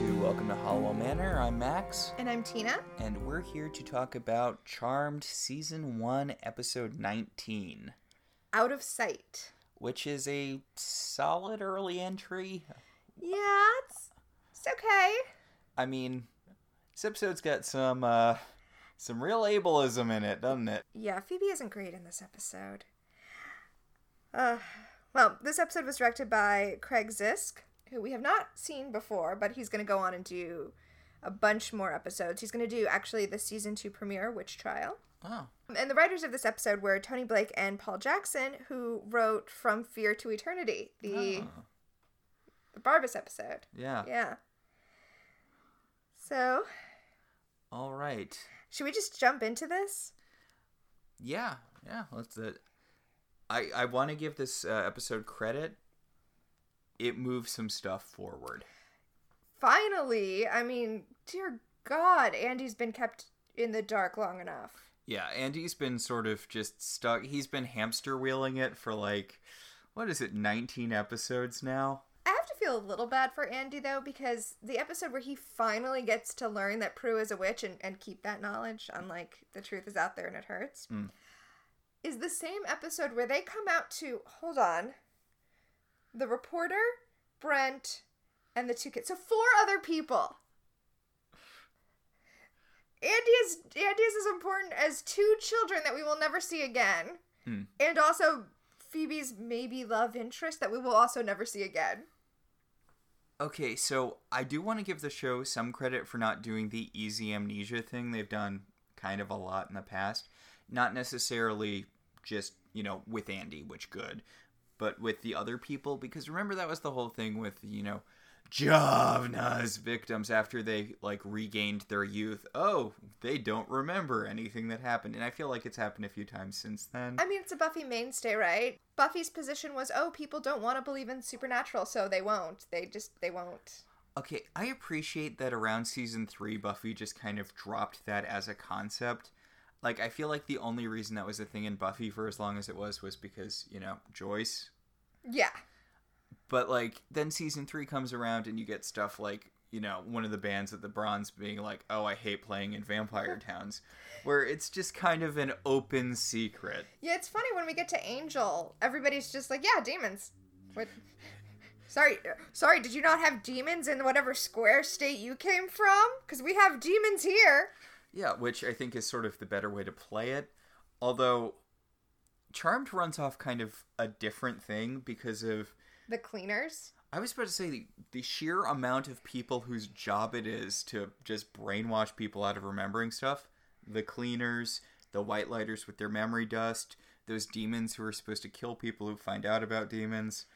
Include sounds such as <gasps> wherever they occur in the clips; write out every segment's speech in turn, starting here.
Welcome to Welcome to Halliwell Manor. I'm Max, And I'm Tina. and we're here to talk about Charmed Season 1, Episode 19, Out of sight. which is a solid early entry. Yeah, it's, it's okay. I mean, this episode's got some, uh, some real ableism in it, doesn't it? Yeah, Phoebe isn't great in this episode. Uh, well, this episode was directed by Craig Zisk, who we have not seen before, but he's going to go on and do a bunch more episodes. He's going to do actually the season two premiere, Witch Trial. Oh, And the writers of this episode were Tony Blake and Paul Jackson, who wrote From Fear to Eternity, the, oh, the Barbas episode. yeah. Yeah. So, All right. should we just jump into this? Yeah, yeah. Let's. Uh, I I want to give this uh, episode credit. It moves some stuff forward. Finally, I mean, dear God, Andy's been kept in the dark long enough. Yeah, Andy's been sort of just stuck. He's been hamster wheeling it for like, what is it, 19 episodes now? I have to feel a little bad for Andy though, because the episode where he finally gets to learn that Prue is a witch and, and keep that knowledge, unlike the truth is out there and it hurts, Mm. is the same episode where they come out to hold on. The reporter, Brent, and the two kids. So four other people. Andy is Andy is as important as two children that we will never see again. Hmm. And also Phoebe's maybe love interest that we will also never see again. Okay, so I do want to give the show some credit for not doing the easy amnesia thing they've done kind of a lot in the past. Not necessarily just, you know, with Andy, which good, but with the other people, because remember that was the whole thing with, you know, Javna's victims after they like regained their youth. Oh, they don't remember anything that happened. And I feel like it's happened a few times since then. I mean, it's a Buffy mainstay, right? Buffy's position was, "Oh, people don't want to believe in supernatural, so they won't. They just they won't." Okay, I appreciate that around season three, Buffy just kind of dropped that as a concept. Like, I feel like the only reason that was a thing in Buffy for as long as it was was because, you know, Joyce. Yeah. But, like, then season three comes around and you get stuff like, you know, one of the bands at the Bronze being like, oh, I hate playing in vampire <laughs> towns, where it's just kind of an open secret. Yeah, it's funny when we get to Angel, everybody's just like, "Yeah, demons." What? Sorry, sorry. Did you not have demons in whatever square state you came from? Because we have demons here. Yeah, which I think is sort of the better way to play it. Although, Charmed runs off kind of a different thing because of The cleaners. I was about to say the, the sheer amount of people whose job it is to just brainwash people out of remembering stuff. The cleaners, the white lighters with their memory dust, those demons who are supposed to kill people who find out about demons.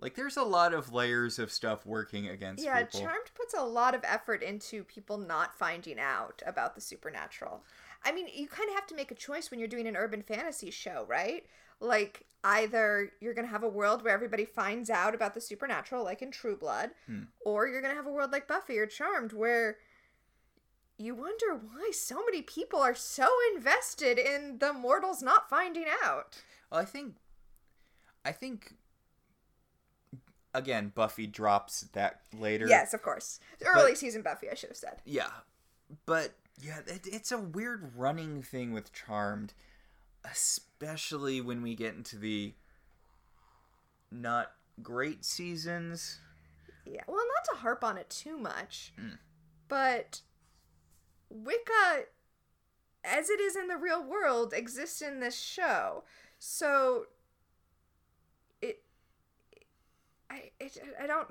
Like there's a lot of layers of stuff working against Yeah, people. Charmed puts a lot of effort into people not finding out about the supernatural. I mean, you kind of have to make a choice when you're doing an urban fantasy show, right? Like, either you're going to have a world where everybody finds out about the supernatural, like in True Blood, Hmm. or you're going to have a world like Buffy or Charmed where you wonder why so many people are so invested in the mortals not finding out. Well, I think, I think, again, Buffy drops that later. Yes, of course. Early season Buffy, I should have said. Yeah, but yeah, it, it's a weird running thing with Charmed, especially when we get into the not great seasons. Yeah, well, not to harp on it too much, Mm. but Wicca, as it is in the real world, exists in this show. So it, I, it, I don't.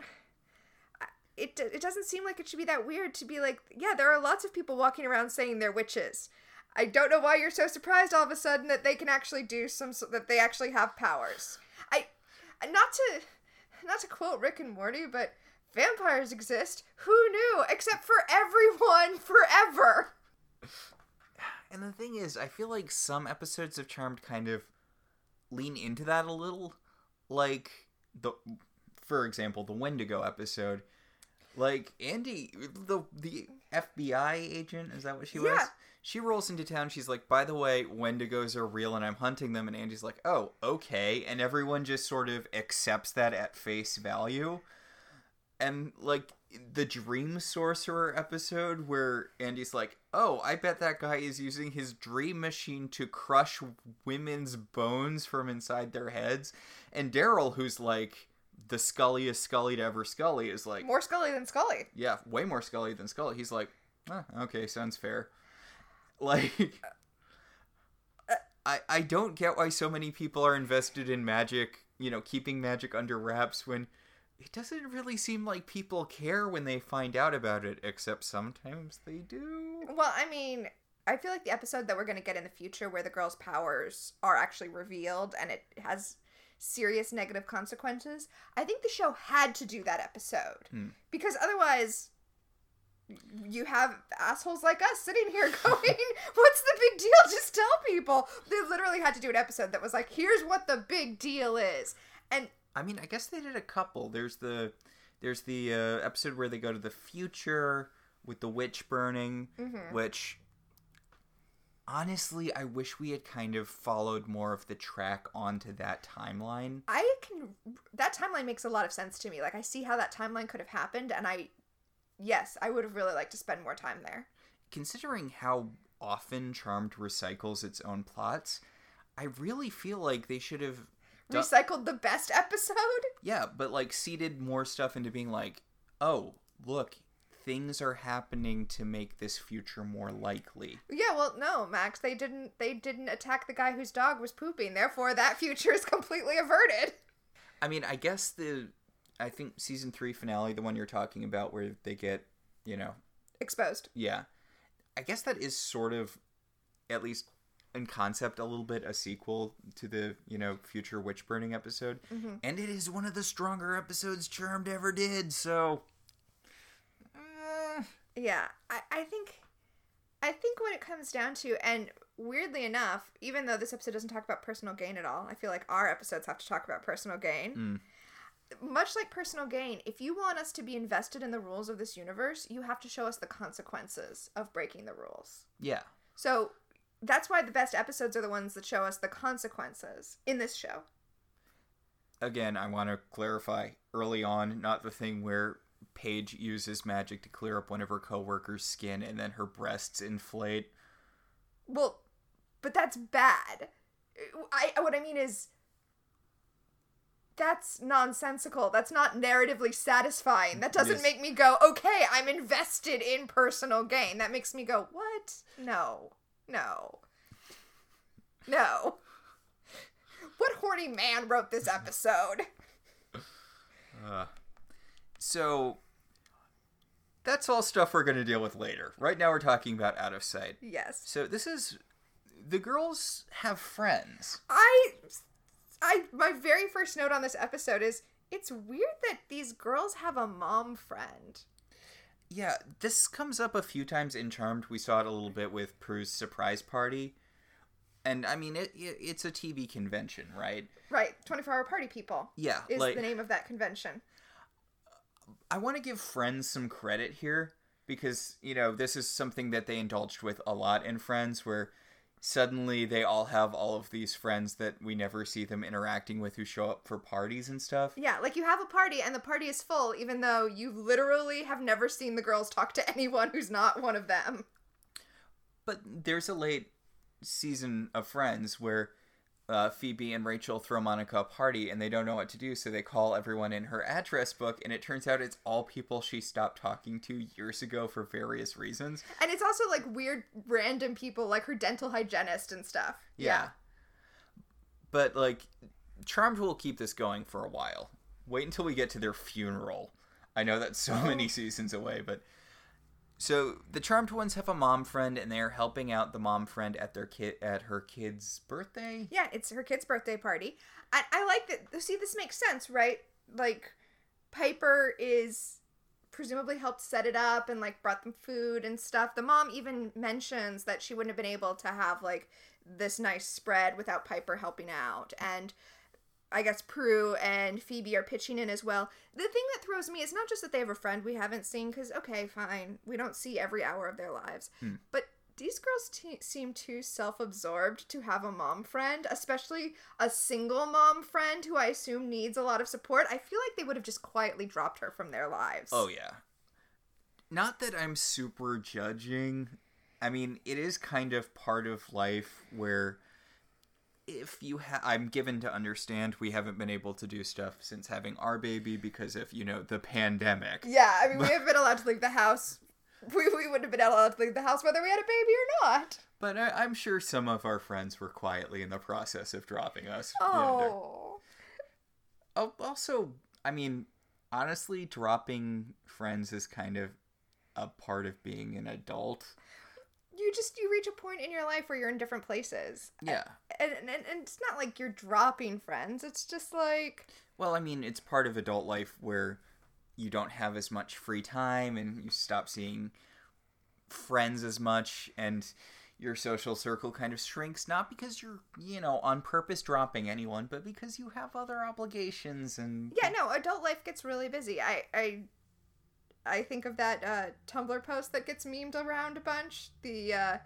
It, it doesn't seem like it should be that weird to be like, yeah, there are lots of people walking around saying they're witches. I don't know why you're so surprised all of a sudden that they can actually do some, that they actually have powers. I, not to, not to quote Rick and Morty, but vampires exist. Who knew? Except for everyone <laughs> forever. And the thing is, I feel like some episodes of Charmed kind of lean into that a little. Like the for example, the Wendigo episode. Like Andy the the FBI agent, is that what she was? Yeah. She rolls into town, she's like, by the way, Wendigos are real and I'm hunting them and Andy's like, Oh, okay and everyone just sort of accepts that at face value. and like the dream sorcerer episode where Andy's like, "Oh, I bet that guy is using his dream machine to crush women's bones from inside their heads." And Darryl, who's like the sculliest Scully to ever Scully, is like, More Scully than Scully. "Yeah, way more Scully than Scully." He's like, "Ah, "Okay, sounds fair." <laughs> Like. I, I don't get why so many people are invested in magic, you know, keeping magic under wraps when it doesn't really seem like people care when they find out about it, except sometimes they do. Well, I mean, I feel like the episode that we're going to get in the future where the girl's powers are actually revealed and it has serious negative consequences, I think the show had to do that episode. Hmm. Because otherwise, you have assholes like us sitting here <laughs> going, What's the big deal? Just tell people. They literally had to do an episode that was like, Here's what the big deal is. And I mean, I guess they did a couple. There's the there's the uh, episode where they go to the future with the witch burning, Mhm. which honestly, I wish we had kind of followed more of the track onto that timeline. I can that timeline makes a lot of sense to me. Like I see how that timeline could have happened and I yes, I would have really liked to spend more time there. considering how often Charmed recycles its own plots, I really feel like they should have Du- Recycled the best episode? yeah, but like seeded more stuff into being like, "Oh, look, things are happening to make this future more likely." Yeah, well, no, Max, they didn't they didn't attack the guy whose dog was pooping. Therefore, that <laughs> future is completely averted. I mean, I guess the I think season 3 finale, the one you're talking about where they get, you know, Exposed. yeah. I guess that is sort of at least in concept a little bit a sequel to the, you know, future witch burning episode. Mhm. And it is one of the stronger episodes Charmed ever did, so Yeah, I, I think I think what it comes down to and weirdly enough, even though this episode doesn't talk about personal gain at all, I feel like our episodes have to talk about personal gain. Mm. Much like personal gain, if you want us to be invested in the rules of this universe, you have to show us the consequences of breaking the rules. yeah. So that's why the best episodes are the ones that show us the consequences in this show. Again, I want to clarify early on, not the thing where Paige uses magic to clear up one of her coworkers' skin and then her breasts inflate. Well, but that's bad. I what I mean is that's nonsensical. That's not narratively satisfying. That doesn't Yes. make me go, "Okay, I'm invested in personal gain." That makes me go, "What? No. No. No." What horny man wrote this episode? Uh, so that's all stuff we're going to deal with later. Right now, we're talking about out of sight. Yes. So this is the girls have friends. I I my very first note on this episode is it's weird that these girls have a mom friend. Yeah, this comes up a few times in Charmed. We saw it a little bit with Prue's surprise party. And I mean, it, it it's a TV convention, right? Right, 24 hour party people Yeah, is like the name of that convention. I want to give Friends some credit here because you know this is something that they indulged with a lot in Friends, where suddenly they all have all of these friends that we never see them interacting with who show up for parties and stuff. Yeah, like you have a party and the party is full, even though you literally have never seen the girls talk to <laughs> anyone who's not one of them. But there's a late season of Friends where uh, Phoebe and Rachel throw Monica a party and they don't know what to do, so they call everyone in her address book, and it turns out it's all people she stopped talking to years ago for various reasons. And it's also like weird random people, like her dental hygienist and stuff. Yeah. But like Charmed will keep this going for a while. Wait until we get to their funeral. I know that's so many seasons away, but so the Charmed ones have a mom friend and they're helping out the mom friend at their kid at her kid's birthday. Yeah, it's her kid's birthday party. I, I like that. See, this makes sense, right? Like, Piper is presumably helped set it up and like brought them food and stuff. The mom even mentions that she wouldn't have been able to have like this nice spread without Piper helping out. And I guess Prue and Phoebe are pitching in as well. The thing that throws me is not just that they have a friend we haven't seen, because, okay, fine, we don't see every hour of their lives. Hmm. But these girls te- seem too self-absorbed to have a mom friend, especially a single mom friend who I assume needs a lot of support. I feel like they would have just quietly dropped her from their lives. Oh yeah. Not that I'm super judging. I mean, it is kind of part of life where if you ha- I'm given to understand we haven't been able to do stuff since having our baby because of, you know, the pandemic. Yeah, I mean, we <laughs> have been allowed to leave the house. We, we wouldn't have been allowed to leave the house whether we had a baby or not. But I, I'm sure some of our friends were quietly in the process of dropping us. you know, they're- Oh. Al- also, I mean, honestly, dropping friends is kind of a part of being an adult. You just you reach a point in your life where you're in different places. Yeah. And, and, and it's not like you're dropping friends. It's just like Well, I mean, it's part of adult life where you don't have as much free time and you stop seeing friends as much and your social circle kind of shrinks not because you're, you know, on purpose dropping anyone, but because you have other obligations and yeah, no, adult life gets really busy. I I I think of that uh, Tumblr post that gets memed around a bunch. The uh,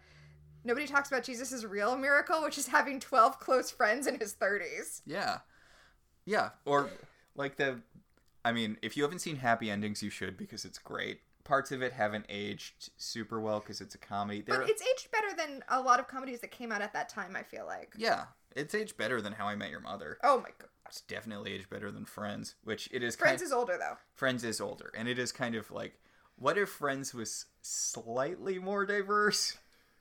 nobody talks about Jesus' real miracle, which is having twelve close friends in his thirties. Yeah. Yeah. Or like the I mean, if you haven't seen Happy Endings, you should because it's great. Parts of it haven't aged super well because it's a comedy. There, But it's aged better than a lot of comedies that came out at that time. I feel like. yeah, it's aged better than How I Met Your Mother. Oh my god, It's definitely aged better than Friends, which it is. Friends kind, is older though. Friends is older, and it is kind of like, what if Friends was slightly more diverse?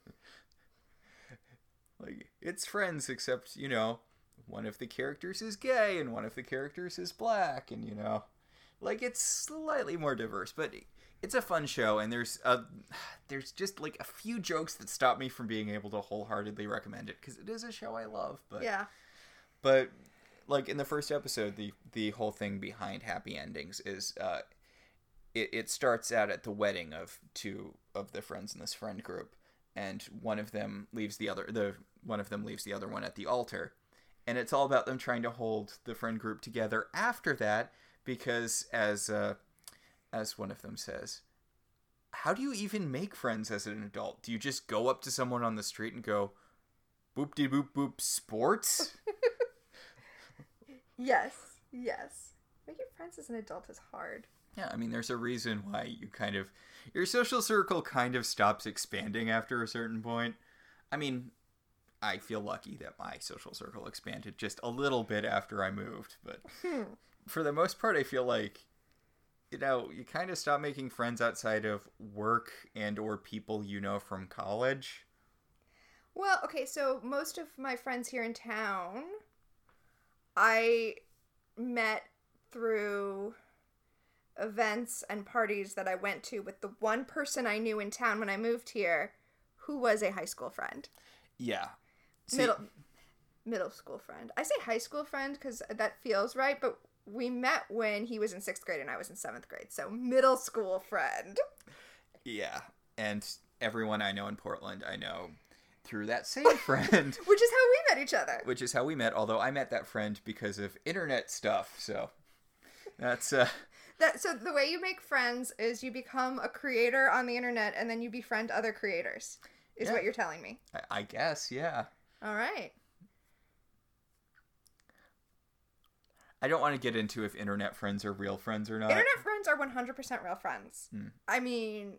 <laughs> like it's Friends, except you know, one of the characters is gay and one of the characters is black, and you know, like it's slightly more diverse, but it's a fun show, and there's a <sighs> there's just like a few jokes that stop me from being able to wholeheartedly recommend it because it is a show I love, but Yeah. but like in the first episode the the whole thing behind happy endings is uh it, it starts out at the wedding of two of the friends in this friend group and one of them leaves the other the one of them leaves the other one at the altar. And it's all about them trying to hold the friend group together after that because as uh as one of them says how do you even make friends as an adult? Do you just go up to someone on the street and go boop de boop boop sports <laughs> Yes. Yes. Making friends as an adult is hard. Yeah, I mean, there's a reason why you kind of your social circle kind of stops expanding after a certain point. I mean, I feel lucky that my social circle expanded just a little bit after I moved, but hmm. for the most part, I feel like you know you kind of stop making friends outside of work and or people you know from college. Well, okay, so most of my friends here in town I met through events and parties that I went to with the one person I knew in town when I moved here who was a high school friend. Yeah, See, middle middle school friend. I say high school friend cuz that feels right, but we met when he was in 6th grade and I was in 7th grade. So middle school friend. Yeah, and everyone I know in Portland, I know through that same friend. <laughs> Which is how we met each other. which is how we met. Although I met that friend because of internet stuff, so that's uh, That so the way you make friends is you become a creator on the internet and then you befriend other creators. Is Yeah. what you're telling me. I, I guess, yeah. All right. I don't want to get into if internet friends are real friends or not. internet friends are 100% real friends. Hmm. I mean,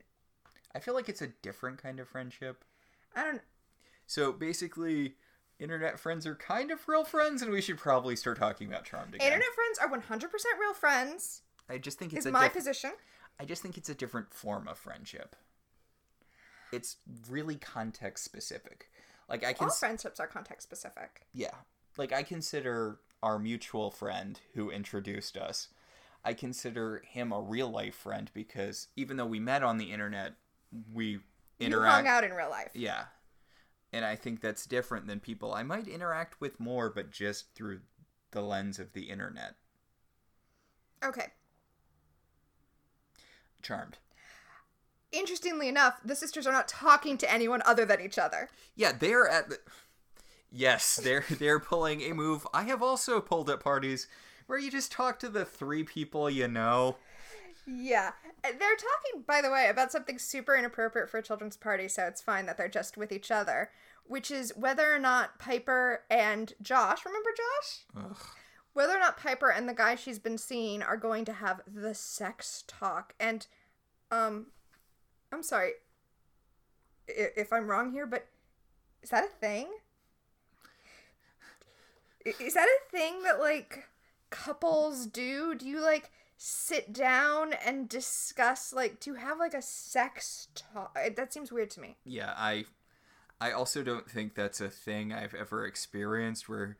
I feel like it's a different kind of friendship. I don't So basically, internet friends are kind of real friends, and we should probably start talking about Charmed again. internet friends are 100% real friends. I just think it's Is a my diff- position. I just think it's a different form of friendship. It's really context specific. Like I can All friendships are context specific. Yeah. Like I consider our mutual friend who introduced us. I consider him a real life friend because even though we met on the internet, we You interact hung out in real life. Yeah. And I think that's different than people I might interact with more but just through the lens of the internet. Okay. Charmed. Interestingly enough, the sisters are not talking to anyone other than each other. Yeah, they're at the Yes, they're <laughs> they're pulling a move I have also pulled at parties where you just talk to the three people you know. Yeah. They're talking, by the way, about something super inappropriate for a children's party, so it's fine that they're just with each other, which is whether or not Piper and Josh, remember Josh? Ugh. Whether or not Piper and the guy she's been seeing are going to have the sex talk. And, um, I'm sorry if I'm wrong here, but is that a thing? Is that a thing that, like, couples do? Do you, like, sit down and discuss, like, do you have, like, a sex talk? That seems weird to me. Yeah, I I also don't think that's a thing I've ever experienced where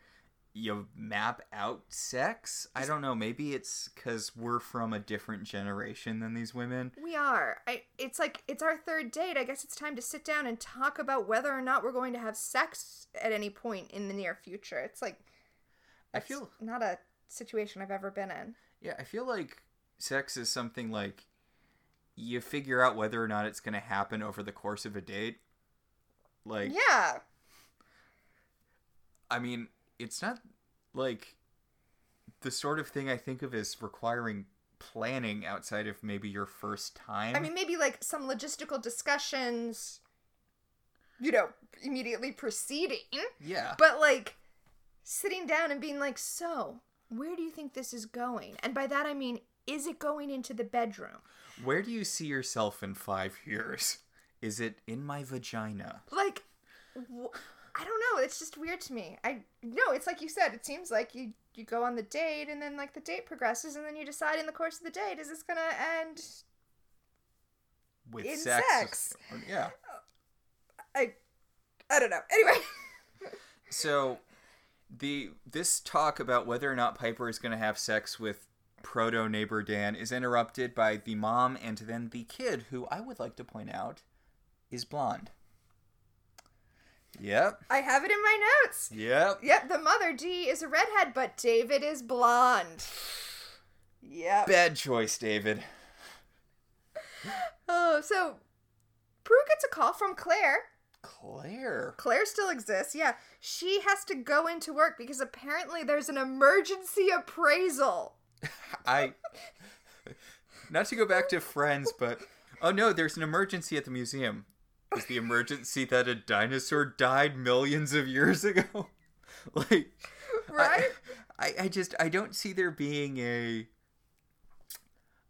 you map out sex. I don't know, maybe it's cuz we're from a different generation than these women. We are. I. It's like it's our third date. I guess it's time to sit down and talk about whether or not we're going to have sex at any point in the near future. It's like I feel not a situation I've ever been in. yeah, I feel like sex is something like you figure out whether or not it's going to happen over the course of a date. Like Yeah. I mean, it's not like the sort of thing I think of as requiring planning outside of maybe your first time. I mean, maybe like some logistical discussions. You know, immediately preceding, yeah. but like sitting down and being like, "So, where do you think this is going?" And by that I mean, is it going into the bedroom? Where do you see yourself in five years? Is it in my vagina? like wh- i don't know it's just weird to me i no it's like you said it seems like you you go on the date and then like the date progresses and then you decide in the course of the date is this gonna end With In sex? sex. Yeah. Uh, i i don't know anyway <laughs> So the this talk about whether or not Piper is going to have sex with proto neighbor Dan is interrupted by the mom and then the kid, who I would like to point out is blonde. Yep. i have it in my notes Yep. yep the mother dee is a redhead but david is blonde yep Bad choice, David. <laughs> oh so prue gets a call from claire Claire. Claire still exists, yeah. She has to go into work because apparently there's an emergency appraisal. <laughs> I not to go back to friends, but oh no, there's an emergency at the museum. Is the emergency that a dinosaur died millions of years ago? <laughs> like Right? I, I just I don't see there being a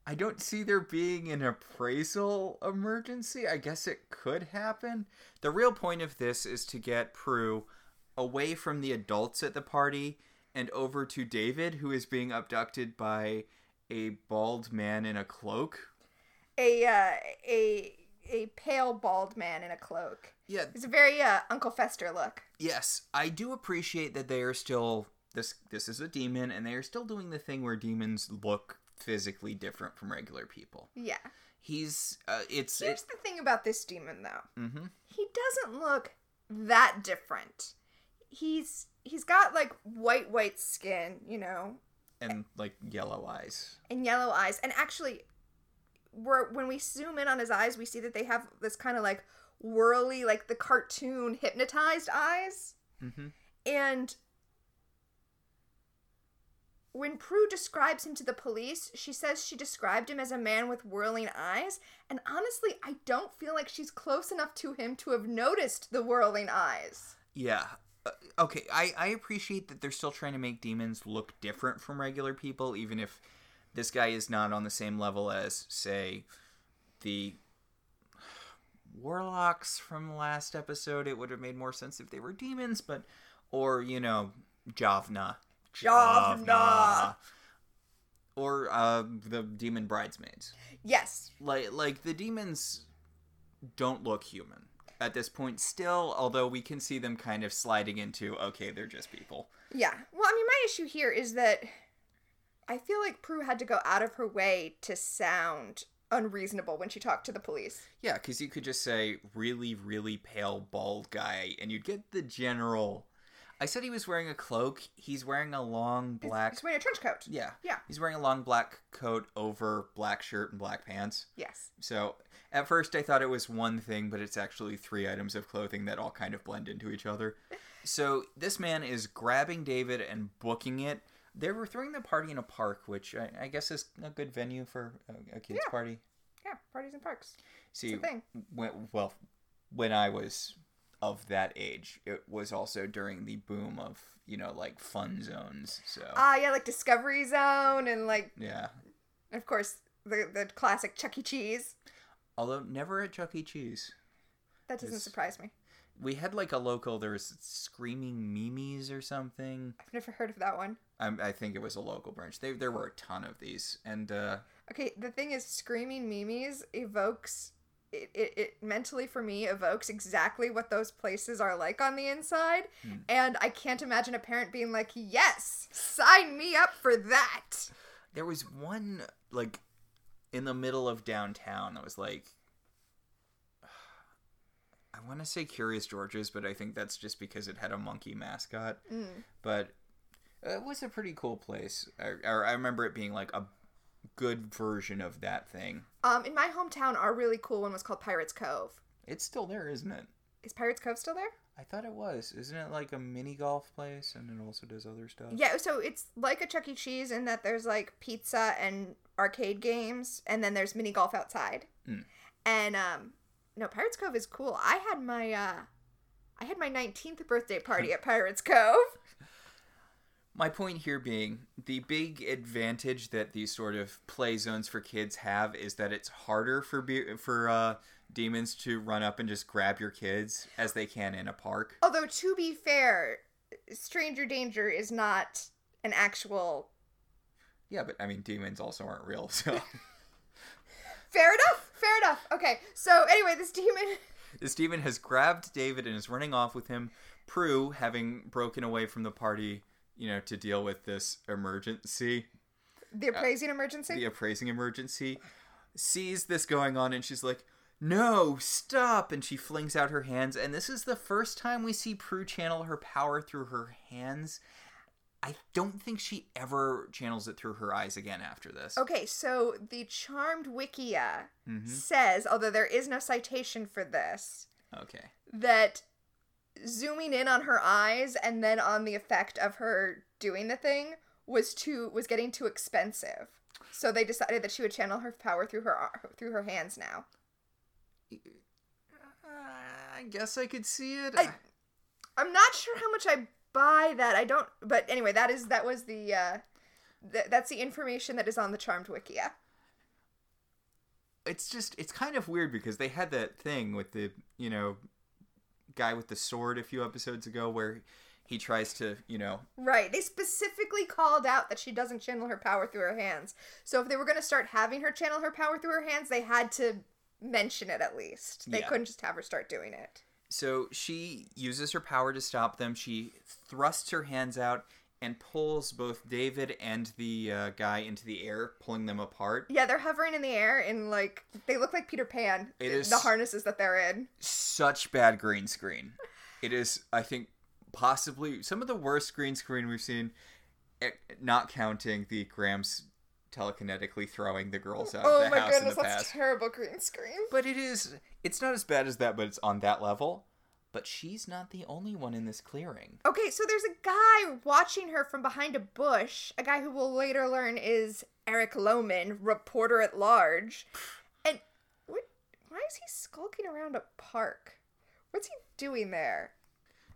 I don't see there being an appraisal emergency. I guess it could happen. The real point of this is to get Prue away from the adults at the party and over to David, who is being abducted by a bald man in a cloak. a uh, a a pale bald man in a cloak. Yeah, It's a very uh, Uncle Fester look. yes, I do appreciate that they are still this this is a demon and they are still doing the thing where demons look physically different from regular people. Yeah. He's uh, it's Here's it, the thing about this demon though. mhm. He doesn't look that different. He's he's got like white white skin, you know, and like yellow eyes. and yellow eyes. And actually, we're, when we zoom in on his eyes, we see that they have this kind of like whirly, like the cartoon hypnotized eyes. Mhm. And when Prue describes him to the police, she says she described him as a man with whirling eyes. And honestly, I don't feel like she's close enough to him to have noticed the whirling eyes. Yeah. Uh, okay, I I appreciate that they're still trying to make demons look different from regular people, even if this guy is not on the same level as, say, the warlocks from last episode. It would have made more sense if they were demons, but or you know, Javna. Javna. Or uh, the demon bridesmaids. Yes. like like the demons don't look human at this point still although we can see them kind of sliding into okay they're just people Yeah. Well, I mean, my issue here is that I feel like Prue had to go out of her way to sound unreasonable when she talked to the police. yeah because you could just say really really pale bald guy and you'd get the general i said he was wearing a cloak he's wearing a long black He's wearing a trench coat. yeah Yeah. he's wearing a long black coat over black shirt and black pants Yes. so at first I thought it was one thing, but it's actually three items of clothing that all kind of blend into each other. <laughs> So this man is grabbing David and booking it. They were throwing the party in a park, which I, I guess is a good venue for a, a kids' Yeah. party. Yeah, parties in parks. See, a thing. When, well, when I was of that age, it was also during the boom of you know like fun zones. So Ah, yeah, like Discovery Zone and like, yeah, and of course, the the classic Chuck E. Cheese. although never at Chuck E. Cheese. That doesn't surprise me. We had like a local. There was screaming Mimi's or something. I've never heard of that one. I, I think it was a local branch. They, there were a ton of these, and uh, Okay, the thing is, screaming Mimi's evokes it, it, it mentally for me evokes exactly what those places are like on the inside, Hmm. and I can't imagine a parent being like, "Yes, sign me up for that." there was one like in the middle of downtown that was like I want to say Curious George's, but I think that's just because it had a monkey mascot. Mm. But it was a pretty cool place. I, I remember it being like a good version of that thing. Um, in my hometown, our really cool one was called Pirates Cove. It's still there, isn't it? Is Pirates Cove still there? I thought it was. Isn't it like a mini golf place and it also does other stuff? Yeah, so it's like a Chuck E. Cheese in that there's like pizza and arcade games, and then there's mini golf outside. Mm. And um, no, Pirates Cove is cool. I had my uh, I had my 19th birthday party at Pirates Cove. <laughs> My point here being the big advantage that these sort of play zones for kids have is that it's harder for be- for uh, demons to run up and just grab your kids as they can in a park. Although to be fair, Stranger Danger is not an actual. Yeah, but I mean, demons also aren't real, so <laughs> Fair enough. Fair enough. Okay. So anyway, this demon. <laughs> this demon has grabbed David and is running off with him. Prue, having broken away from the party, you know, to deal with this emergency, The uh, appraising emergency. the appraising emergency, sees this going on and she's like, No, stop! And she flings out her hands. And this is the first time we see Prue channel her power through her hands. I don't think she ever channels it through her eyes again after this. Okay, so the Charmed Wikia Mhm. says, although there is no citation for this, Okay. that zooming in on her eyes and then on the effect of her doing the thing was too was getting too expensive. So they decided that she would channel her power through her through her hands now. Uh, I guess I could see it. I- I'm not sure how much I buy that. I don't but anyway, that is that was the uh th- that's the information that is on the Charmed Wikia. it's just it's kind of weird because they had that thing with the you know guy with the sword a few episodes ago where he tries to you know Right. They specifically called out that she doesn't channel her power through her hands. So if they were going to start having her channel her power through her hands, they had to mention it at least. They Yeah. couldn't just have her start doing it. So she uses her power to stop them she thrusts her hands out and pulls both david and the uh, guy into the air pulling them apart Yeah, they're hovering in the air and like they look like Peter Pan. It is- the harnesses that they're in. such bad green screen it is i think possibly some of the worst green screen we've seen eh, not counting the grams telekinetically throwing the girls out Oh of the my house goodness, in the that's past terrible green screen. But it is. It's not as bad as that, but it's on that level. But she's not the only one in this clearing. Okay, so there's a guy watching her from behind a bush, a guy who we'll later learn is Eric Lohman, reporter at large. And what, why is he skulking around a park? What's he doing there?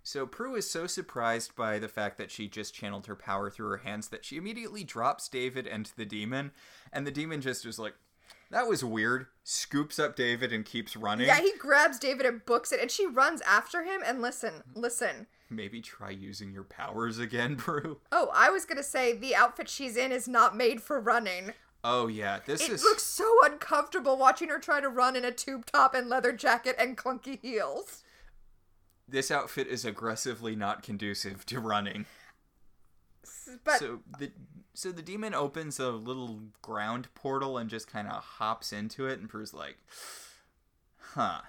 So Prue is so surprised by the fact that she just channeled her power through her hands that she immediately drops David and the demon, and the demon just is like, "That was weird." Scoops up David and keeps running. Yeah, he grabs David and books it, and she runs after him. And listen, listen. Maybe try using your powers again, <laughs> Prue. Oh, I was gonna say the outfit she's in is not made for running. Oh yeah, this It is. looks so uncomfortable watching her try to run in a tube top and leather jacket and clunky heels. This outfit is aggressively not conducive to running. But so the so the demon opens a little ground portal and just kind of hops into it, and Prue's like, "Huh."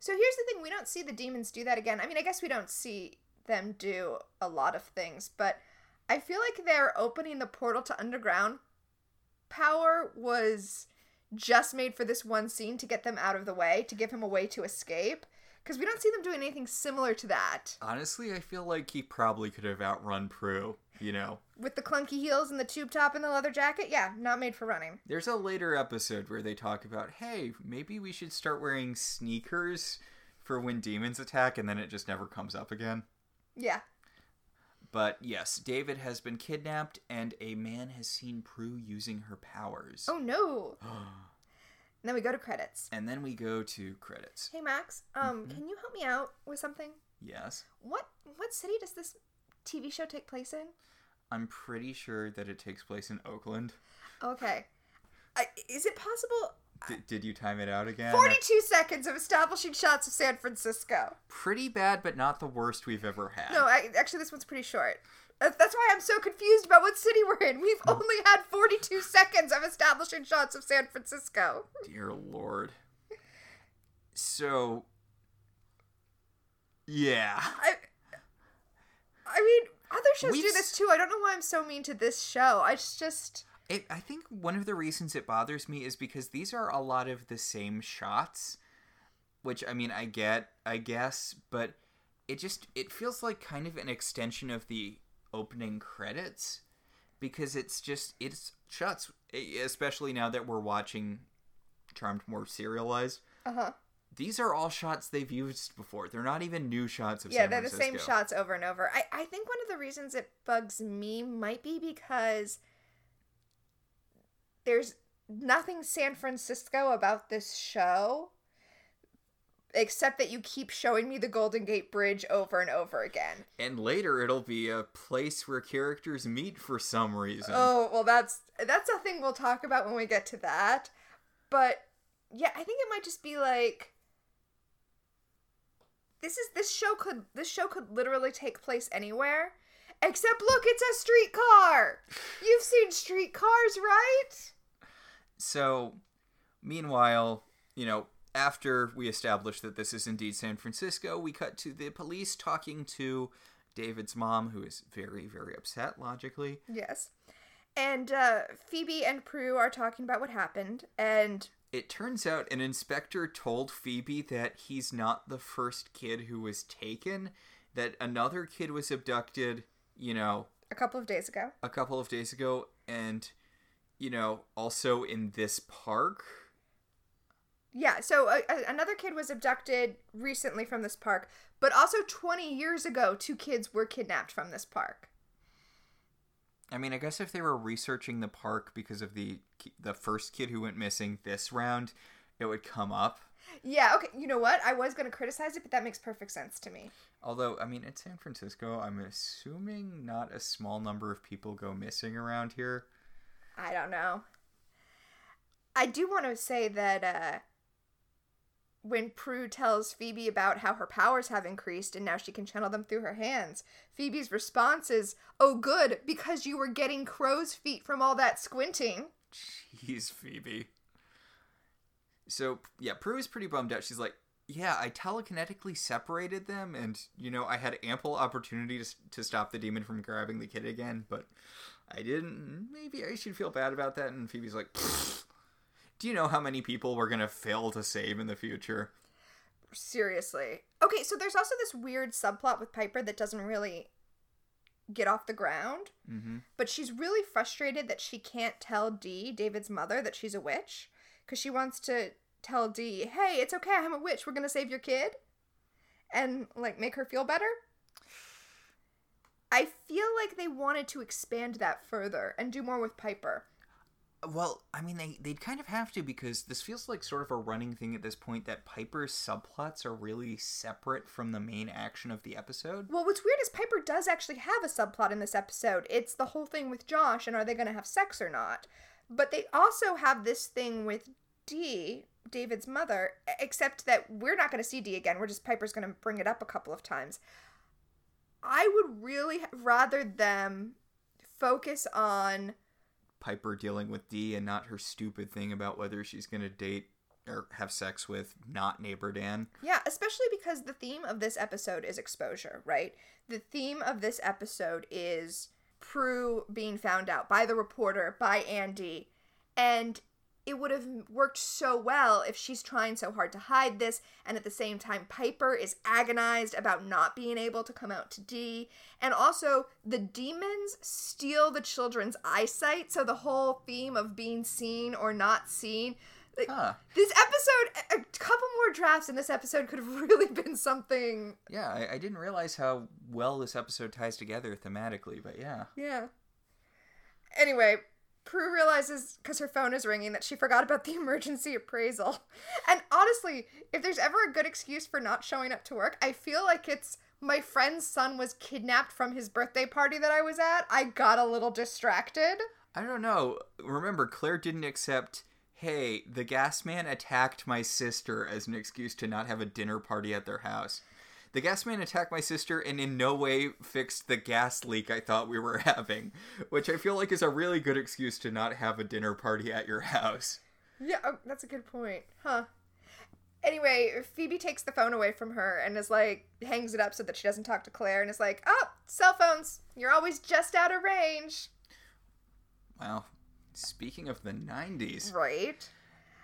So here's the thing: we don't see the demons do that again. I mean, I guess we don't see them do a lot of things, but I feel like they're opening the portal to underground power was just made for this one scene to get them out of the way, to give him a way to escape. Because we don't see them doing anything similar to that. Honestly, I feel like he probably could have outrun Prue. you know. With the clunky heels and the tube top and the leather jacket, yeah, not made for running. There's a later episode where they talk about, hey, maybe we should start wearing sneakers for when demons attack, and then it just never comes up again. Yeah. But yes, David has been kidnapped, and a man has seen Prue using her powers. Oh no. <gasps> <gasps> <gasps> And then we go to credits. and then we go to credits. Hey Max, um, Mhm. can you help me out with something? Yes. What what city does this TV show take place in? I'm pretty sure that it takes place in Oakland. Okay. I, is it possible? D- did you time it out again? 42 seconds of establishing shots of San Francisco. Pretty bad, but not the worst we've ever had. No, I, actually, this one's pretty short. That's why I'm so confused about what city we're in. We've hmm. only had 42 seconds of establishing shots of San Francisco. Dear Lord. So. Yeah. I, I mean, other shows We've do this too. I don't know why I'm so mean to this show. I just, just It, I think one of the reasons it bothers me is because these are a lot of the same shots, which I mean I get, I guess, but it just it feels like kind of an extension of the opening credits because it's just it's shots, especially now that we're watching Charmed more serialized. uh huh. These are all shots they've used before. They're not even new shots of Yeah, San they're the same shots over and over. I, I think one of the reasons it bugs me might be because there's nothing San Francisco about this show except that you keep showing me the Golden Gate Bridge over and over again. And later it'll be a place where characters meet for some reason. Oh, well that's that's a thing we'll talk about when we get to that. But yeah, I think it might just be like this is this show could this show could literally take place anywhere. Except look, it's a streetcar. <laughs> You've seen streetcars, right? So, meanwhile, you know, after we establish that this is indeed San Francisco, we cut to the police talking to David's mom, who is very, very upset, logically. Yes. And uh, Phoebe and Prue are talking about what happened, and It turns out an inspector told Phoebe that he's not the first kid who was taken, that another kid was abducted, you know, a couple of days ago. a couple of days ago, and, you know, also in this park. Yeah, so uh, uh, another kid was abducted recently from this park, but also 20 years ago, two kids were kidnapped from this park. I mean, I guess if they were researching the park because of the the first kid who went missing this round, it would come up. Yeah, okay, you know what? I was going to criticize it, but that makes perfect sense to me. Although, I mean, in San Francisco. I'm assuming not a small number of people go missing around here. I don't know. I do want to say that uh, when Prue tells Phoebe about how her powers have increased and now she can channel them through her hands, Phoebe's response is, Oh, good, because you were getting crow's feet from all that squinting. Jeez, Phoebe. So, yeah, Prue is pretty bummed out. She's like, yeah, I telekinetically separated them, and, you know, I had ample opportunity to, to stop the demon from grabbing the kid again, but I didn't. Maybe I should feel bad about that. And Phoebe's like, "Pfft. Do you know how many people we're going to fail to save in the future? Seriously. Okay, so there's also this weird subplot with Piper that doesn't really get off the ground, Mm-hmm. but she's really frustrated that she can't tell Dee, David's mother, that she's a witch because she wants to tell Dee, "Hey, it's okay. I'm a witch. We're going to save your kid." And like make her feel better. I feel like they wanted to expand that further and do more with Piper. Well, I mean, they, they'd kind of have to because this feels like sort of a running thing at this point that Piper's subplots are really separate from the main action of the episode. Well, what's weird is Piper does actually have a subplot in this episode. It's the whole thing with Josh and are they going to have sex or not. But they also have this thing with Dee, David's mother, except that we're not going to see Dee again. We're just Piper's going to bring it up a couple of times. I would really rather them focus on Piper dealing with Dee and not her stupid thing about whether she's going to date or have sex with not neighbor Dan. Yeah, especially because the theme of this episode is exposure, right? The theme of this episode is Prue being found out by the reporter, by Andy. And it would have worked so well if she's trying so hard to hide this, and at the same time, Piper is agonized about not being able to come out to Dee. And also, the demons steal the children's eyesight, so the whole theme of being seen or not seen. Like, Huh. This episode, a couple more drafts in this episode could have <laughs> really been something. Yeah, I, I didn't realize how well this episode ties together thematically, but yeah. Yeah. Anyway, Prue realizes because her phone is ringing that she forgot about the <laughs> emergency appraisal. And honestly, if there's ever a good excuse for not showing up to work, I feel like it's my friend's son was kidnapped from his birthday party that I was at. I got a little distracted. I don't know. Remember, Claire didn't accept, hey, the gas man attacked my sister as an excuse to not have a dinner party at their house. The gas man attacked my sister and in no way fixed the gas leak I thought we were <laughs> having, which I feel like is a really good excuse to not have a dinner party at your house. Yeah, oh, that's a good point. Huh. Anyway, Phoebe takes the phone away from her and is like, hangs it up so that she doesn't talk to Claire and is like, oh, cell phones, you're always just out of range. Wow. Speaking of the 90s, Right.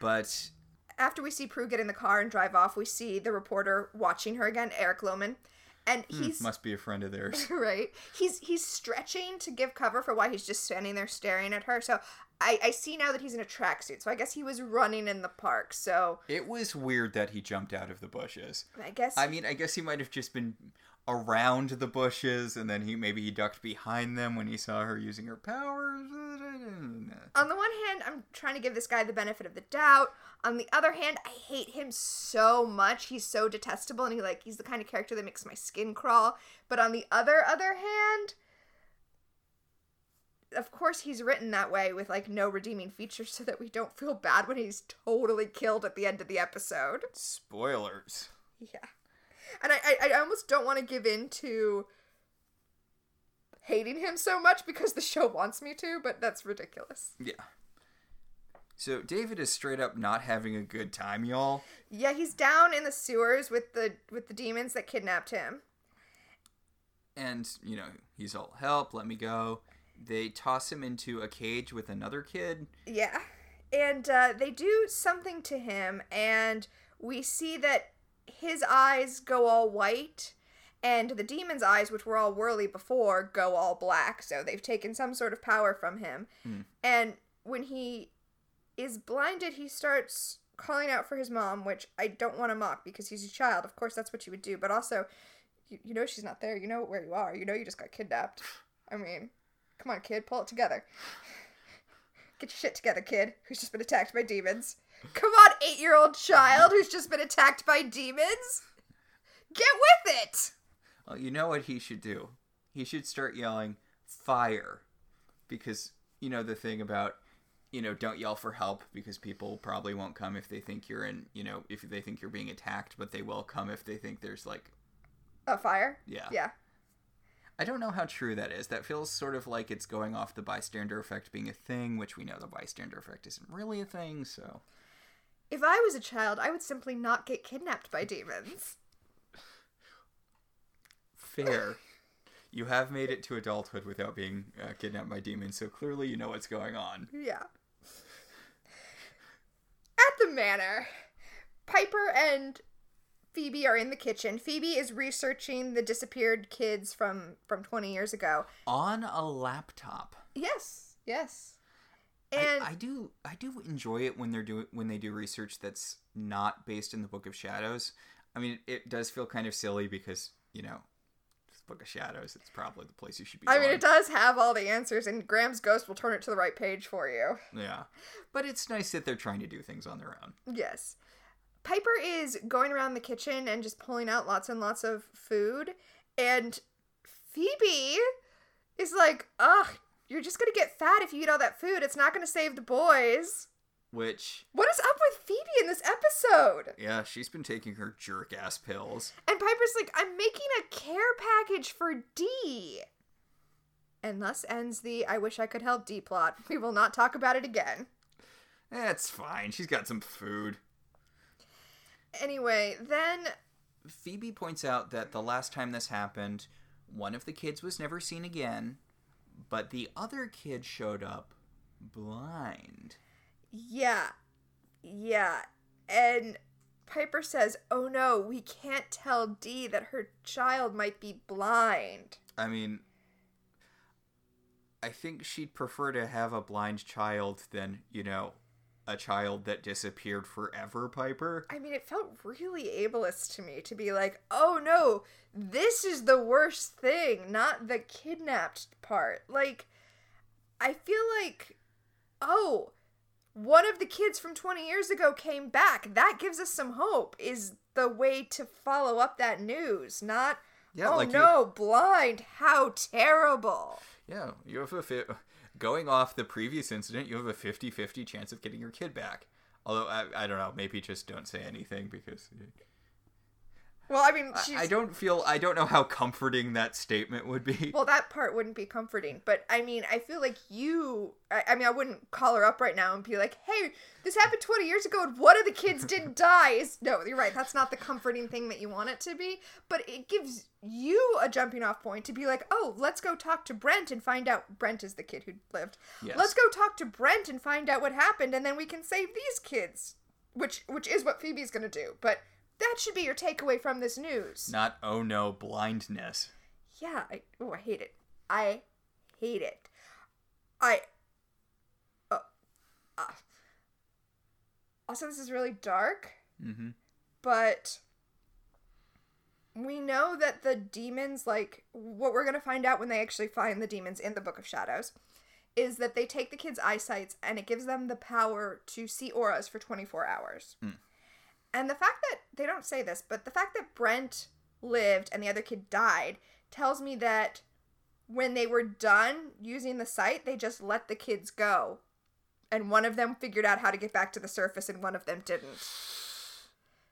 but after we see Prue get in the car and drive off, we see the reporter watching her again, Eric Lohman, and hmm, he's must be a friend of theirs. <laughs> right. He's he's stretching to give cover for why he's just standing there staring at her. So I I see now that he's in a tracksuit. So I guess he was running in the park. So It was weird that he jumped out of the bushes. I guess I mean, I guess he might have just been around the bushes, and then he maybe he ducked behind them when he saw her using her powers. on the one hand, I'm trying to give this guy the benefit of the doubt. On the other hand, I hate him so much. He's so detestable, and he like he's the kind of character that makes my skin crawl. But on the other other hand, of course he's written that way with like no redeeming features, so that we don't feel bad when he's totally killed at the end of the episode. Spoilers. Yeah, and I I, I almost don't want to give in to hating him so much because the show wants me to, but that's ridiculous. Yeah. So David is straight up not having a good time, y'all. Yeah, he's down in the sewers with the with the demons that kidnapped him. And, you know, he's all, help, let me go. They toss him into a cage with another kid. Yeah. And uh, they do something to him, and we see that his eyes go all white, and the demon's eyes, which were all whirly before, go all black. So they've taken some sort of power from him. Hmm. And when he is blinded, he starts calling out for his mom, which I don't want to mock because he's a child. Of course, that's what you would do. But also, you, you know she's not there. You know where you are. You know you just got kidnapped. I mean, come on, kid, pull it together. <laughs> Get your shit together, kid, who's just been attacked by demons. Come on, eight year old child who's just been attacked by demons. Get with it! Well, you know what he should do? He should start yelling, fire. Because, you know, the thing about, you know, don't yell for help because people probably won't come if they think you're in, you know, if they think you're being attacked, but they will come if they think there's, like, A fire? yeah. Yeah. I don't know how true that is. That feels sort of like it's going off the bystander effect being a thing, which we know the bystander effect isn't really a thing, so. If I was a child, I would simply not get kidnapped by demons. Fair. <laughs> you have made it to adulthood without being uh, kidnapped by demons, so clearly you know what's going on. Yeah. At the manor, Piper and Phoebe are in the kitchen. Phoebe is researching the disappeared kids from from 20 years ago. On a laptop. Yes, yes. I- And I, do I do enjoy it when they're doing when they do research that's not based in the Book of Shadows. I mean, it does feel kind of silly because you know, Book of Shadows. It's probably the place you should be. I mean, it does have all the answers, and Graham's ghost will turn it to the right page for you. Yeah, but it's nice that they're trying to do things on their own. Yes. Piper is going around the kitchen and just pulling out lots and lots of food, and Phoebe is like, ugh, you're just gonna get fat if you eat all that food. It's not gonna save the boys. Which, What is up with Phoebe in this episode? yeah, she's been taking her jerk ass pills. And Piper's like, I'm making a care package for Dee. And thus ends the I wish I could help Dee plot. We will not talk about it again. That's fine. She's got some food. Anyway, then Phoebe points out that the last time this happened, one of the kids was never seen again, but the other kid showed up blind. Yeah. Yeah. And Piper says, Oh no, we can't tell Dee that her child might be blind. I mean, I think she'd prefer to have a blind child than, you know, a child that disappeared forever, Piper. I mean, it felt really ableist to me to be like, oh no, this is the worst thing, not the kidnapped part. Like, I feel like, oh, one of the kids from 20 years ago came back. That gives us some hope, is the way to follow up that news, not, Yeah, oh like you- no, blind, how terrible. Yeah, you have a going off the previous incident, you have a 50-50 chance of getting your kid back. Although I, I don't know, maybe just don't say anything because Well, I mean, I- she's. I don't feel I don't know how comforting that statement would be. Well, that part wouldn't be comforting, but I mean, I feel like you. I, I mean, I wouldn't call her up right now and be like, "Hey, this happened 20 years ago, and one of the kids didn't <laughs> die." Is no, you're right. That's not the comforting thing that you want it to be, but it gives you a jumping off point to be like, "Oh, let's go talk to Brent and find out." Brent is the kid who lived. Yes. Let's go talk to Brent and find out what happened, and then we can save these kids, which which is what Phoebe's gonna do. But that should be your takeaway from this news. Not oh no blindness. Yeah, I oh I hate it. I hate it. I uh, uh, also this is really dark, Mm-hmm. but we know that the demons like what we're going to find out when they actually find the demons in the book of shadows is that they take the kids' eyesights and it gives them the power to see auras for 24 hours. And the fact that they don't say this, but the fact that Brent lived and the other kid died tells me that when they were done using the site, they just let the kids go. And one of them figured out how to get back to the surface and one of them didn't.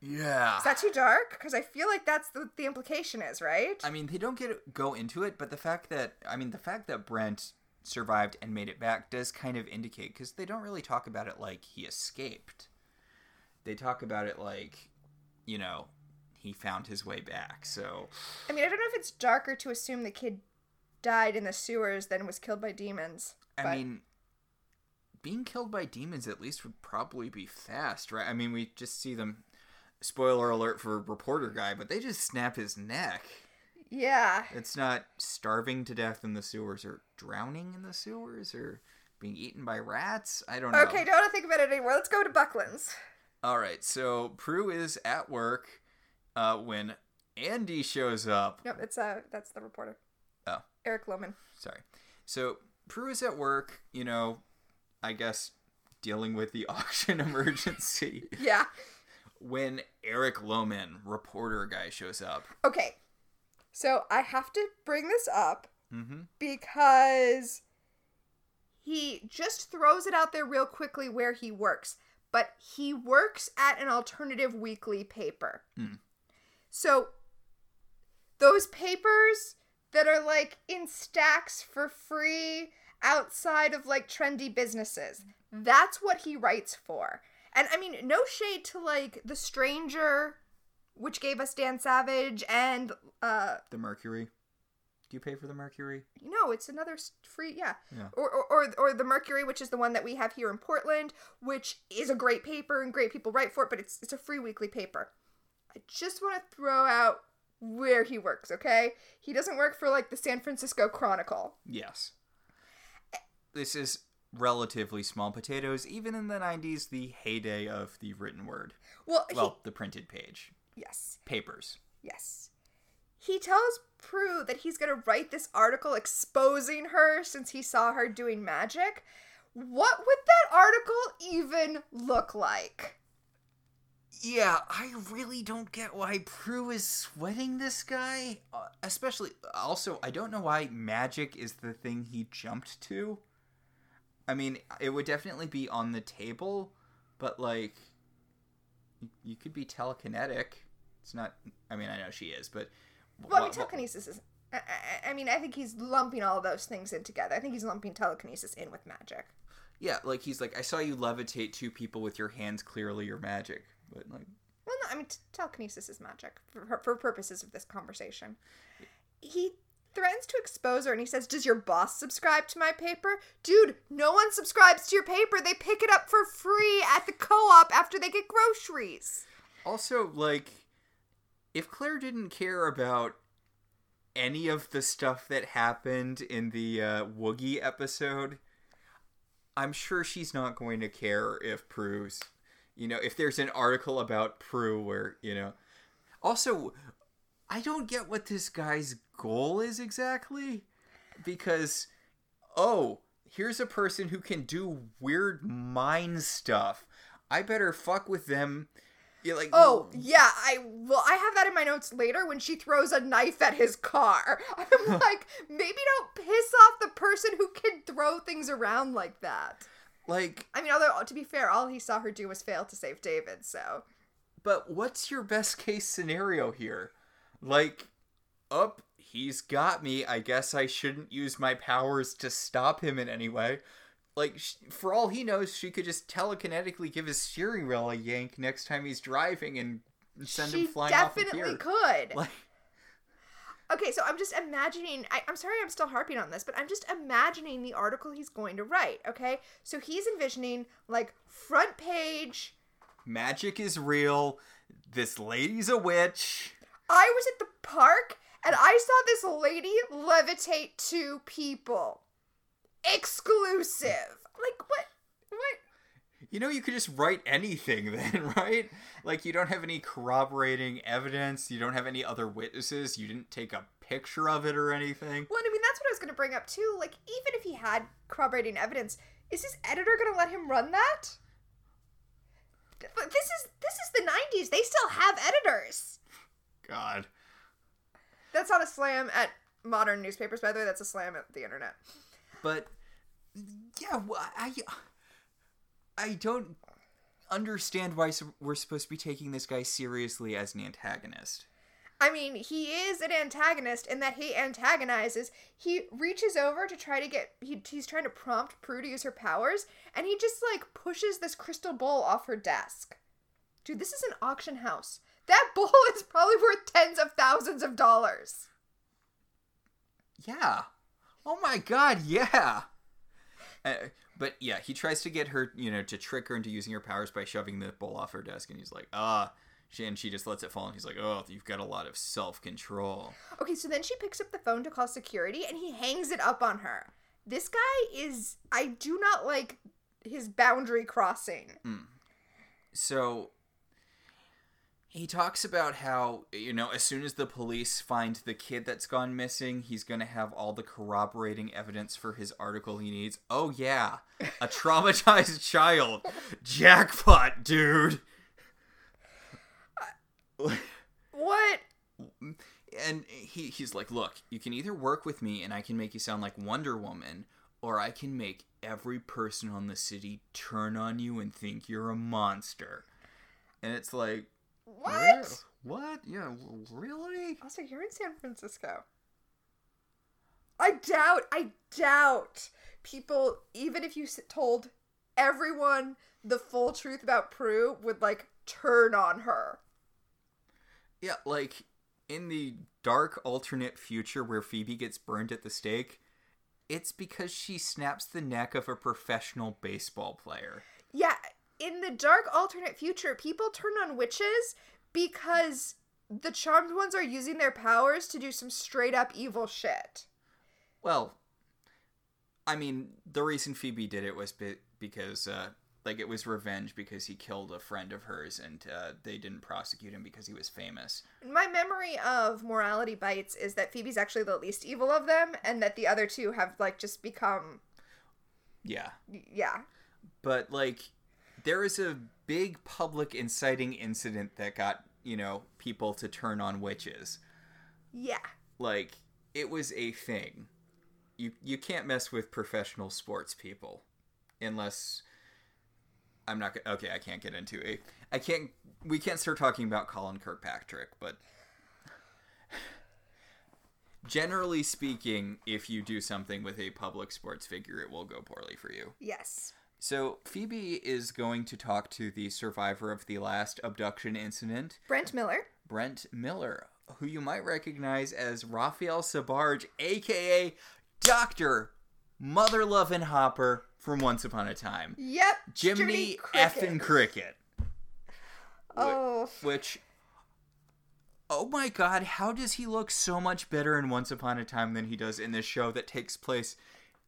Yeah. Is that too dark? Because I feel like that's what the implication is, right? I mean, they don't get go into it, but the fact that I mean, the fact that Brent survived and made it back does kind of indicate because they don't really talk about it like he escaped. They talk about it like, you know, he found his way back. So I mean, I don't know if it's darker to assume the kid died in the sewers than was killed by demons. I but- mean, being killed by demons at least would probably be fast, right? I mean, we just see them. Spoiler alert for reporter guy, but they just snap his neck. yeah. It's not starving to death in the sewers or drowning in the sewers or being eaten by rats. I don't know. Okay, don't think about it anymore. Let's go to Buckland's. All right, so Prue is at work uh, when Andy shows up. Nope, it's uh, that's the reporter. Oh. Eric Lohman. Sorry. So Prue is at work, you know, I guess dealing with the <laughs> auction emergency Yeah. when Eric Lohman, reporter guy, shows up. Okay. So I have to bring this up Mm-hmm. because he just throws it out there real quickly where he works, but he works at an alternative weekly paper. Hmm. So those papers that are like in stacks for free outside of like trendy businesses, that's what he writes for. And I mean, no shade to like The Stranger, which gave us Dan Savage, and uh The Mercury. Do you pay for the Mercury? no, it's another free, yeah. Yeah. Or, or, or, or the Mercury, which is the one that we have here in Portland, which is a great paper and great people write for it, but it's it's a free weekly paper. I just want to throw out where he works, okay? He doesn't work for like the San Francisco Chronicle. Yes. This is relatively small potatoes, even in the 90s, the heyday of the written word. Well, he, Well, the printed page. yes, Papers. yes. He tells Prue that he's gonna write this article exposing her since he saw her doing magic. What would that article even look like? Yeah, I really don't get why Prue is sweating this guy. Uh, especially, also, I don't know why magic is the thing he jumped to. I mean, it would definitely be on the table, but like, you could be telekinetic. It's not. I mean, I know she is, but. Well, I mean, telekinesis is. I, I, I mean, I think he's lumping all those things in together. I think he's lumping telekinesis in with magic. Yeah, like he's like, I saw you levitate two people with your hands. Clearly, you're magic. But like, Well, no, I mean, telekinesis is magic for, for purposes of this conversation. He threatens to expose her and he says, Does your boss subscribe to my paper? Dude, no one subscribes to your paper. They pick it up for free at the co op after they get groceries. Also, like, if Claire didn't care about any of the stuff that happened in the uh, Woogie episode, I'm sure she's not going to care if Prue's, you know, if there's an article about Prue where, you know. Also, I don't get what this guy's goal is exactly. Because, oh, here's a person who can do weird mind stuff. I better fuck with them. Yeah, like Oh, yeah, I well I have that in my notes later when she throws a knife at his car. <laughs> I'm <laughs> like, maybe don't piss off the person who can throw things around like that. like I mean, although to be fair, all he saw her do was fail to save David, so But what's your best case scenario here? Like, up, he's got me. I guess I shouldn't use my powers to stop him in any way. Like, for all he knows, she could just telekinetically give his steering wheel a yank next time he's driving and send she him flying off a definitely could. Like, Okay, so I'm just imagining. I, I'm sorry I'm still harping on this, but I'm just imagining the article he's going to write. Okay, so he's envisioning like front page. magic is real. This lady's a witch. I was at the park and I saw this lady levitate two people. Exclusive. Like what? What? You know, you could just write anything <laughs> then, right? Like, you don't have any corroborating evidence. You don't have any other witnesses. You didn't take a picture of it or anything. Well, I mean, that's what I was going to bring up too. Like, even if he had corroborating evidence, is his editor going to let him run that? But this is this is the '90s. They still have editors. God. That's not a slam at modern newspapers, by the way. That's a slam at the internet. But, yeah, I, I don't understand why we're supposed to be taking this guy seriously as an antagonist. I mean, he is an antagonist in that he antagonizes. He reaches over to try to get. He, he's trying to prompt Prue to use her powers, and he just like pushes this crystal bowl off her desk. Dude, this is an auction house. That <laughs> bowl is probably worth tens of thousands of dollars. Yeah. Oh my god, yeah. Uh, but yeah, he tries to get her, you know, to trick her into using her powers by shoving the bowl off her desk, and he's like, ah. She, and she just lets it fall, and he's like, oh, you've got a lot of self control. Okay, so then she picks up the phone to call security, and he hangs it up on her. This guy is. I do not like his boundary crossing. So he talks about how, you know, as soon as the police find the kid that's gone missing, he's going to have all the corroborating evidence for his article he needs. Oh, yeah, a <laughs> traumatized child. Jackpot, dude. What? and he he's like, "Look, you can either work with me and I can make you sound like Wonder Woman, or I can make every person on the city turn on you and think you're a monster." And it's like, What? "Re- What? Yeah, really? Also, you're in San Francisco. I doubt, I doubt people, even if you told everyone the full truth about Prue, would like turn on her. Yeah, like in the dark alternate future where Phoebe gets burned at the stake, it's because she snaps the neck of a professional baseball player. In the dark alternate future, people turn on witches because the charmed ones are using their powers to do some straight up evil shit. Well, I mean, the reason Phoebe did it was be- because, uh, like, it was revenge because he killed a friend of hers, and uh, they didn't prosecute him because he was famous. My memory of Morality Bites is that Phoebe's actually the least evil of them, and that the other two have like just become, Yeah, yeah. but like, there is a big public inciting incident that got you know people to turn on witches. Yeah. Like, it was a thing. You you can't mess with professional sports people, unless. I'm not gonna. Okay, I can't get into it. I can't. We can't start talking about Colin Kaepernick, but generally speaking, if you do something with a public sports figure, it will go poorly for you. Yes. So Phoebe is going to talk to the survivor of the last abduction incident, Brent Miller. Brent Miller. who you might recognize as Rafael Sbarge, aka Doctor Mother Lovin' Hopper from Once Upon a Time. Yep. Jiminy Cricket. effing Cricket. Oh, Which, oh my god, how does he look so much better in Once Upon a Time than he does in this show that takes place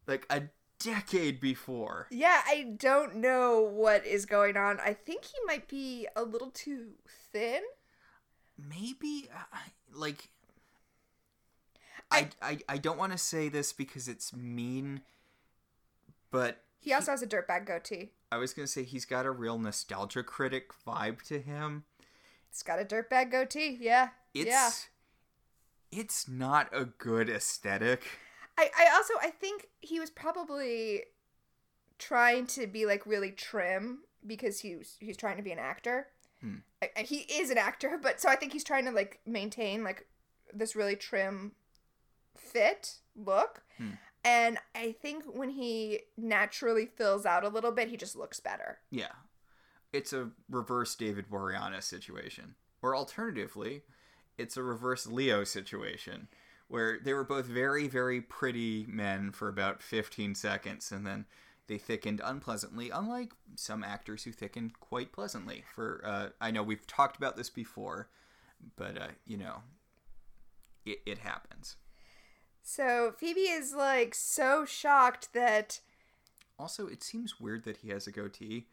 like a decade before? yeah. I don't know what is going on. I think he might be a little too thin. Maybe, uh, like, I, I, I don't want to say this because it's mean, but He also has a dirtbag goatee. I was gonna say he's got a real nostalgia critic vibe to him. He's got a dirtbag goatee. Yeah. It's yeah. it's not a good aesthetic. I, I also I think he was probably trying to be like really trim because he's he's trying to be an actor. Hmm. I- he is an actor, but so I think he's trying to like maintain like this really trim fit look. Hmm. And I think when he naturally fills out a little bit, he just looks better. Yeah. It's a reverse David Boreanaz situation. Or alternatively, it's a reverse Leo situation where they were both very, very pretty men for about 15 seconds and then they thickened unpleasantly, unlike some actors who thicken quite pleasantly. For uh, I know we've talked about this before, but uh, you know, it, it happens. So Phoebe is like so shocked that Also, it seems weird that he has a goatee.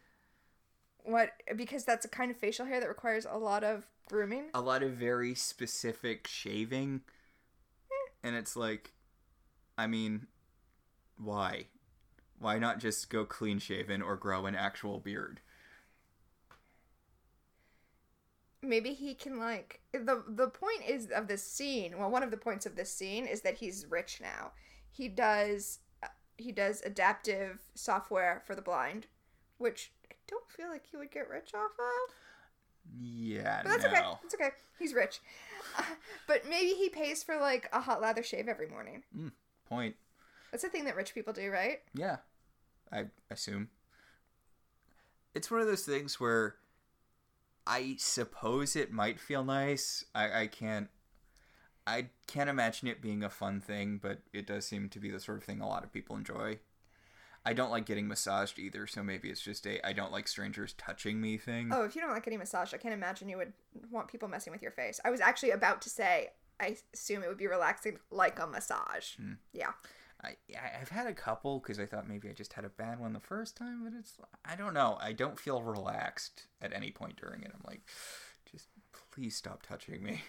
what because that's a kind of facial hair that requires a lot of grooming. a lot of very specific shaving and it's like i mean why? Why not just go clean shaven or grow an actual beard? Maybe he can like the the point is of this scene well one of the points of this scene is that he's rich now. He does uh, he does adaptive software for the blind which i don't feel like he would get rich off of yeah but that's no. Okay that's okay. He's rich. Uh, <laughs> but maybe he pays for like a hot lather shave every morning. Point. That's a thing that rich people do right? Yeah i assume. It's one of those things where i suppose it might feel nice. I i can't I can't imagine it being a fun thing, but it does seem to be the sort of thing a lot of people enjoy. I don't like getting massaged either, so maybe it's just a I don't like strangers touching me thing. oh if you don't like getting massaged i can't imagine you would want people messing with your face i was actually about to say i assume it would be relaxing like a massage hmm. yeah I I- I've had a couple because I thought maybe I just had a bad one the first time, but it's I don't know. I don't feel relaxed at any point during it. I'm like, just please stop touching me.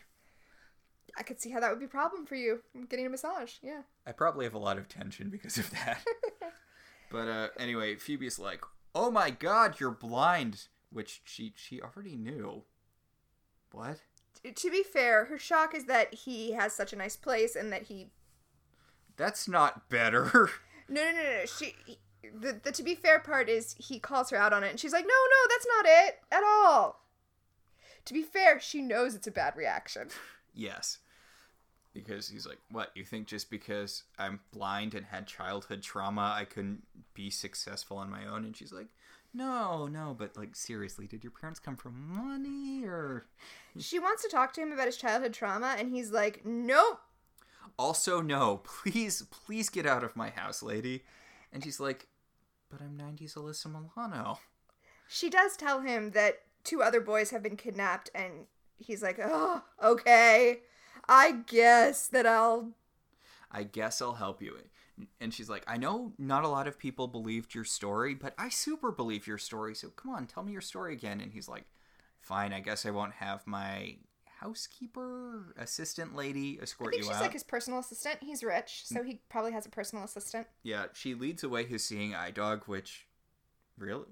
<laughs> I could see how that would be a problem for you getting a massage. Yeah. I probably have a lot of tension because of that. <laughs> but uh, anyway, Phoebe's like, "Oh my God, you're blind," which she she already knew. What? To be fair, her shock is that he has such a nice place and that he. That's not better. <laughs> No, no, no, no. She. he- The, the to be fair part is he calls her out on it and she's like, no, no, that's not it at all. To be fair, she knows it's a bad reaction. yes. Because he's like, "What? You think just because I'm blind and had childhood trauma, I couldn't be successful on my own?" And she's like, "No, no, but like seriously, did your parents come from money or <laughs> She wants to talk to him about his childhood trauma and he's like, nope. Also, no, please, please get out of my house, lady. And she's like, but I'm 90s Alyssa Milano. She does tell him that two other boys have been kidnapped and he's like, oh, okay. I guess that I'll I guess I'll help you. And she's like, I know not a lot of people believed your story, but I super believe your story. So come on, tell me your story again. And he's like, fine, I guess I won't have my housekeeper, assistant lady escort I escort think you she's out. like his personal assistant. He's rich, so he probably has a personal assistant. Yeah, she leads away his seeing eye dog, which really,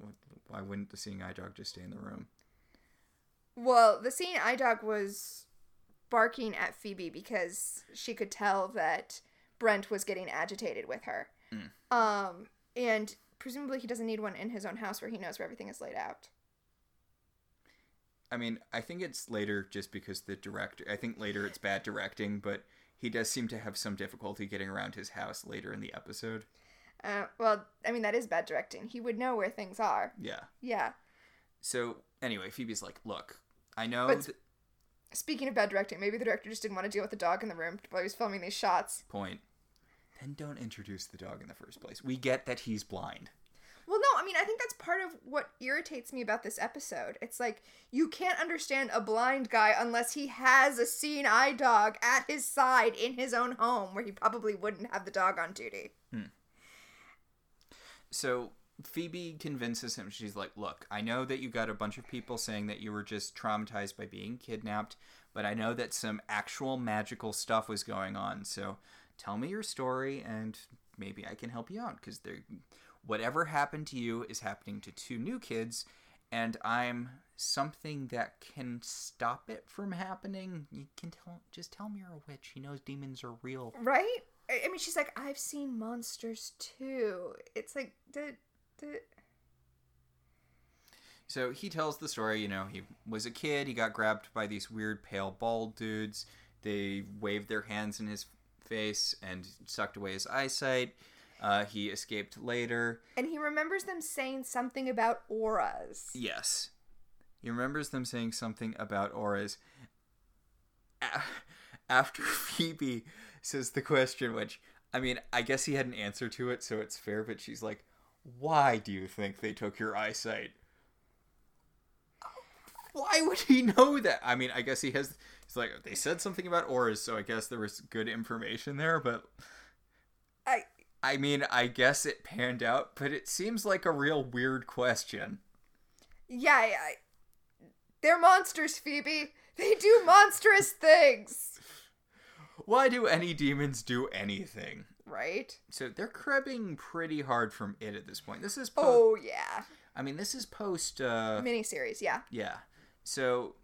why wouldn't the seeing eye dog just stay in the room? Well, the seeing eye dog was barking at Phoebe because she could tell that Brent was getting agitated with her. Um, and presumably he doesn't need one in his own house where he knows where everything is laid out. I mean, I think it's later just because the director. I think later it's bad directing, but he does seem to have some difficulty getting around his house later in the episode. Uh, well, I mean that is bad directing. He would know where things are. Yeah. Yeah. So anyway, Phoebe's like, "Look, I know." But- th- Speaking of bad directing, maybe the director just didn't want to deal with the dog in the room while he was filming these shots. Point. Then don't introduce the dog in the first place. We get that he's blind. Well, no, I mean, I think that's part of what irritates me about this episode. It's like you can't understand a blind guy unless he has a seeing eye dog at his side in his own home where he probably wouldn't have the dog on duty. Hmm. So Phoebe convinces him. She's like, "Look, I know that you got a bunch of people saying that you were just traumatized by being kidnapped, but I know that some actual magical stuff was going on. So tell me your story, and maybe I can help you out. Because whatever happened to you is happening to two new kids, and I'm something that can stop it from happening. You can tell, just tell me you're a witch. He knows demons are real. Right? I mean, she's like, I've seen monsters too. It's like, the, So he tells the story, you know, he was a kid, he got grabbed by these weird pale bald dudes. They waved their hands in his face and sucked away his eyesight. Uh, he escaped later. and he remembers them saying something about auras. Yes. He remembers them saying something about auras. A- After <laughs> Phoebe says the question, which, I mean, I guess he had an answer to it, so it's fair, but she's like, Why do you think they took your eyesight? Why would he know that? I mean, I guess he has. He's like, they said something about auras, so I guess there was good information there, but. I, I mean, I guess it panned out, but it seems like a real weird question. yeah, I, I, they're monsters, Phoebe. They do monstrous things. Why do any demons do anything? Right? So they're cribbing pretty hard from it at this point. This is post. Oh, yeah. I mean, this is post. uh Miniseries, yeah. Yeah. So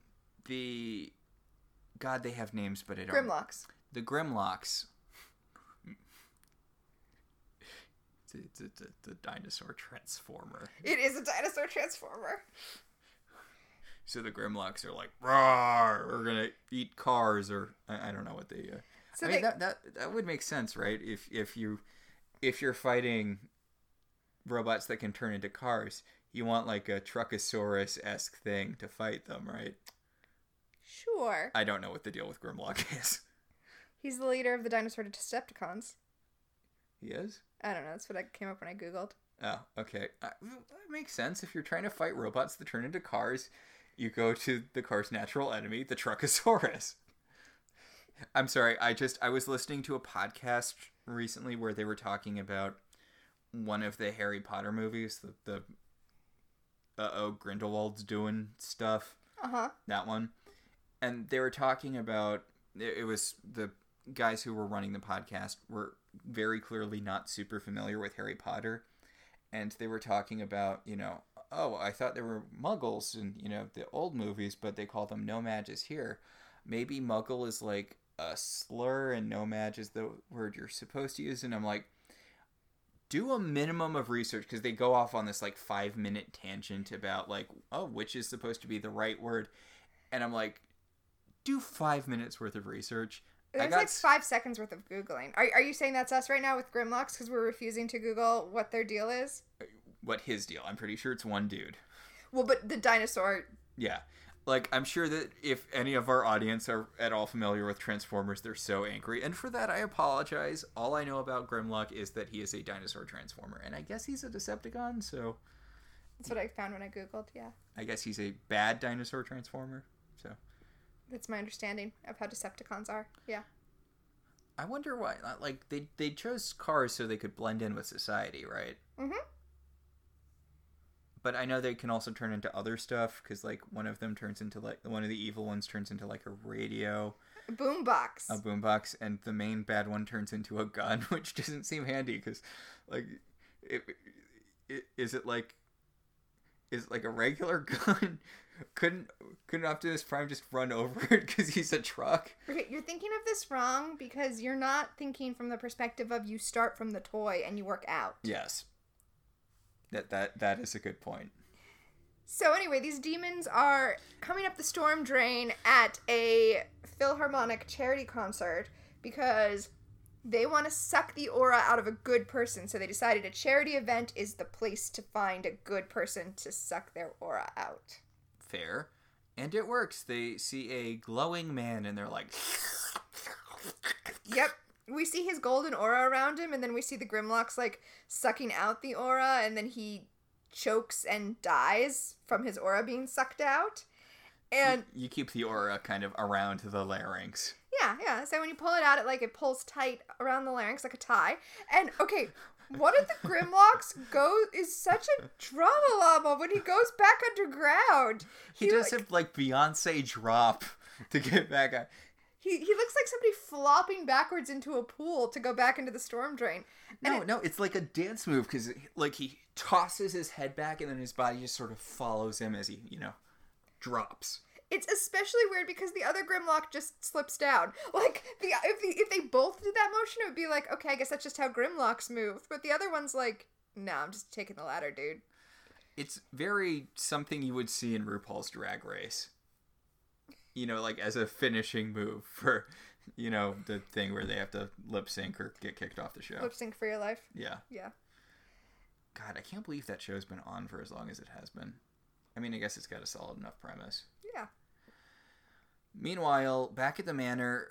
the God, they have names, but I don't. Grimlocks. The Grimlocks. It's a, it's a, it's a dinosaur transformer. It is a dinosaur transformer. So the Grimlocks are like, "Rawr, we're gonna eat cars," or I, I don't know what they. Uh, So I mean, that that that would make sense, right? If if you if you're fighting robots that can turn into cars, you want like a Truckosaurus esque thing to fight them, right? Sure. I don't know what the deal with Grimlock <laughs> is. He's the leader of the dinosaur Decepticons. He is. I don't know. That's what I came up when I googled. Oh, okay. Uh, that makes sense. If you're trying to fight robots that turn into cars, you go to the car's natural enemy, the Truckosaurus. <laughs> I'm sorry. I just I was listening to a podcast recently where they were talking about one of the Harry Potter movies, the the uh oh Grindelwald's doing stuff. Uh huh. that one and they were talking about it it was the guys who were running the podcast were very clearly not super familiar with harry potter and they were talking about you know oh i thought there were muggles in you know the old movies but they call them nomads here maybe muggle is like a slur and nomad is the word you're supposed to use and i'm like do a minimum of research because they go off on this like five minute tangent about like oh which is supposed to be the right word and i'm like do five minutes worth of research There's got like five seconds worth of googling. Are, are you saying that's us right now with Grimlocks because we're refusing to Google what their deal is? Uh, what his deal i'm pretty sure it's one dude Well, but the dinosaur. yeah like i'm sure that if any of our audience are at all familiar with transformers they're so angry and for that i apologize all i know about grimlock is that he is a dinosaur transformer and i guess he's a decepticon so That's what I found when I googled. Yeah, i guess he's a bad dinosaur transformer so that's my understanding of how Decepticons are. Yeah. I wonder why. Like they they chose cars so they could blend in with society, right? Mhm. But I know they can also turn into other stuff because like one of them turns into like one of the evil ones turns into like a radio, Boombox. a boombox, and the main bad one turns into a gun, <laughs> which doesn't seem handy because like it, it is it like is it like a regular <laughs> gun? couldn't couldn't Optimus Prime just run over it because he's a truck? Okay, you're thinking of this wrong because you're not thinking from the perspective of you start from the toy and you work out. Yes. That that that is a good point. So anyway, these demons are coming up the storm drain at a Philharmonic charity concert because they want to suck the aura out of a good person. So they decided a charity event is the place to find a good person to suck their aura out. Fair. And it works. They see a glowing man and they're like, Yep. We see his golden aura around him, and then we see the Grimlocks like sucking out the aura, and then he chokes and dies from his aura being sucked out. And you keep the aura kind of around the larynx. yeah, yeah. So when you pull it out, it like it pulls tight around the larynx like a tie. And okay, one of the <laughs> Grimlocks go is such a drama llama when he goes back underground. He, does like, have like Beyonce drop <laughs> to get back on. He, he looks like somebody flopping backwards into a pool to go back into the storm drain. And No, it- no, it's like a dance move because like he tosses his head back and then his body just sort of follows him as he, you know, drops. It's especially weird because the other Grimlock just slips down. Like the if the, if they both did that motion, it would be like, okay, I guess that's just how Grimlocks move. But the other one's like, no, I'm just taking the ladder, dude. It's very something you would see in RuPaul's Drag Race. You know, like as a finishing move <laughs> for, you know, the thing where they have to lip sync or get kicked off the show. Lip sync for your life. Yeah. Yeah. God, I can't believe that show's been on for as long as it has been. I mean, I guess it's got a solid enough premise. Yeah. Meanwhile, back at the manor,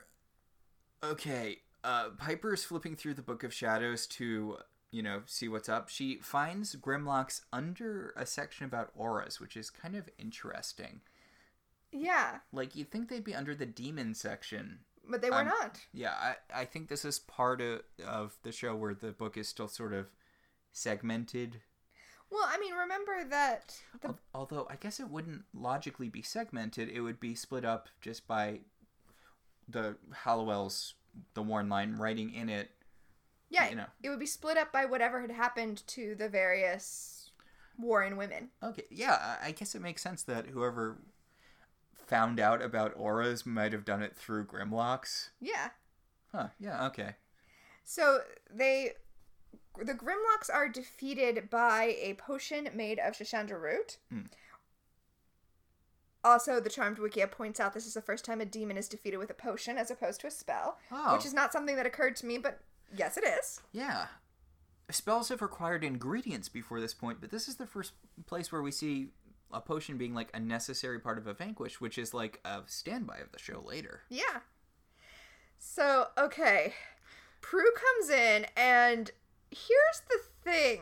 okay, uh, Piper is flipping through the Book of Shadows to, you know, see what's up. She finds Grimlocks under a section about auras, which is kind of interesting. Yeah. Like, you'd think they'd be under the demon section. But they were Um, not. Yeah, I, I think this is part of, of the show where the book is still sort of segmented Well, I mean, remember that the Although I guess it wouldn't logically be segmented, it would be split up just by the Halliwell's the Warren line writing in it. yeah, you know. it would be split up by whatever had happened to the various Warren women. Okay, yeah, I guess it makes sense that whoever found out about auras might have done it through Grimlocks. Yeah. Huh? Yeah. Okay. So they the Grimlocks are defeated by a potion made of Shashandra root. Hmm. Also, the Charmed Wikia points out this is the first time a demon is defeated with a potion as opposed to a spell, Oh. which is not something that occurred to me, but yes, it is. Yeah. Spells have required ingredients before this point, but this is the first place where we see a potion being like a necessary part of a vanquish, which is like a standby of the show later. Yeah. So, okay. Prue comes in, and here's the thing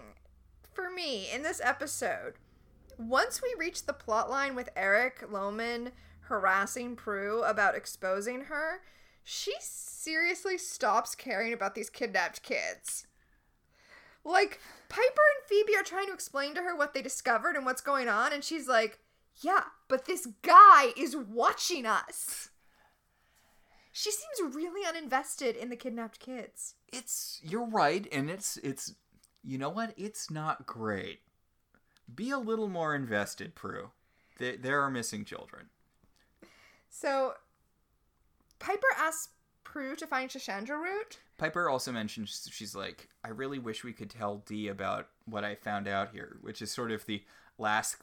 for me in this episode. Once we reach the plot line with Eric Lohman harassing Prue about exposing her, she seriously stops caring about these kidnapped kids. Like, Piper and Phoebe are trying to explain to her what they discovered and what's going on, and she's like, Yeah, but this guy is watching us. She seems really uninvested in the kidnapped kids. It's you're right, and it's it's you know what? It's not great. Be a little more invested, Prue. There, there are missing children. So, Piper asks Prue to find Shashandra root. Piper also mentions she's like, I really wish we could tell Dee about what I found out here, which is sort of the last.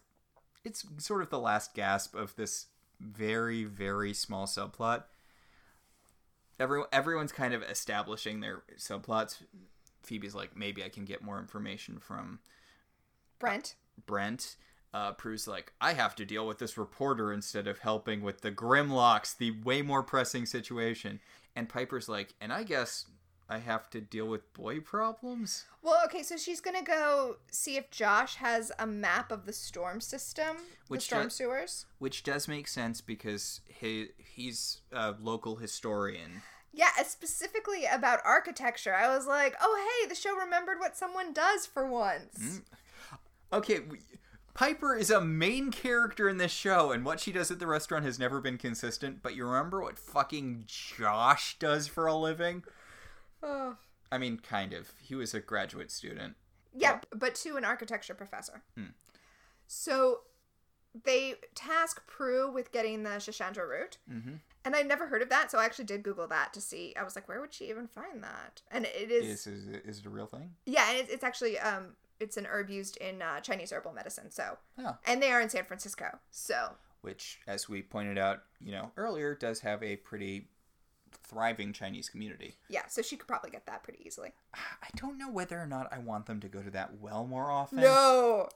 It's sort of the last gasp of this very very small subplot. Everyone everyone's kind of establishing their subplots. Phoebe's like, maybe I can get more information from Brent. Brent. Uh, Prue's like, I have to deal with this reporter instead of helping with the Grimlocks, the way more pressing situation. And Piper's like, and I guess I have to deal with boy problems? Well, okay, so she's gonna go see if Josh has a map of the storm system, Which the storm ju- sewers. Which does make sense because he, he's a local historian. Yeah, specifically about architecture. I was like, oh, hey, the show remembered what someone does for once. Hmm? Okay, we, Piper is a main character in this show, and what she does at the restaurant has never been consistent, but you remember what fucking Josh does for a living? Oh. I mean, kind of. He was a graduate student. Yeah, but to an architecture professor. Hmm. So they task Prue with getting the Shashandra root. Mhm. And I'd never heard of that, so I actually did Google that to see. I was like, where would she even find that? And it is, Is, is, it- is it a real thing? yeah, and it's, it's actually um, it's an herb used in uh, Chinese herbal medicine. So, Yeah. and they are in San Francisco. So, Which, as we pointed out, you know, earlier, does have a pretty thriving Chinese community. yeah, so she could probably get that pretty easily. I don't know whether or not I want them to go to that well more often. No,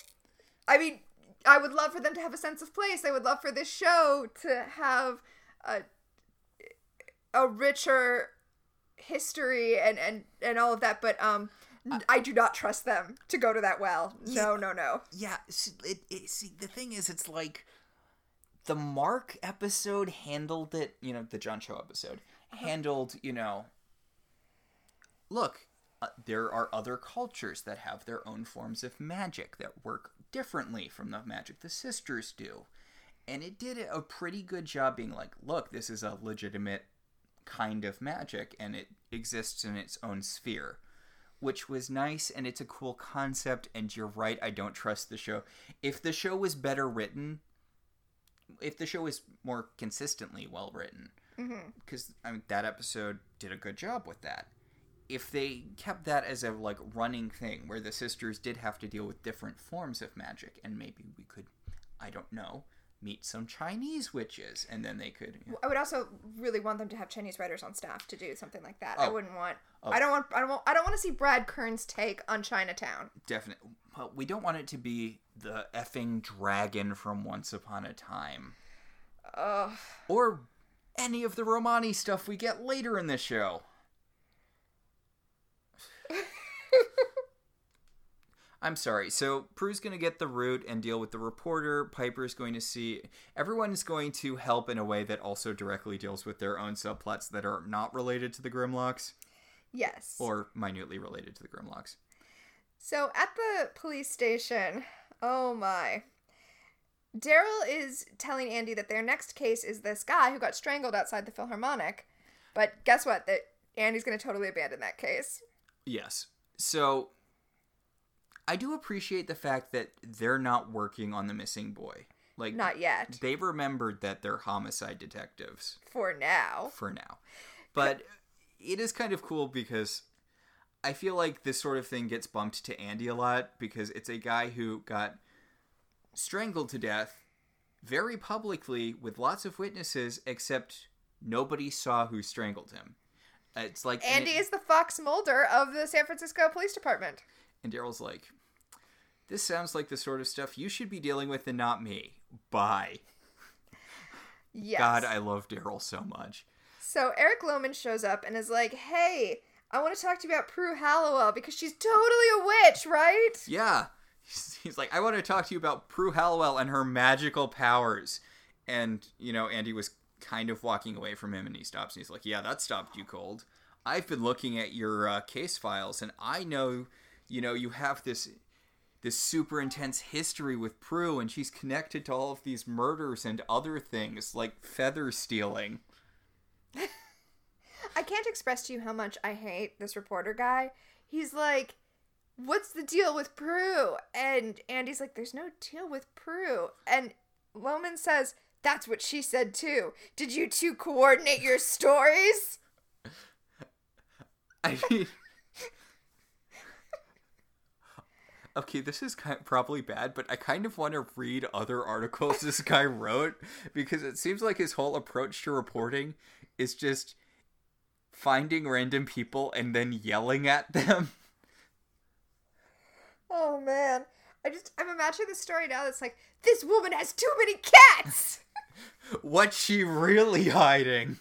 I mean, I would love for them to have a sense of place. I would love for this show to have a a richer history and and and all of that. But um, I do not trust them to go to that well. No, no, no. Yeah, see, it, it, see, the thing is, it's like the Mark episode handled it. You know, the John Cho episode handled. You know, look, uh, there are other cultures that have their own forms of magic that work differently from the magic the sisters do. And it did a pretty good job being like, look, this is a legitimate kind of magic and it exists in its own sphere. Which was nice and it's a cool concept. And you're right, I don't trust the show. If the show was better written, if the show was more consistently well written, Mm-hmm. because I mean, that episode did a good job with that if they kept that as a like running thing where the sisters did have to deal with different forms of magic and maybe we could i don't know meet some chinese witches and then they could you know, I would also really want them to have Chinese writers on staff to do something like that. I Oh. wouldn't want. Oh. I don't want. I don't want. I don't want to see Brad Kern's take on Chinatown. definitely well, we don't want it to be the effing dragon from once upon a time Ugh. or any of the romani stuff we get later in this show <laughs> I'm sorry. So Prue's going to get the root and deal with the reporter. Piper's going to see. Everyone is going to help in a way that also directly deals with their own subplots that are not related to the Grimlocks Yes. or minutely related to the Grimlocks. So at the police station, oh my. Darryl is telling Andy that their next case is this guy who got strangled outside the Philharmonic. But guess what? That Andy's going to totally abandon that case. Yes. So I do appreciate the fact that they're not working on the missing boy. Like Not yet. they remembered that they're homicide detectives For now. for now. But it is kind of cool because I feel like this sort of thing gets bumped to Andy a lot because it's a guy who got strangled to death very publicly with lots of witnesses, except nobody saw who strangled him. It's like and Andy is the Fox Mulder of the San Francisco Police Department. And Darryl's like, this sounds like the sort of stuff you should be dealing with and not me. Bye. Yes. God, I love Darryl so much. So Eric Lohman shows up and is like, "Hey, I want to talk to you about Prue Halliwell because she's totally a witch, right?" Yeah. <laughs> He's, like, I want to talk to you about Prue Halliwell and her magical powers. And, you know, Andy was kind of walking away from him and he stops and he's like, Yeah, that stopped you cold. I've been looking at your uh, case files and I know, you know, you have this this super intense history with Prue and she's connected to all of these murders and other things like feather stealing. <laughs> I can't express to you how much I hate this reporter guy. He's like, "What's the deal with Prue?" And Andy's like, "There's no deal with Prue." And Lohman says, "That's what she said too. Did you two coordinate your stories?" <laughs> I mean, okay, this is kind probably bad, but I kind of want to read other articles this guy wrote because it seems like his whole approach to reporting is just finding random people and then yelling at them. Oh man. I just I'm imagining the story now that's like, "This woman has too many cats." <laughs> What's she really hiding?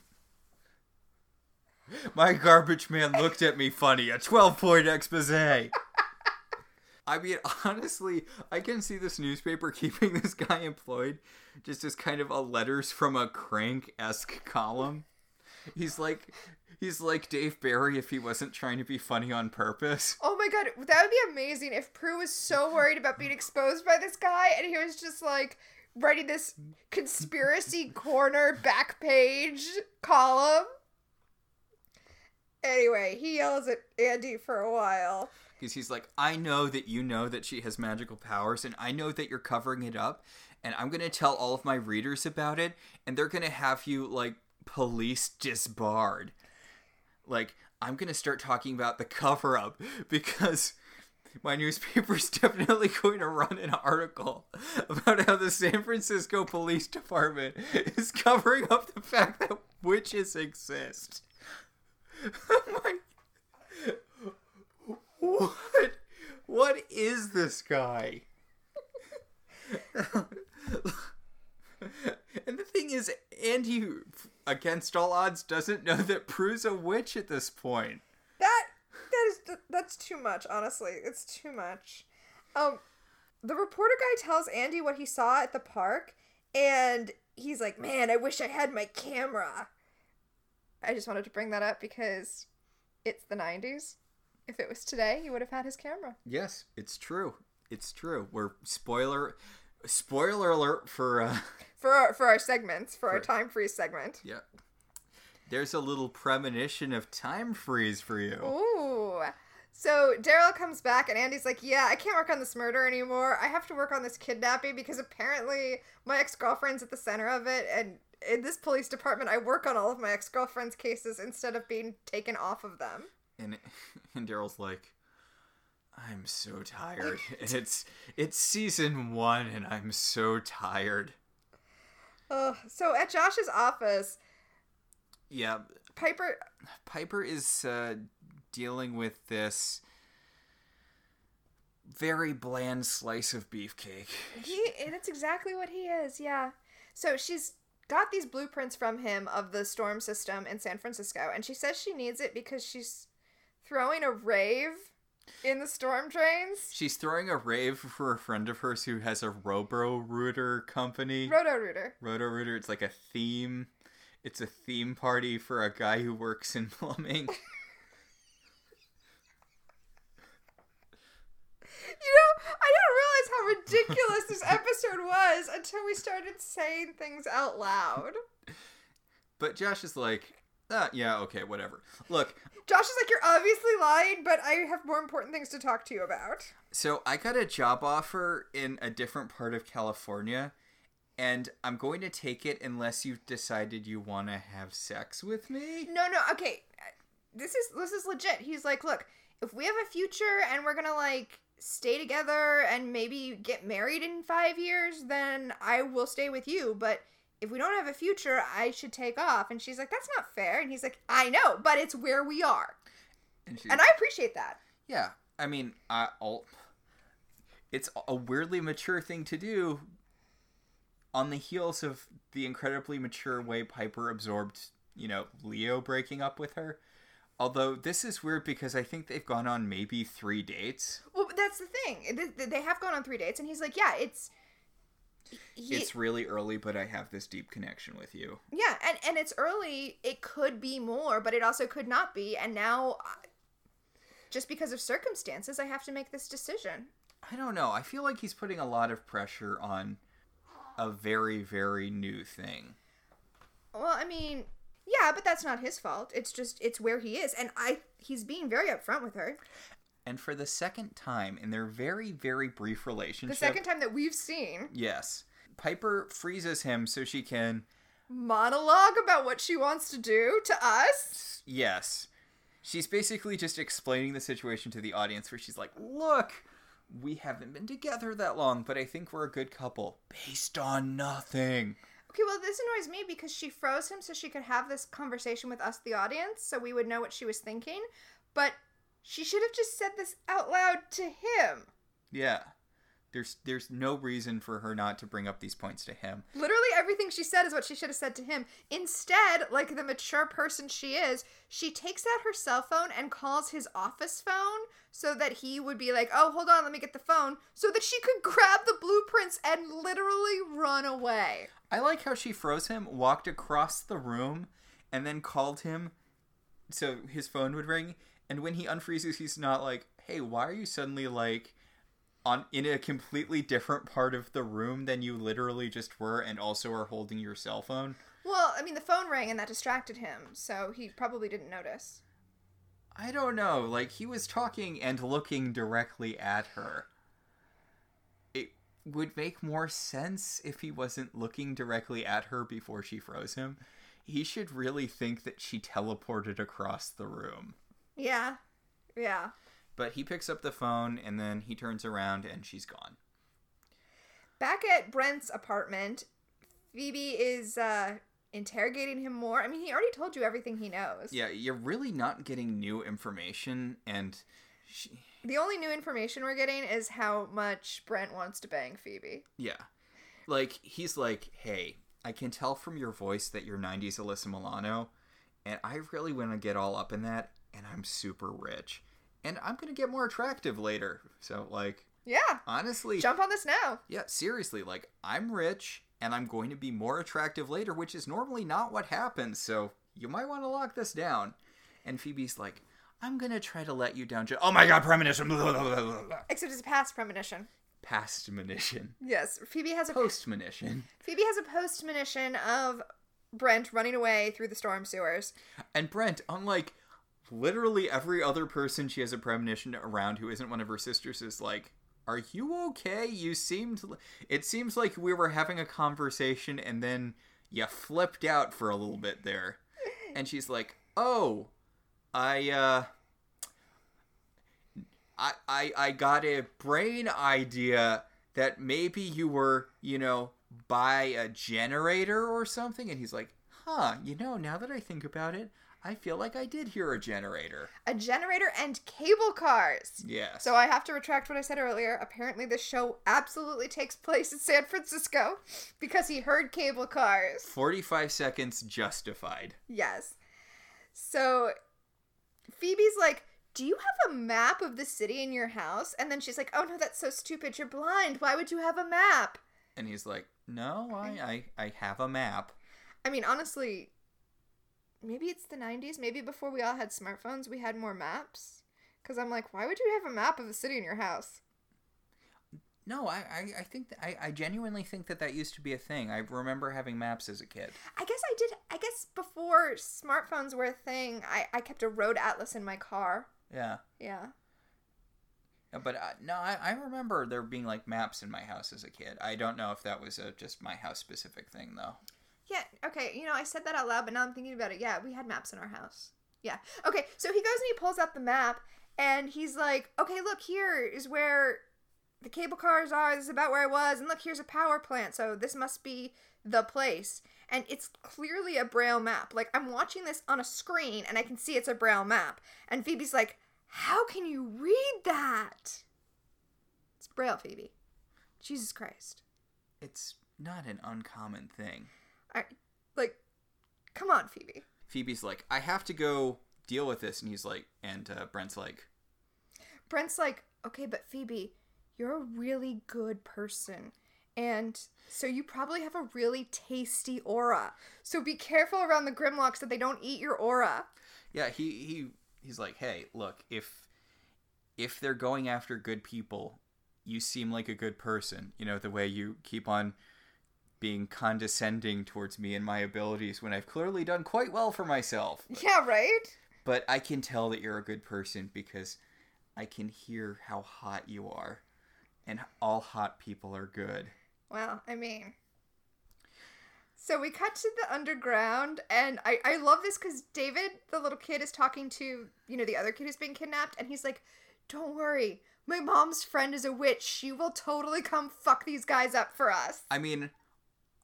My garbage man looked at me funny. A 12 point expose. I mean, honestly, I can see this newspaper <laughs> keeping this guy employed just as kind of a letters from a crank esque column. He's like. He's like Dave Barry if he wasn't trying to be funny on purpose. Oh my god, that would be amazing if Prue was so worried about being exposed by this guy and he was just like writing this conspiracy <laughs> corner back page column. Anyway, he yells at Andy for a while. Because he's like, I know that you know that she has magical powers, and I know that you're covering it up, and I'm gonna tell all of my readers about it, and they're gonna have you like police disbarred. Like, I'm gonna start talking about the cover up <laughs> because my newspaper's <laughs> definitely going to run an article about how the San Francisco Police Department <laughs> is covering up the fact that witches exist. what what is this guy and the thing is, Andy, against all odds, doesn't know that Prue's a witch at this point. That that is that's too much. Honestly, it's too much. Um, the reporter guy tells Andy what he saw at the park, and he's like, "Man, I wish I had my camera." I just wanted to bring that up because it's the '90s. If it was today, he would have had his camera. Yes, it's true. It's true. We're spoiler spoiler alert for uh for our, for our segments for, for our time freeze segment. Yeah. There's a little premonition of time freeze for you. Ooh. So Darryl comes back and Andy's like, "Yeah, I can't work on this murder anymore. I have to work on this kidnapping because apparently my ex-girlfriend's at the center of it and in this police department I work on all of my ex-girlfriend's cases instead of being taken off of them." And <laughs> and Darryl's like, I'm so tired. <laughs> it's it's season one, and I'm so tired. Uh, so at Josh's office, yeah, Piper Piper is uh, dealing with this very bland slice of beefcake. He and it's exactly what he is. Yeah. So she's got these blueprints from him of the storm system in San Francisco, and she says she needs it because she's throwing a rave in the storm drains. She's throwing a rave for a friend of hers who has a Robo Rooter company. Roto Rooter. Roto Rooter. It's like a theme. It's a theme party for a guy who works in <laughs> plumbing. <laughs> You know, I didn't realize how ridiculous this <laughs> episode was until we started saying things out loud. But Josh is like, ah, yeah, okay, whatever. Look, Josh is like, you're obviously lying, but I have more important things to talk to you about. So I got a job offer in a different part of California, and I'm going to take it unless you've decided you want to have sex with me. No, no, okay. This is this is legit. He's like, look, if we have a future and we're gonna like stay together and maybe get married in five years, then I will stay with you. But if we don't have a future, I should take off. And she's like, that's not fair. And he's like, I know, but it's where we are. And, and I appreciate that. Yeah. I mean, I, will it's a weirdly mature thing to do on the heels of the incredibly mature way Piper absorbed, you know, Leo breaking up with her. Although this is weird because I think they've gone on maybe three dates. Well, that's the thing. They have gone on three dates, and he's like, "Yeah, it's he, it's really early, but I have this deep connection with you. Yeah, and and it's early. It could be more, but it also could not be. And now, uh, just because of circumstances, I have to make this decision. I don't know. I feel like he's putting a lot of pressure on a very very new thing. Well, I mean, yeah, but that's not his fault. It's just it's where he is, and I he's being very upfront with her. And for the second time in their very, very brief relationship. The second time that we've seen. Yes. Piper freezes him so she can. Monologue about what she wants to do to us? Yes. She's basically just explaining the situation to the audience where she's like, look, we haven't been together that long, but I think we're a good couple. Based on nothing. Okay, well, this annoys me because she froze him so she could have this conversation with us, the audience, so we would know what she was thinking. But she should have just said this out loud to him. Yeah. There's there's no reason for her not to bring up these points to him. Literally everything she said is what she should have said to him. Instead, like the mature person she is, she takes out her cell phone and calls his office phone so that he would be like, "Oh, hold on, let me get the phone," so that she could grab the blueprints and literally run away. I like how she froze him, walked across the room, and then called him so his phone would ring and when he unfreezes, he's not like, "Hey, why are you suddenly like on in a completely different part of the room than you literally just were, and also are holding your cell phone?" Well, I mean, the phone rang and that distracted him, so he probably didn't notice. I don't know. Like he was talking and looking directly at her. It would make more sense if he wasn't looking directly at her before she froze him. He should really think that she teleported across the room. Yeah. Yeah. But he picks up the phone and then he turns around and she's gone. Back at Brent's apartment, Phoebe is uh, interrogating him more. I mean, he already told you everything he knows. Yeah, you're really not getting new information, and she, The only new information we're getting is how much Brent wants to bang Phoebe. Yeah. Like, he's like, hey, I can tell from your voice that you're 90s Alyssa Milano, and I really want to get all up in that, and I'm super rich. And I'm going to get more attractive later. So, like, Yeah. honestly, Jump on this now. yeah, seriously, like, I'm rich, and I'm going to be more attractive later, which is normally not what happens, so you might want to lock this down. And Phoebe's like, I'm going to try to let you down. Oh my god, premonition! Blah, <laughs> blah, blah, blah, blah. Except it's a past premonition. Past monition. Yes. Phoebe has a Post monition. Phoebe has a post monition of Brent running away through the storm sewers. And Brent, unlike literally every other person she has a premonition around who isn't one of her sisters, is like, Are you okay? You seemed. It seems like we were having a conversation and then you flipped out for a little bit there. And she's like, Oh, I, uh. I, I, I got a brain idea that maybe you were, you know, by a generator or something. And he's like, huh, you know, now that I think about it, I feel like I did hear a generator. A generator and cable cars. Yes. So I have to retract what I said earlier. Apparently, this show absolutely takes place in San Francisco because he heard cable cars. 45 seconds justified. Yes. So Phoebe's like, Do you have a map of the city in your house? And then she's like, Oh no, that's so stupid. You're blind. Why would you have a map? And he's like, no, I, I, I have a map. I mean, honestly, maybe it's the 90s. Maybe before we all had smartphones, we had more maps. Because I'm like, why would you have a map of the city in your house? No, I, I, I think that, I, I genuinely think that that used to be a thing. I remember having maps as a kid. I guess I did. I guess before smartphones were a thing, I, I kept a road atlas in my car. Yeah. Yeah. Yeah, But uh, no, I, I remember there being like maps in my house as a kid. I don't know if that was a just my house specific thing though. Yeah, okay, you know, I said that out loud, but now I'm thinking about it. Yeah, we had maps in our house. Yeah. Okay, so he goes and he pulls out the map and he's like, okay, look, here is where the cable cars are. This is about where I was. And look, here's a power plant. So this must be the place. And it's clearly a braille map. Like, I'm watching this on a screen and I can see it's a braille map. And Phoebe's like, how can you read that? It's braille, Phoebe. Jesus Christ. It's not an uncommon thing. I, like, come on, Phoebe. Phoebe's like, I have to go deal with this, and he's like, and uh, Brent's like, Brent's like, okay, but Phoebe, you're a really good person. And so you probably have a really tasty aura. So be careful around the Grimlocks that they don't eat your aura. yeah, he he he's like, hey, look, if if they're going after good people, you seem like a good person. You know the way you keep on being condescending towards me and my abilities when I've clearly done quite well for myself. <laughs> Yeah, right? But I can tell that you're a good person because I can hear how hot you are. And all hot people are good. Well, I mean. So we cut to the underground, and I, I love this because David, the little kid, is talking to, you know, the other kid who's been kidnapped, and he's like, Don't worry, my mom's friend is a witch. She will totally come fuck these guys up for us. I mean,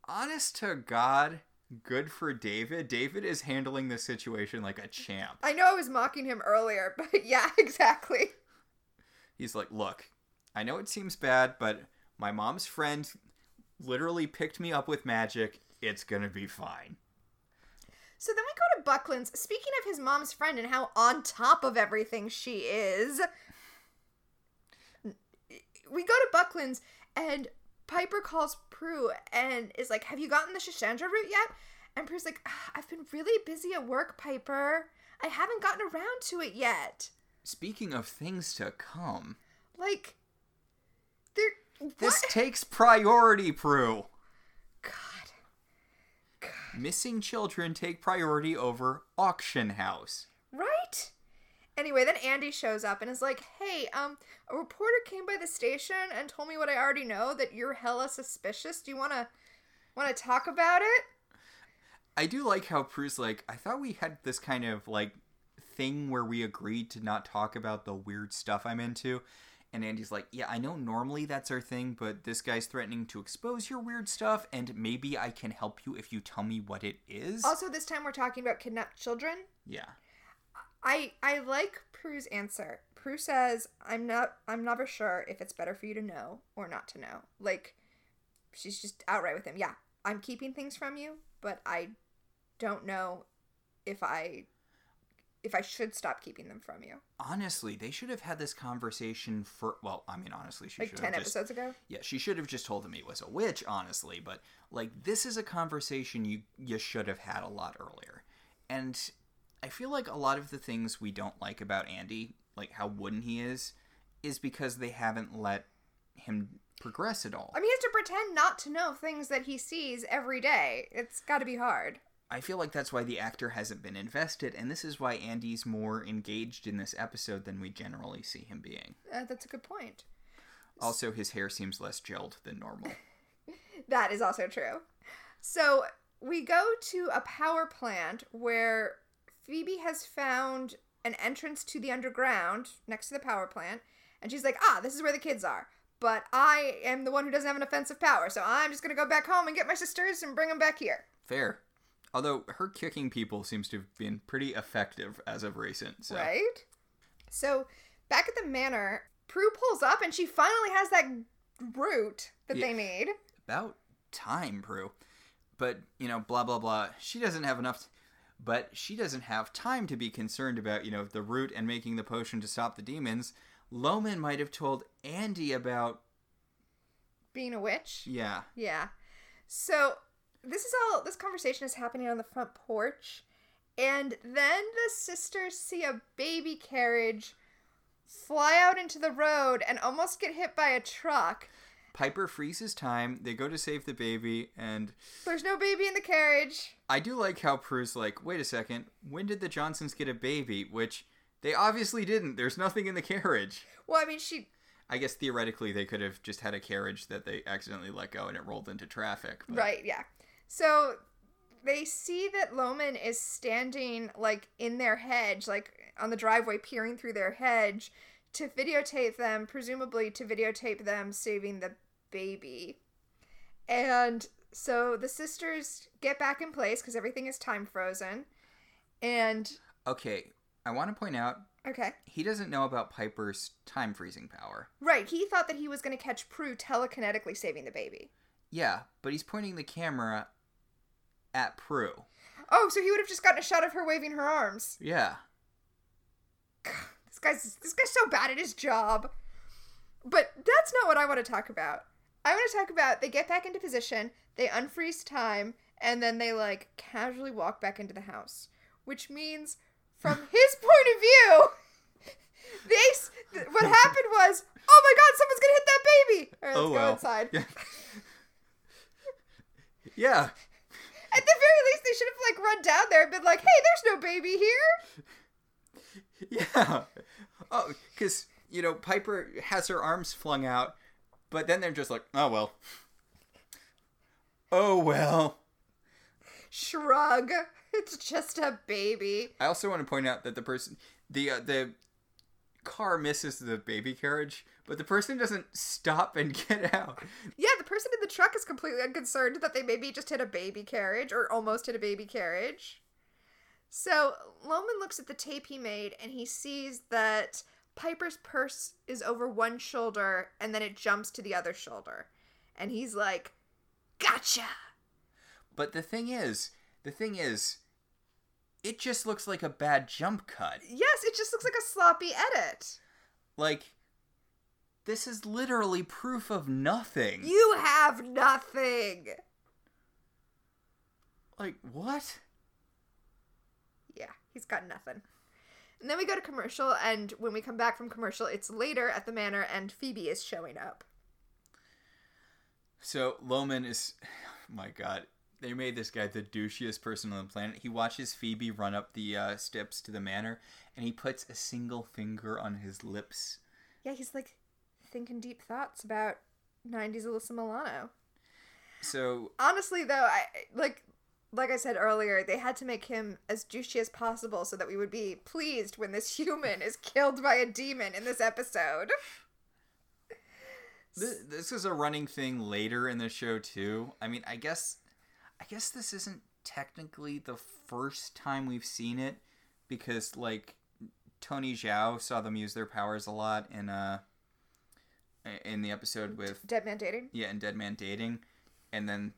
honest to God, good for David. David is handling the situation like a champ. I know I was mocking him earlier, <laughs> but yeah, <laughs> exactly. He's like, Look, I know it seems bad, but my mom's friend literally picked me up with magic. It's gonna be fine. So then we go to Buckland's. Speaking of his mom's friend and how on top of everything she is, we go to Buckland's and Piper calls Prue and is like, Have you gotten the Schisandra root yet? And Prue's like, "Ah, I've been really busy at work, Piper. I haven't gotten around to it yet. Speaking of things to come, Like, there. this takes priority, Prue. God. Missing children take priority over auction house. Anyway, then Andy shows up and is like, "Hey, um, a reporter came by the station and told me what I already know that you're hella suspicious. Do you want to want to talk about it?" I do like how Prue's like, I thought we had this kind of like thing where we agreed to not talk about the weird stuff I'm into. And Andy's like, Yeah, I know normally that's our thing, but this guy's threatening to expose your weird stuff, and maybe I can help you if you tell me what it is. Also, this time we're talking about kidnapped children. yeah. I I like Prue's answer. Prue says, "I'm not. I'm never sure if it's better for you to know or not to know." Like, she's just outright with him. Yeah, I'm keeping things from you, but I don't know if I if I should stop keeping them from you. Honestly, they should have had this conversation for. Well, I mean, honestly, she Like should ten have just, episodes ago. Yeah, she should have just told him he was a witch, honestly. But like, this is a conversation you you should have had a lot earlier. And I feel like a lot of the things we don't like about Andy, like how wooden he is, is because they haven't let him progress at all. I mean, he has to pretend not to know things that he sees every day. It's got to be hard. I feel like that's why the actor hasn't been invested, and this is why Andy's more engaged in this episode than we generally see him being. Uh, that's a good point. Also, his hair seems less gelled than normal. <laughs> That is also true. So we go to a power plant where Phoebe has found an entrance to the underground next to the power plant, and she's like, ah, this is where the kids are. But I am the one who doesn't have an offensive power, so I'm just gonna go back home and get my sisters and bring them back here. Fair. Although her kicking people seems to have been pretty effective as of recent. So. Right? So back at the manor, Prue pulls up and she finally has that root that Yeah. they need. About time, Prue. But, you know, blah, blah, blah. She doesn't have enough. But she doesn't have time to be concerned about, you know, the root and making the potion to stop the demons. Lohman might have told Andy about. Being a witch. Yeah. Yeah. So this is all this conversation is happening on the front porch. And then the sisters see a baby carriage fly out into the road and almost get hit by a truck. Piper freezes time. They go to save the baby, and There's no baby in the carriage. I do like how Prue's like, wait a second, when did the Johnsons get a baby? Which they obviously didn't. There's nothing in the carriage. Well, I mean, she. I guess theoretically they could have just had a carriage that they accidentally let go and it rolled into traffic. But Right, yeah. So they see that Lohman is standing, like, in their hedge, like, on the driveway, peering through their hedge to videotape them, presumably to videotape them saving the baby. And so the sisters get back in place because everything is time frozen. And, Okay, I want to point out okay. he doesn't know about Piper's time freezing power. Right, he thought that he was going to catch Prue telekinetically saving the baby. Yeah, but he's pointing the camera at Prue. Oh, so he would have just gotten a shot of her waving her arms. Yeah. This guy's this guy's so bad at his job. But that's not what I want to talk about. I want to talk about they get back into position, they unfreeze time, and then they like casually walk back into the house, which means from <laughs> his point of view, <laughs> they th- what happened was, oh my god, someone's gonna hit that baby. All right, let's oh go inside. Yeah. <laughs> yeah. At the very least, they should have like run down there and been like, "Hey, there's no baby here." Yeah. Oh, because, you know, Piper has her arms flung out, but then they're just like, oh, well. Oh, well. Shrug. It's just a baby. I also want to point out that the person, the, uh, the car misses the baby carriage, but the person doesn't stop and <laughs> get out. Yeah, the person in the truck is completely unconcerned that they maybe just hit a baby carriage or almost hit a baby carriage. So Lohman looks at the tape he made and he sees that Piper's purse is over one shoulder and then it jumps to the other shoulder. And he's like, Gotcha! But the thing is, the thing is, it just looks like a bad jump cut. Yes, it just looks like a sloppy edit. Like, this is literally proof of nothing. You have nothing! Like, what? Yeah, he's got nothing. And then we go to commercial, and when we come back from commercial, it's later at the manor, and Phoebe is showing up. So Lohman is, <sighs> my God, they made this guy the douchiest person on the planet. He watches Phoebe run up the uh, steps to the manor, and he puts a single finger on his lips. Yeah, he's like thinking deep thoughts about 90s Alyssa Milano. So Honestly, though, I like like I said earlier, they had to make him as douchey as possible so that we would be pleased when this <laughs> human is killed by a demon in this episode. th- this is a running thing later in the show too. I mean, I guess, I guess this isn't technically the first time we've seen it, because like Tony Zhao saw them use their powers a lot in uh in the episode with Dead Man Dating. yeah, in Dead Man Dating, and then,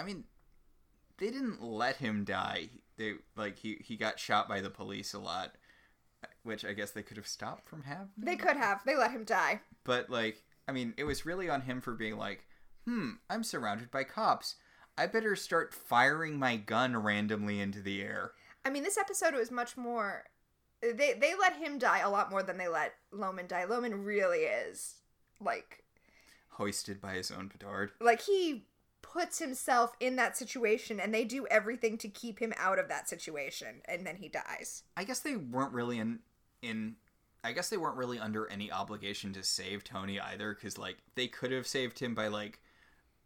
I mean, they didn't let him die. They like he he got shot by the police a lot, which I guess they could have stopped from happening. They could have. They let him die. But like, I mean, it was really on him for being like, hmm, I'm surrounded by cops. I better start firing my gun randomly into the air. I mean, this episode was much more. They they let him die a lot more than they let Lohman die. Lohman really is like Hoisted by his own petard. like he puts himself in that situation, and they do everything to keep him out of that situation, and then he dies. I guess they weren't really in in I guess they weren't really under any obligation to save Tony either cuz like they could have saved him by like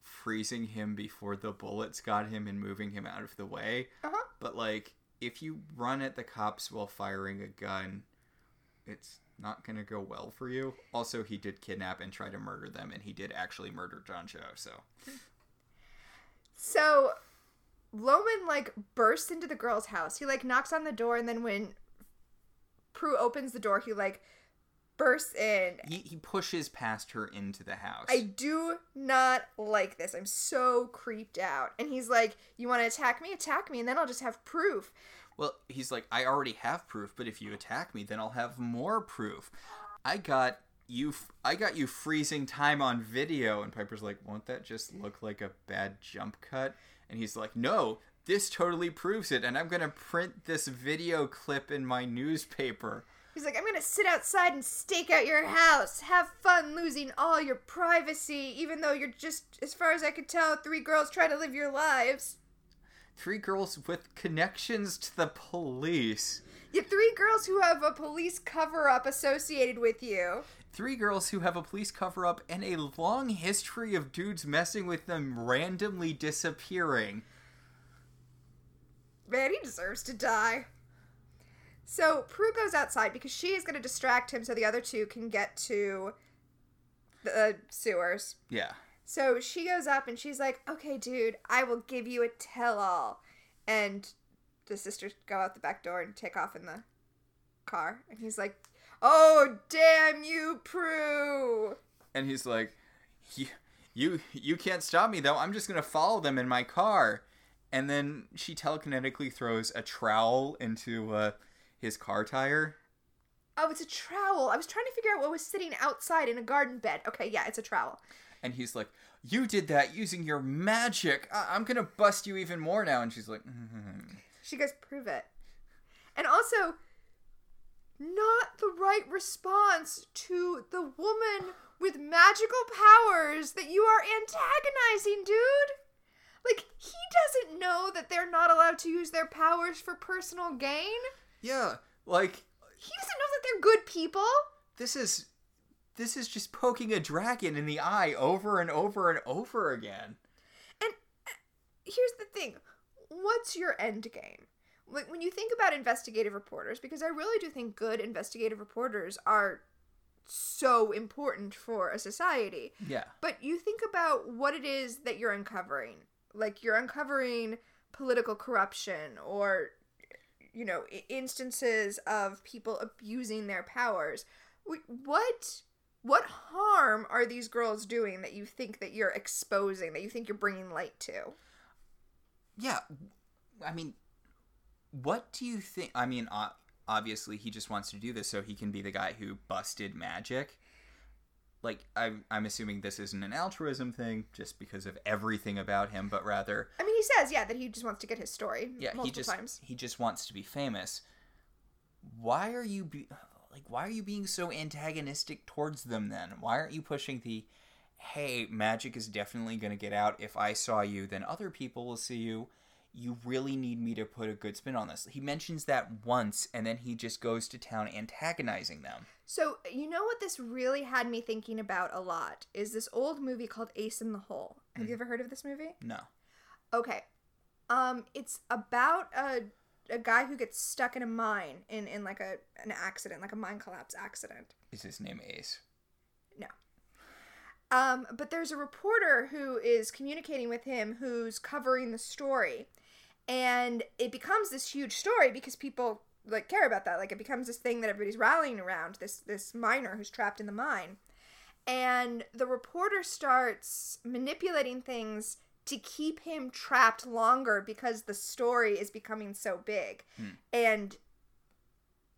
freezing him before the bullets got him and moving him out of the way. Uh huh. But like if you run at the cops while firing a gun, it's not going to go well for you. Also, he did kidnap and try to murder them and he did actually murder John Cho, so So Lohman like bursts into the girl's house. He like knocks on the door, and then when Prue opens the door, he like bursts in. he he pushes past her into the house. I do not like this. I'm so creeped out. And he's like, "You want to attack me? Attack me, and then I'll just have proof." Well, he's like, I already have proof, but if you attack me, then I'll have more proof. I got you. f- I got you freezing time on video, and Piper's like, won't that just look like a bad jump cut? And he's like, no, this totally proves it, and I'm gonna print this video clip in my newspaper. He's like, "I'm gonna sit outside and stake out your house. Have fun losing all your privacy, even though you're just, as far as I could tell, three girls trying to live your lives." Three girls with connections to the police. You three girls who have a police cover up associated with you. Three girls who have a police cover up and a long history of dudes messing with them randomly disappearing. Man, he deserves to die. So Prue goes outside because she is going to distract him so the other two can get to the uh, sewers. Yeah. So she goes up and she's like, "Okay, dude, I will give you a tell-all." And the sisters go out the back door and take off in the car. And he's like, "Oh, damn you, Prue!" and he's like you you you can't stop me though i'm just gonna follow them in my car and then she telekinetically throws a trowel into uh, his car tire Oh, it's a trowel. I was trying to figure out what was sitting outside in a garden bed. Okay, yeah, it's a trowel. and he's like you did that using your magic I- i'm gonna bust you even more now and she's like "Mhm." She goes, prove it. And also, not the right response to the woman with magical powers that you are antagonizing, dude. Like, he doesn't know that they're not allowed to use their powers for personal gain. yeah like He doesn't know that they're good people. this is this is just poking a dragon in the eye over and over and over again And uh, here's the thing what's your end game? When you think about investigative reporters, because I really do think good investigative reporters are so important for a society. yeah But you think about what it is that you're uncovering. Like you're uncovering political corruption or you know, instances of people abusing their powers. What what harm are these girls doing that you think that you're exposing, that you think you're bringing light to? yeah i mean what do you think i mean obviously he just wants to do this so he can be the guy who busted magic. Like I'm, I'm assuming this isn't an altruism thing just because of everything about him but rather I mean, he says, yeah, that he just wants to get his story yeah multiple he just times. he just wants to be famous. Why are you be like why are you being so antagonistic towards them then? Why aren't you pushing the hey magic is definitely going to get out. If i saw you then other people will see you you really need me to put a good spin on this he mentions that once and then he just goes to town antagonizing them So, you know what this really had me thinking about a lot is this old movie called Ace in the Hole. Have you ever heard of this movie? no Okay. Um it's about a a guy who gets stuck in a mine in in like a an accident, like a mine collapse accident. is his name ace No. Um but there's a reporter who is communicating with him who's covering the story. And it becomes this huge story because people like care about that. Like it becomes this thing that everybody's rallying around. This this miner who's trapped in the mine, and the reporter starts manipulating things to keep him trapped longer because the story is becoming so big, hmm. and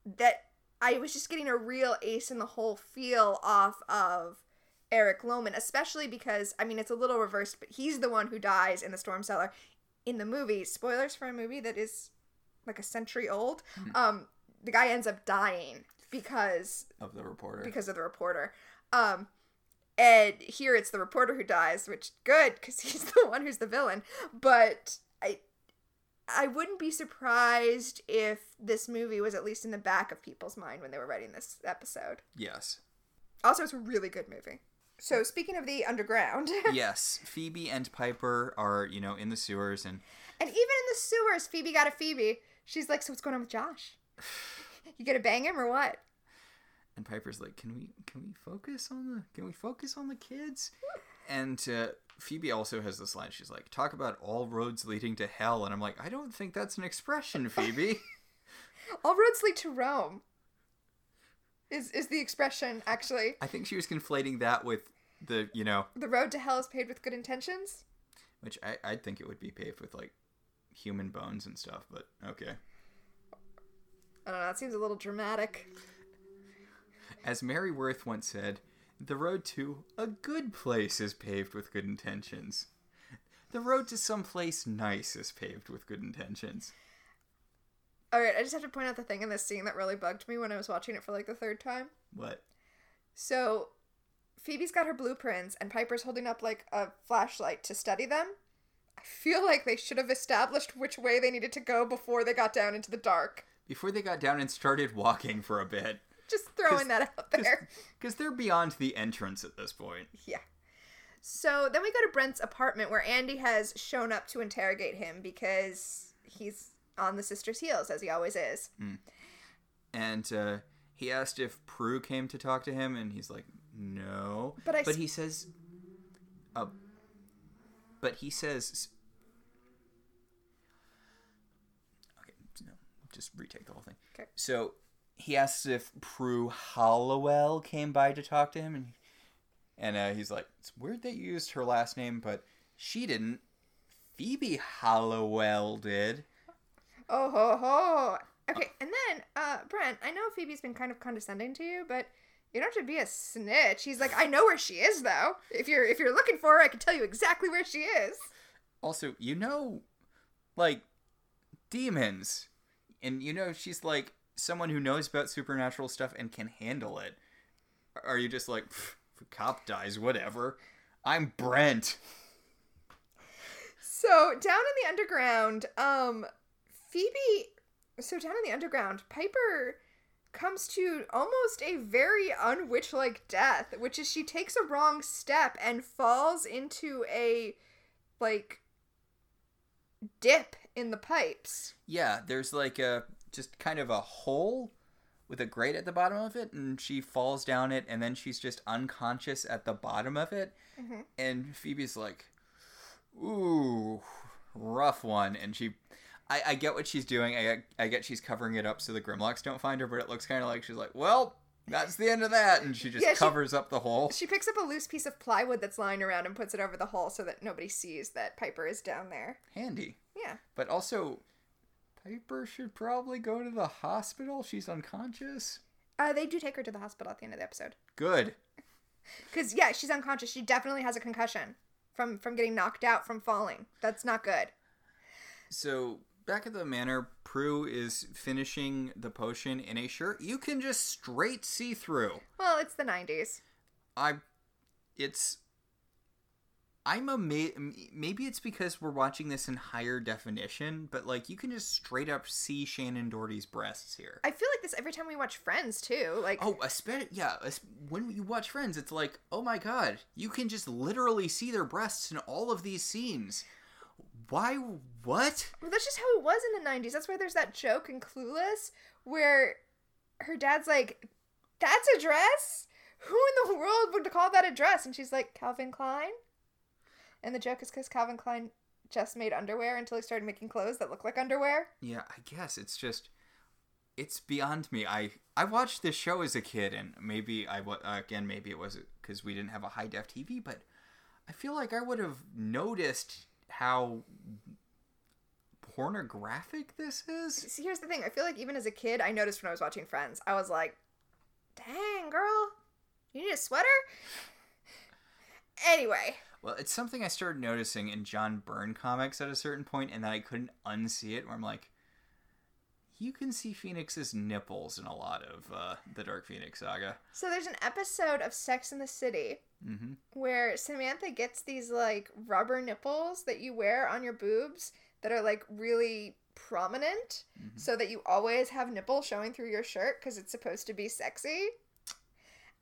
that I was just getting a real ace in the hole feel off of Eric Lohman, especially because I mean it's a little reversed, but he's the one who dies in the storm cellar in the movie. Spoilers for a movie that is like a century old. Um, the guy ends up dying because Of the reporter. because of the reporter. Um, and here it's the reporter who dies, which good because <laughs> he's the one who's the villain. But I, I wouldn't be surprised if this movie was at least in the back of people's mind when they were writing this episode. yes. Also, it's a really good movie. So speaking of the underground, <laughs> yes. Phoebe and Piper are, you know, in the sewers and and even in the sewers, Phoebe got a Phoebe. She's like, "So what's going on with Josh? <sighs> You gonna bang him or what?" and Piper's like, "Can we can we focus on the can we focus on the kids?" <laughs> And uh, Phoebe also has this line. She's like, "Talk about all roads leading to hell," and I'm like, "I don't think that's an expression, Phoebe." <laughs> All roads lead to Rome. Is is the expression actually? I think she was conflating that with the you know, The road to hell is paved with good intentions. which I I think it would be paved with like human bones and stuff, but okay. I don't know. That seems a little dramatic. As Mary Worth once said, the road to a good place is paved with good intentions. The road to some place nice is paved with good intentions. All right, I just have to point out the thing in this scene that really bugged me when I was watching it for like the third time. What? So, Phoebe's got her blueprints, and Piper's holding up like a flashlight to study them. I feel like they should have established which way they needed to go before they got down into the dark. Before they got down and started walking for a bit. Just throwing that out there. Because they're beyond the entrance at this point. Yeah. So then we go to Brent's apartment where Andy has shown up to interrogate him because he's on the sister's heels, as he always is. And uh, he asked if Prue came to talk to him, and he's like, no. But I But he says. Uh, but he says. Okay, no, just retake the whole thing. Okay. So he asks if Prue Halliwell came by to talk to him, and and uh, he's like, "It's weird that you used her last name, but she didn't. Phoebe Halliwell did." Oh ho ho. Okay, and then, uh, Brent, I know Phoebe's been kind of condescending to you, but you don't have to be a snitch. He's like, I know where she is though. If you're if you're looking for her, I can tell you exactly where she is. Also, you know, like demons, and you know she's like someone who knows about supernatural stuff and can handle it. Are you just like, if a cop dies, whatever? I'm Brent. So down in the underground, um, Phoebe. So down in the underground, Piper comes to almost a very unwitch-like death, which is she takes a wrong step and falls into a like dip in the pipes. Yeah, there's like a just kind of a hole with a grate at the bottom of it, and she falls down it, and then she's just unconscious at the bottom of it. Mhm. And Phoebe's like, "Ooh, rough one," and she. I, I get what she's doing. I get, I get she's covering it up so the Grimlocks don't find her, but it looks kind of like she's like, well, that's the end of that, and she just Yeah, she- covers up the hole. She picks up a loose piece of plywood that's lying around and puts it over the hole so that nobody sees that Piper is down there. Handy, Yeah. but also, Piper should probably go to the hospital. She's unconscious. Uh, they do take her to the hospital at the end of the episode. Good. Because yeah, she's unconscious. She definitely has a concussion from from getting knocked out from falling. That's not good. So back at the manor, Prue is finishing the potion in a shirt you can just straight see through. Well, it's the '90s. I, it's. I'm amazed. Maybe it's because we're watching this in higher definition, but like you can just straight up see Shannen Doherty's breasts here. I feel like this every time we watch Friends too. Like, Oh, especially yeah. When you watch Friends, it's like, oh my god, you can just literally see their breasts in all of these scenes. Why? What? well, that's just how it was in the '90s. That's why there's that joke in Clueless where her dad's like, "That's a dress? Who in the world would call that a dress?" And she's like, "Calvin Klein." And the joke is because Calvin Klein just made underwear until he started making clothes that look like underwear. Yeah, I guess it's just it's beyond me. I I watched this show as a kid, and maybe I wa- again maybe it was because we didn't have a high def TV, but I feel like I would have noticed how pornographic this is. See, here's the thing. I feel like even as a kid, I noticed when I was watching Friends, I was like, "Dang, girl, you need a sweater." Anyway, Well, it's something I started noticing in John Byrne comics at a certain point, and then I couldn't unsee it. Where I'm like, you can see Phoenix's nipples in a lot of uh, the Dark Phoenix saga. so there's an episode of Sex in the City hmm where Samantha gets these like rubber nipples that you wear on your boobs that are like really prominent Mhm. so that you always have nipples showing through your shirt because it's supposed to be sexy.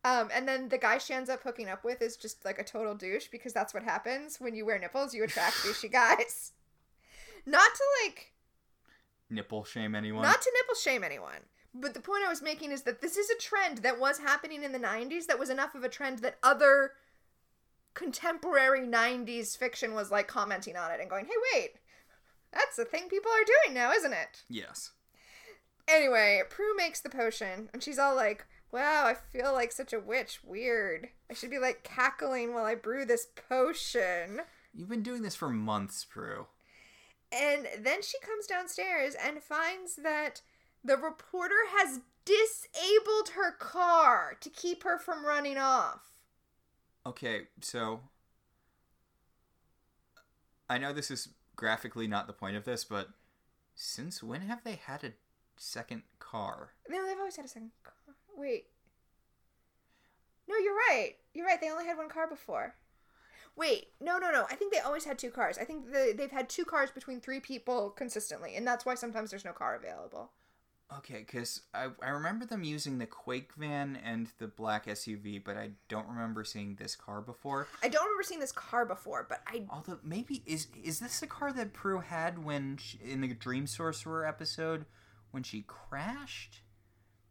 Um, and then the guy she ends up hooking up with is just like a total douche because that's what happens when you wear nipples. You attract <laughs> douchey guys. Not to like, Nipple shame anyone? not to nipple shame anyone. But the point I was making is that this is a trend that was happening in the 90s that was enough of a trend that other contemporary 90s fiction was like commenting on it and going, hey, wait, that's the thing people are doing now, isn't it? yes. Anyway, Prue makes the potion and she's all like, wow, I feel like such a witch. Weird. I should be like cackling while I brew this potion. You've been doing this for months, Prue. And then she comes downstairs and finds that the reporter has disabled her car to keep her from running off. Okay, so I know this is graphically not the point of this, but since when have they had a second car? No, they've always had a second car. Wait. No, you're right. You're right. They only had one car before. Wait, no, no, no. I think they always had two cars. I think the, they've had two cars between three people consistently, and that's why sometimes there's no car available. Okay, because I, I remember them using the Quake van and the black SUV, but I don't remember seeing this car before. I don't remember seeing this car before, but I Although maybe is is this the car that Prue had when she, in the Dream Sorcerer episode when she crashed?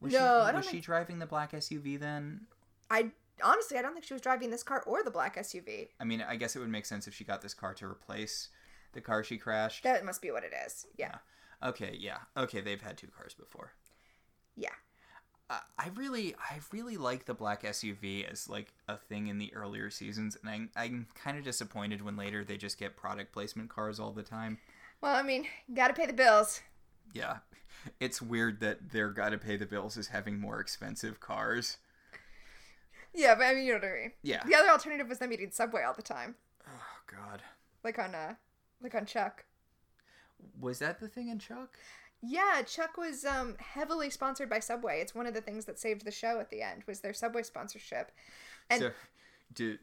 Was No, she, I don't was she driving the black SUV then? I honestly I don't think she was driving this car or the black SUV. I mean, I guess it would make sense if she got this car to replace the car she crashed. That must be what it is. Yeah. Okay, yeah. Okay, they've had two cars before. Yeah. I I really, I really like the black SUV as like a thing in the earlier seasons, and I'm, I'm kind of disappointed when later they just get product placement cars all the time. Well, I mean, got to pay the bills. Yeah, it's weird that their gotta pay the bills is having more expensive cars. Yeah, but I mean, you know what I mean. Yeah. The other alternative was them eating Subway all the time, Oh God, like on uh, like on Chuck. was that the thing in Chuck? Yeah, Chuck was um, heavily sponsored by Subway. It's one of the things that saved the show at the end was their Subway sponsorship. And so, do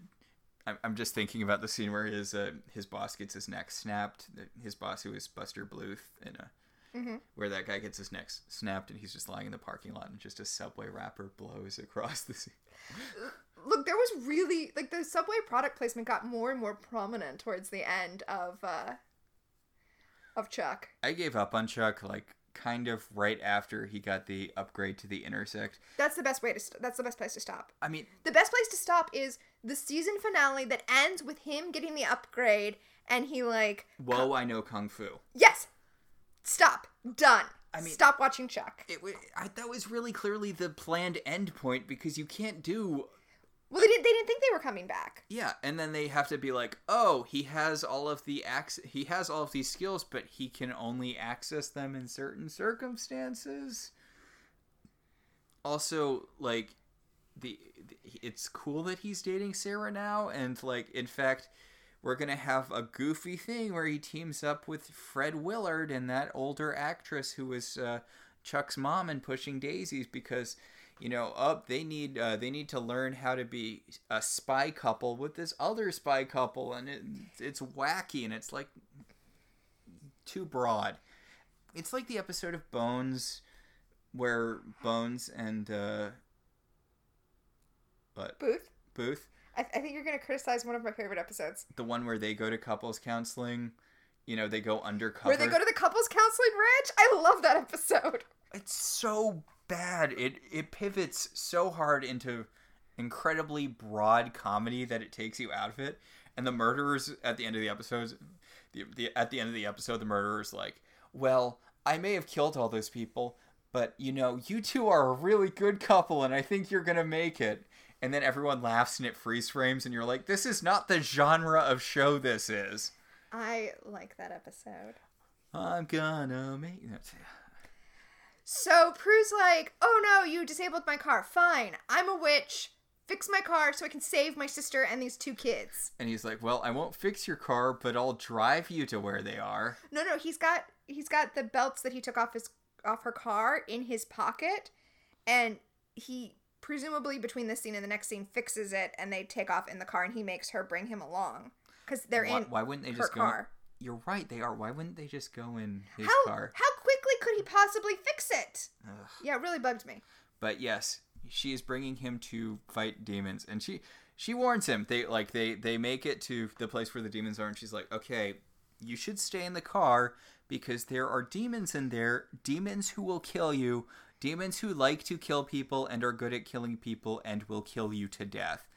I'm, I'm just thinking about the scene where his uh, his boss gets his neck snapped. His boss, who is Buster Bluth, in a Mhm. where that guy gets his neck snapped, and he's just lying in the parking lot, and just a subway wrapper blows across the scene. <laughs> look, there was really like the Subway product placement got more and more prominent towards the end of uh, of Chuck. I gave up on Chuck like kind of right after he got the upgrade to the intersect. That's the best way to. St- that's the best place to stop. I mean, The best place to stop is the season finale that ends with him getting the upgrade and he like whoa, I know kung fu. yes, stop, done. I mean- stop watching Chuck. It wa- I, that was really clearly the planned end point because you can't do Well, they didn't. They didn't think they were coming back. Yeah, and then they have to be like, "Oh, he has all of the ac- he has all of these skills, but he can only access them in certain circumstances." Also, like the, the it's cool that he's dating Sarah now and like in fact, we're going to have a goofy thing where he teams up with Fred Willard and that older actress who was uh, Chuck's mom in Pushing Daisies because you know, up they need uh, they need to learn how to be a spy couple with this other spy couple, and it, it's wacky and it's like too broad. It's like the episode of Bones where Bones and uh, what Booth. Booth, I, I think you're gonna criticize one of my favorite episodes the one where they go to couples counseling. You know, they go undercover. where they go to the couples counseling ranch. I love that episode. <laughs> it's so bad. It it pivots so hard into incredibly broad comedy that it takes you out of it. And the murderers at the end of the episodes, the, the at the end of the episode, the murderer's like, "Well, I may have killed all those people, but you know, you two are a really good couple, and I think you're gonna make it. And then everyone laughs and it freeze frames, and you're like, this is not the genre of show this is. I like that episode. I'm gonna make that. So Prue's like, "Oh no, you disabled my car. Fine, I'm a witch. Fix my car so I can save my sister and these two kids." And he's like, well, I won't fix your car, but I'll drive you to where they are. No, no, he's got he's got the belts that he took off his off her car in his pocket, and he presumably between this scene and the next scene fixes it, and they take off in the car, and he makes her bring him along because they're Why, in why wouldn't they her just go? car. You're right, they are. Why wouldn't they just go in his How car? how quickly could he possibly fix it? Ugh. Yeah, it really bugged me. But yes, she is bringing him to fight demons, and she she warns him. They like they they make it to the place where the demons are, and she's like, "Okay, you should stay in the car because there are demons in there. Demons who will kill you. Demons who like to kill people and are good at killing people and will kill you to death.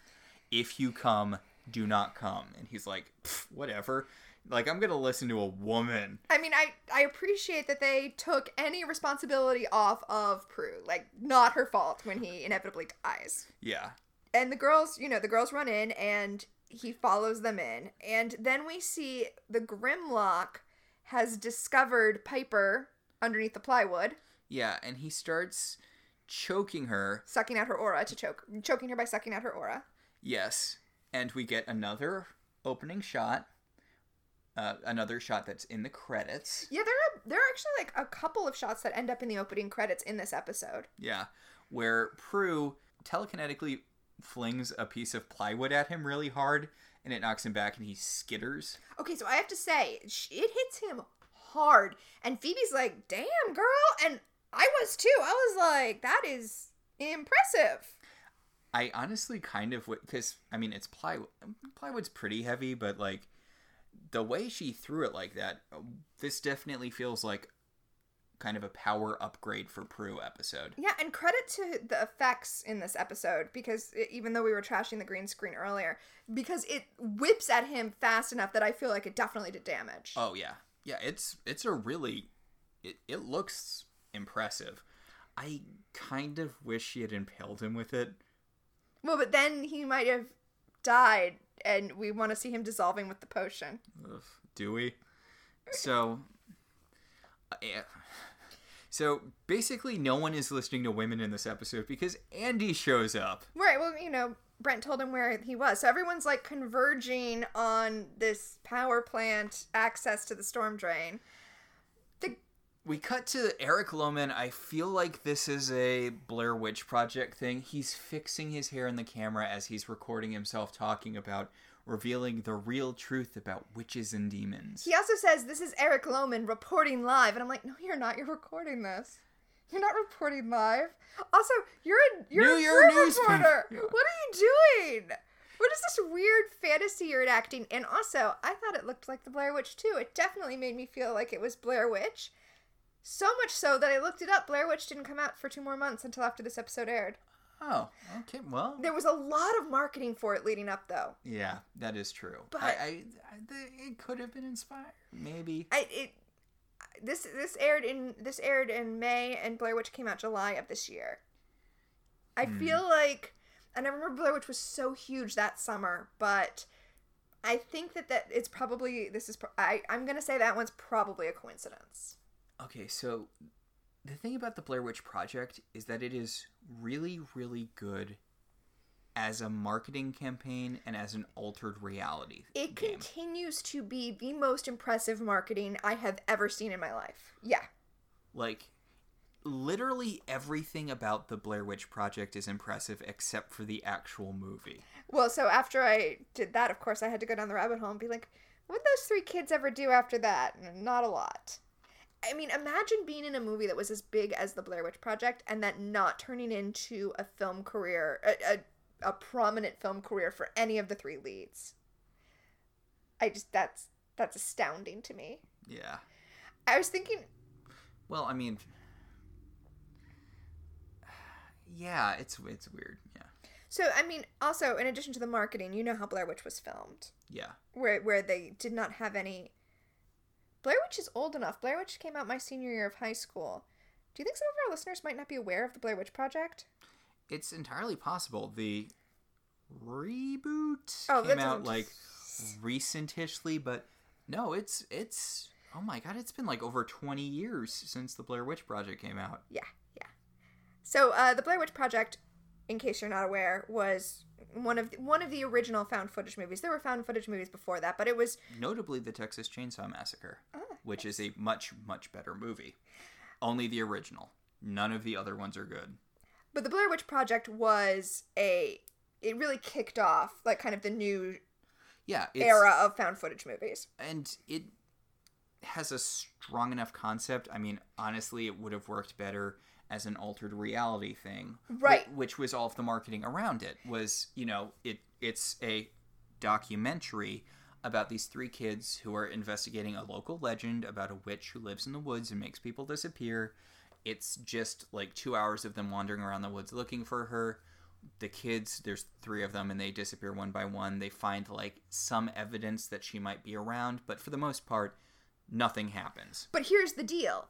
If you come, do not come." And he's like, "Whatever." Like I'm gonna listen to a woman. I mean, I I appreciate that they took any responsibility off of Prue, like not her fault when he inevitably dies. Yeah, And the girls, you know, the girls run in and he follows them in, and then we see the Grimlock has discovered Piper underneath the plywood, yeah, and he starts choking her sucking out her aura to choke, choking her by sucking out her aura. Yes, and we get another opening shot. Uh, another shot that's in the credits. Yeah, there are there are actually like a couple of shots that end up in the opening credits in this episode. Yeah, where Prue telekinetically flings a piece of plywood at him really hard, and it knocks him back, and he skitters. Okay, so I have to say, it hits him hard. And Phoebe's like, damn, girl. And I was too. I was like, that is impressive. I honestly kind of because I mean it's plywood. Plywood's pretty heavy, but like the way she threw it like that, uh, this definitely feels like kind of a power upgrade for Prue episode. Yeah, and credit to the effects in this episode because it, even though we were trashing the green screen earlier, because it whips at him fast enough that I feel like it definitely did damage. Oh yeah, yeah. It's it's a really, it it looks impressive. I kind of wish she had impaled him with it. Well, but then he might have died, and we want to see him dissolving with the potion. Ugh, do we? So, uh, yeah. So basically, no one is listening to women in this episode because Andy shows up. Right. Well, you know, Brent told him where he was. So everyone's like converging on this power plant access to the storm drain. We cut to Eric Lohman. I feel like this is a Blair Witch Project thing. He's fixing his hair in the camera as he's recording himself talking about revealing the real truth about witches and demons. he also says this is Eric Lohman reporting live, and I'm like, no, you're not. You're recording this. You're not reporting live. Also, you're a you're New a Prue reporter. Yeah. What are you doing? What is this weird fantasy you're enacting? And also, I thought it looked like the Blair Witch too. It definitely made me feel like it was Blair Witch. So much so that I looked it up. Blair Witch didn't come out for two more months until after this episode aired. Oh, okay. Well, There was a lot of marketing for it leading up, though. yeah, that is true. But- I, I, I the- it could have been inspired, maybe. I it this this aired in this aired in May, and Blair Witch came out July of this year. I Hmm. feel like, and I remember Blair Witch was so huge that summer, but I think that that it's probably this is I I'm gonna say that one's probably a coincidence. Okay, so the thing about the Blair Witch Project is that it is really, really good as a marketing campaign and as an altered reality It game. continues to be the most impressive marketing I have ever seen in my life. Yeah. like, literally everything about the Blair Witch Project is impressive except for the actual movie. Well, so after I did that, of course, I had to go down the rabbit hole and be like, what did those three kids ever do after that? Not a lot. I mean, imagine being in a movie that was as big as The Blair Witch Project and that not turning into a film career, a, a, a prominent film career for any of the three leads. I just, that's, that's astounding to me. Yeah. I was thinking, Well, I mean, yeah, it's it's weird. Yeah. so, I mean, also, in addition to the marketing, you know how Blair Witch was filmed. Yeah. where where they did not have any Blair Witch is old enough. Blair Witch came out my senior year of high school. Do you think some of our listeners might not be aware of the Blair Witch Project? It's entirely possible. The reboot Oh, came out like recentishly, but no, it's it's oh my god, it's been like over 20 years since the Blair Witch Project came out. Yeah, yeah. So uh, the Blair Witch Project, in case you're not aware, was one of the, one of the original found footage movies. There were found footage movies before that, but it was Notably, the Texas Chainsaw Massacre, Ah, which is a much much better movie. Only the original. None of the other ones are good. but the Blair Witch Project was a it really kicked off like kind of the new Yeah, era of found footage movies. and it has a strong enough concept. I mean, honestly, it would have worked better as an altered reality thing, wh- Right. Which was all of the marketing around it. Was you know, it it's a documentary about these three kids who are investigating a local legend about a witch who lives in the woods and makes people disappear. It's just like two hours of them wandering around the woods looking for her. The kids, there's three of them, and they disappear one by one. They find like some evidence that she might be around, but for the most part, nothing happens. But here's the deal.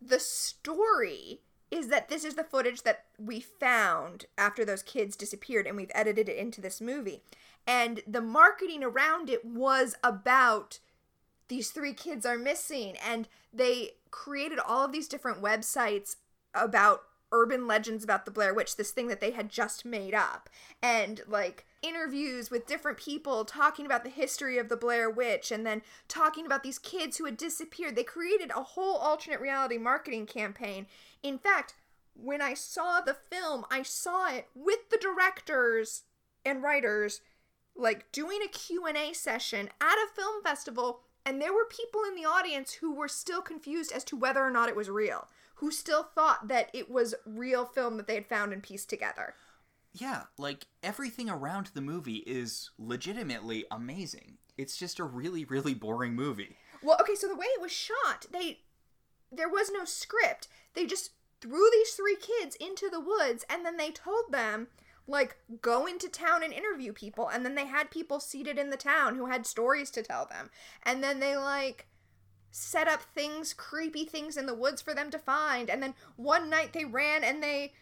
The story is that this is the footage that we found after those kids disappeared and we've edited it into this movie. And the marketing around it was about these three kids are missing and they created all of these different websites about urban legends about the Blair Witch, this thing that they had just made up. And like interviews with different people talking about the history of the Blair Witch and then talking about these kids who had disappeared. They created a whole alternate reality marketing campaign. In fact, when I saw the film, I saw it with the directors and writers like doing a Q&A session at a film festival and there were people in the audience who were still confused as to whether or not it was real, who still thought that it was real film that they had found and pieced together. Yeah, like everything around the movie is legitimately amazing. It's just a really, really boring movie. Well, okay, so the way it was shot, they there was no script. They just threw these three kids into the woods and then they told them like go into town and interview people and then they had people seated in the town who had stories to tell them. And then they like set up things, creepy things in the woods for them to find. And then one night they ran and they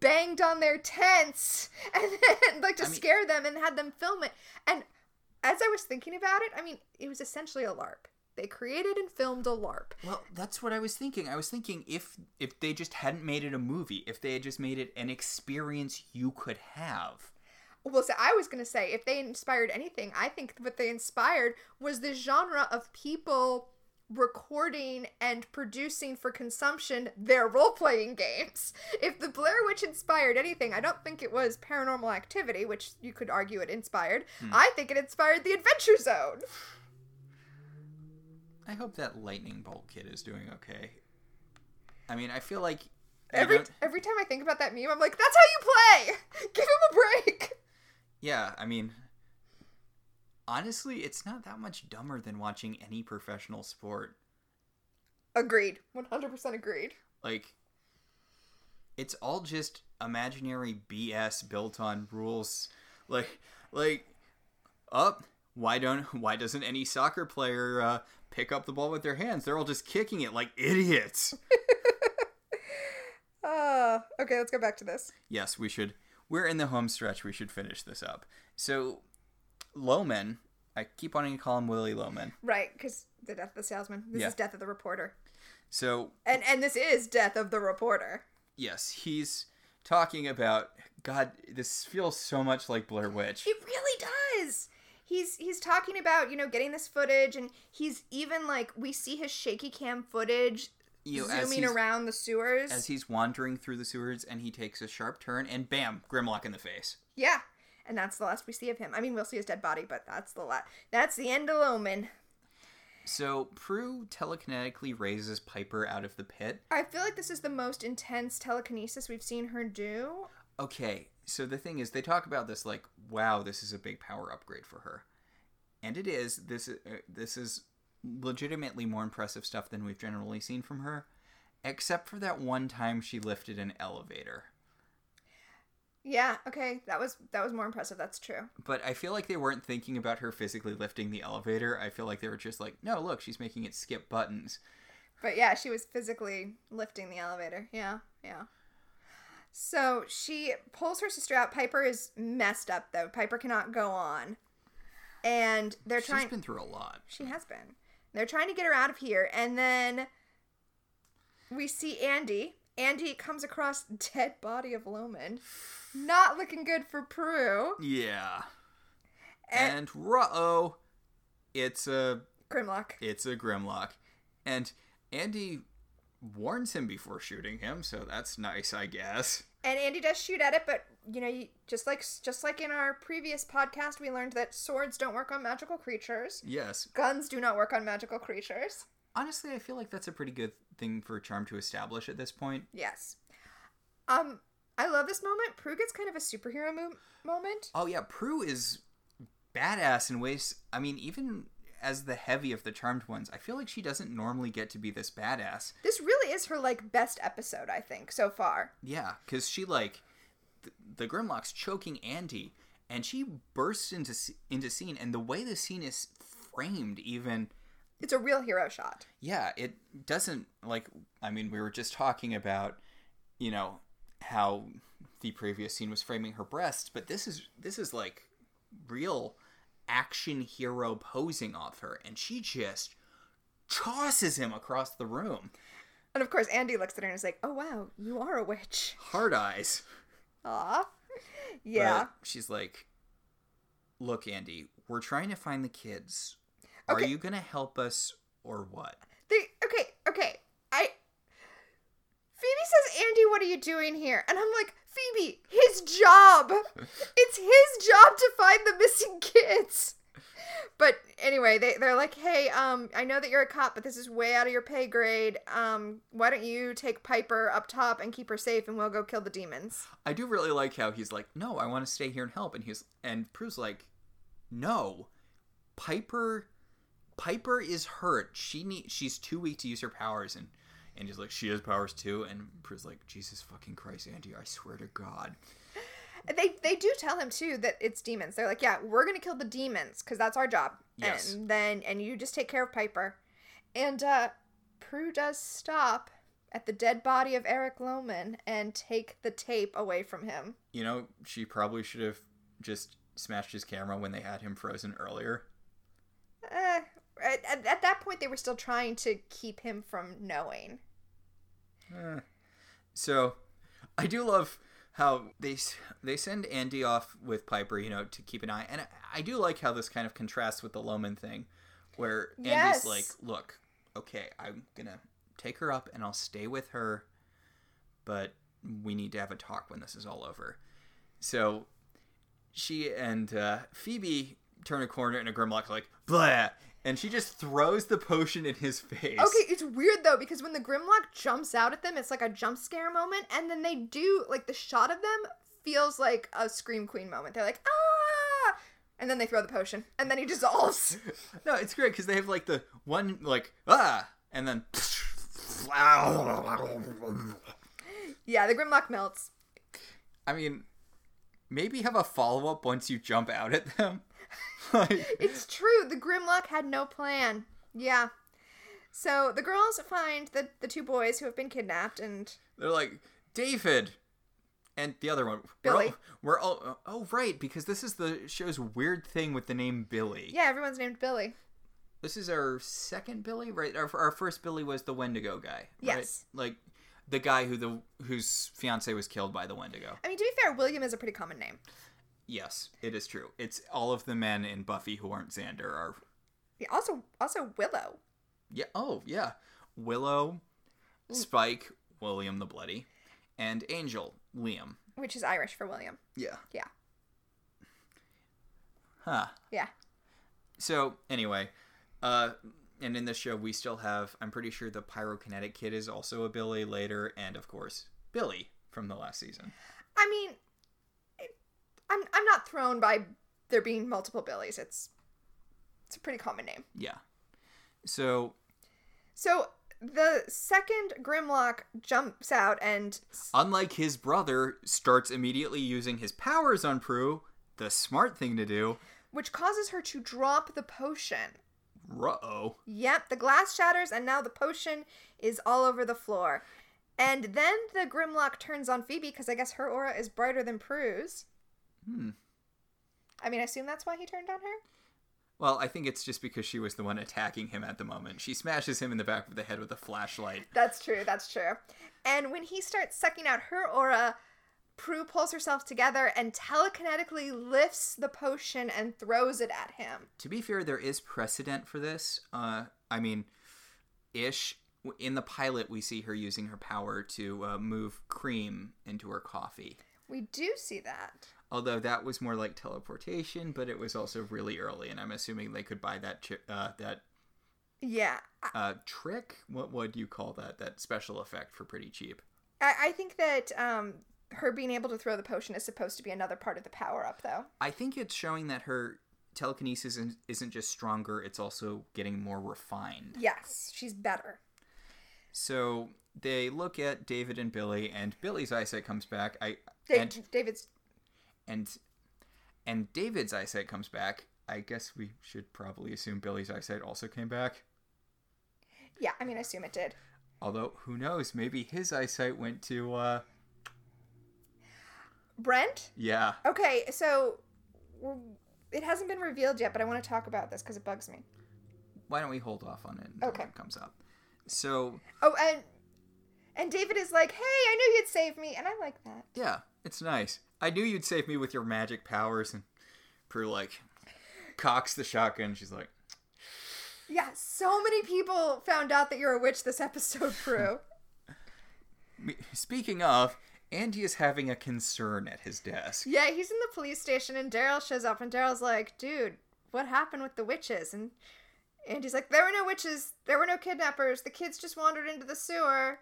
banged on their tents <laughs> and then like to I mean- scare them and had them film it. And as I was thinking about it, I mean, it was essentially a LARP. They created and filmed a LARP. Well, that's what I was thinking. I was thinking if if they just hadn't made it a movie, if they had just made it an experience you could have. Well, so I was gonna say if they inspired anything, I think what they inspired was the genre of people recording and producing for consumption their role playing games. If the Blair Witch inspired anything, I don't think it was Paranormal Activity, which you could argue it inspired. Hmm. I think it inspired the Adventure Zone. I hope that lightning bolt kid is doing okay. I mean, I feel like Every every time I think about that meme, I'm like, that's how you play. <laughs> Give him a break. yeah, I mean, honestly, it's not that much dumber than watching any professional sport. Agreed. 100% agreed. Like, it's all just imaginary BS built on rules. Like, like, up. why don't? Why doesn't any soccer player uh, pick up the ball with their hands? They're all just kicking it like idiots. Uh, <laughs> okay, let's go back to this. yes, we should. We're in the home stretch. We should finish this up. So, Lohman. I keep wanting to call him Willie Loman. Right, because the death of the salesman. This Yeah. is death of the reporter. So And and this is death of the reporter. yes, he's talking about God. This feels so much like Blair Witch. It really does. He's he's talking about, you know, getting this footage and he's even like we see his shaky cam footage You know, zooming around the sewers. as he's wandering through the sewers and he takes a sharp turn and bam, Grimlock in the face. yeah. And that's the last we see of him. I mean, we'll see his dead body, but that's the last. That's the end of Lohman. So Prue telekinetically raises Piper out of the pit. I feel like this is the most intense telekinesis we've seen her do. Okay, so the thing is, they talk about this like, wow, this is a big power upgrade for her, and it is. This is uh, this is legitimately more impressive stuff than we've generally seen from her, except for that one time she lifted an elevator. Yeah, okay. That was that was more impressive. That's true. But I feel like they weren't thinking about her physically lifting the elevator. I feel like they were just like, no, look, she's making it skip buttons. But yeah, she was physically lifting the elevator. Yeah, yeah. So she pulls her sister out. Piper is messed up though. Piper cannot go on. And they're She's trying She's been through a lot. She has been. They're trying to get her out of here and then we see Andy. Andy comes across <laughs> dead body of Lohman. Not looking good for Prue. Yeah. And, And ruh-oh, it's a Grimlock. it's a Grimlock, and Andy warns him before shooting him, so that's nice, I guess. And Andy does shoot at it, but you know, you, just like just like in our previous podcast, we learned that swords don't work on magical creatures. Yes. Guns do not work on magical creatures. Honestly, I feel like that's a pretty good thing for Charm to establish at this point. Yes. Um, I love this moment. Prue gets kind of a superhero mo- moment. Oh yeah, Prue is badass in ways. I mean, even as the heavy of the charmed ones, I feel like she doesn't normally get to be this badass. This really is her like best episode, I think, so far. Yeah, because she like th- the Grimlock's choking Andy, and she bursts into into scene, and the way the scene is framed, even It's a real hero shot. yeah, it doesn't like. I mean, we were just talking about, you know, how the previous scene was framing her breasts, but this is this is like real action hero posing off her, and she just tosses him across the room. And of course, Andy looks at her and is like, "Oh wow, you are a witch." Hard eyes. Aw. Yeah. But she's like, "Look, Andy, we're trying to find the kids. Are you gonna help us or what?" They okay, okay. I Phoebe says, Andy, what are you doing here? And I'm like, Phoebe, his job. <laughs> it's his job to find the missing kids. But anyway, they, they're like, hey, um, I know that you're a cop, but this is way out of your pay grade. Um, why don't you take Piper up top and keep her safe and we'll go kill the demons? I do really like how he's like, "No, I want to stay here and help," and he's and Prue's like, "No, Piper, Piper is hurt. She need she's too weak to use her powers." And and he's like, "She has powers too." And Prue's like, "Jesus fucking Christ, Andy! I swear to God." They they do tell him too that it's demons. They're like, yeah, we're gonna kill the demons because that's our job. Yes. And then and you just take care of Piper. And uh Prue does stop at the dead body of Eric Lohman and take the tape away from him. You know, she probably should have just smashed his camera when they had him frozen earlier. Eh, at, at, at that point, they were still trying to keep him from knowing. Eh. So, I do love how they they send Andy off with Piper, you know, to keep an eye. And I, I do like how this kind of contrasts with the Lohman thing, where Yes. Andy's like, "Look, okay, I'm gonna take her up and I'll stay with her, but we need to have a talk when this is all over." So, she and uh, Phoebe turn a corner, and a Grimlock like, "Blah," and she just throws the potion in his face. Okay, it's weird though because when the Grimlock jumps out at them, it's like a jump scare moment, and then they do like the shot of them feels like a Scream Queen moment. They're like ah, and then they throw the potion, and then he dissolves. <laughs> No, it's great because they have like the one like ah, and then <laughs> yeah, the Grimlock melts. I mean, maybe have a follow up once you jump out at them. <laughs> like, It's true. The Grimlock had no plan. Yeah. So the girls find the the two boys who have been kidnapped, and they're like David, and the other one Billy. We're all, we're all oh right because this is the show's weird thing with the name Billy. yeah, everyone's named Billy. This is our second Billy, right? Our, our first Billy was the Wendigo guy. Right? Yes. Like the guy who the whose fiance was killed by the Wendigo. I mean, to be fair, William is a pretty common name. Yes, it is true. It's all of the men in Buffy who aren't Xander are Yeah, also, also Willow. Yeah. Oh, yeah. Willow, Spike, William the Bloody, and Angel, Liam. which is Irish for William. Yeah. Yeah. Huh. Yeah. So anyway, uh, and in this show we still have. I'm pretty sure the pyrokinetic kid is also a Billy later, and of course Billy from the last season. I mean, I'm I'm not thrown by there being multiple Billies. It's it's a pretty common name. Yeah. So So the second Grimlock jumps out and unlike his brother, starts immediately using his powers on Prue. The smart thing to do. which causes her to drop the potion. Ruh-oh. Yep, the glass shatters and now the potion is all over the floor. And then the Grimlock turns on Phoebe because I guess her aura is brighter than Prue's. Hmm. I mean, I assume that's why he turned on her. Well, I think it's just because she was the one attacking him at the moment. She smashes him in the back of the head with a flashlight. That's true, that's true. And when he starts sucking out her aura, Prue pulls herself together and telekinetically lifts the potion and throws it at him. To be fair, there is precedent for this. Uh, I mean, ish. In the pilot, we see her using her power to uh, move cream into her coffee. We do see that. Although that was more like teleportation, but it was also really early, and I'm assuming they could buy that chi- uh, that Yeah. Uh, trick. What would you call that? That special effect for pretty cheap. I I think that um, her being able to throw the potion is supposed to be another part of the power up, though. I think it's showing that her telekinesis isn't, isn't just stronger; it's also getting more refined. Yes, she's better. So they look at David and Billy, and Billy's eyesight comes back. I and David's. And and David's eyesight comes back. I guess we should probably assume Billy's eyesight also came back. Yeah, I mean, I assume it did. Although who knows? Maybe his eyesight went to. uh Brent? Yeah. Okay, so it hasn't been revealed yet, but I want to talk about this because it bugs me. Why don't we hold off on it until Okay. it comes up? So Oh, and and David is like, "Hey, I knew you'd save me," and I like that. yeah, it's nice. I knew you'd save me with your magic powers, and Prue like cocks the shotgun. She's like, Yeah, so many people found out that you're a witch this episode, Prue. <laughs> Speaking of, Andy is having a concern at his desk. yeah, he's in the police station, and Darryl shows up, and Darryl's like, "Dude, what happened with the witches?" And Andy's like, "There were no witches. There were no kidnappers. The kids just wandered into the sewer."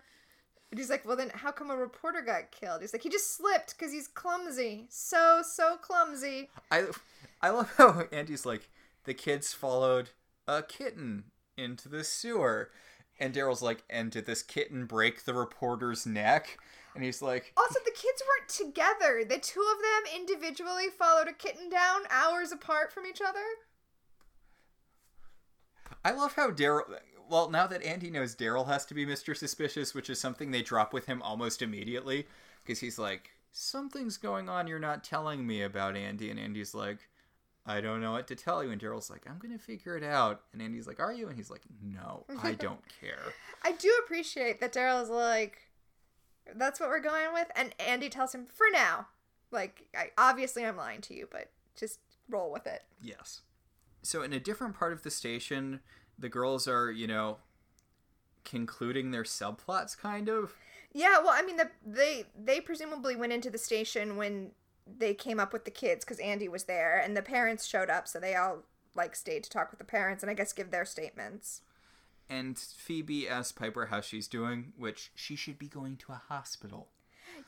And he's like, "Well, then how come a reporter got killed?" He's like, "He just slipped because he's clumsy. So so clumsy." I, I love how Andy's like, the kids followed a kitten into the sewer. And Darryl's like, and did this kitten break the reporter's neck? And he's like, Also, the kids weren't together. The two of them individually followed a kitten down hours apart from each other. I love how Darryl. Well, now that Andy knows Darryl has to be Mr. Suspicious, which is something they drop with him almost immediately, because he's like, something's going on you're not telling me about Andy. And Andy's like, I don't know what to tell you. And Darryl's like, I'm going to figure it out. And Andy's like, Are you? And he's like, No, I <laughs> don't care. I do appreciate that Darryl is like, that's what we're going with. And Andy tells him, for now. Like, I, obviously I'm lying to you, but just roll with it. Yes. So, in a different part of the station, the girls are, you know, concluding their subplots, kind of. Yeah, well, I mean, the, they they presumably went into the station when they came up with the kids because Andy was there, and the parents showed up, so they all like stayed to talk with the parents and I guess give their statements. And Phoebe asks Piper how she's doing, which she should be going to a hospital.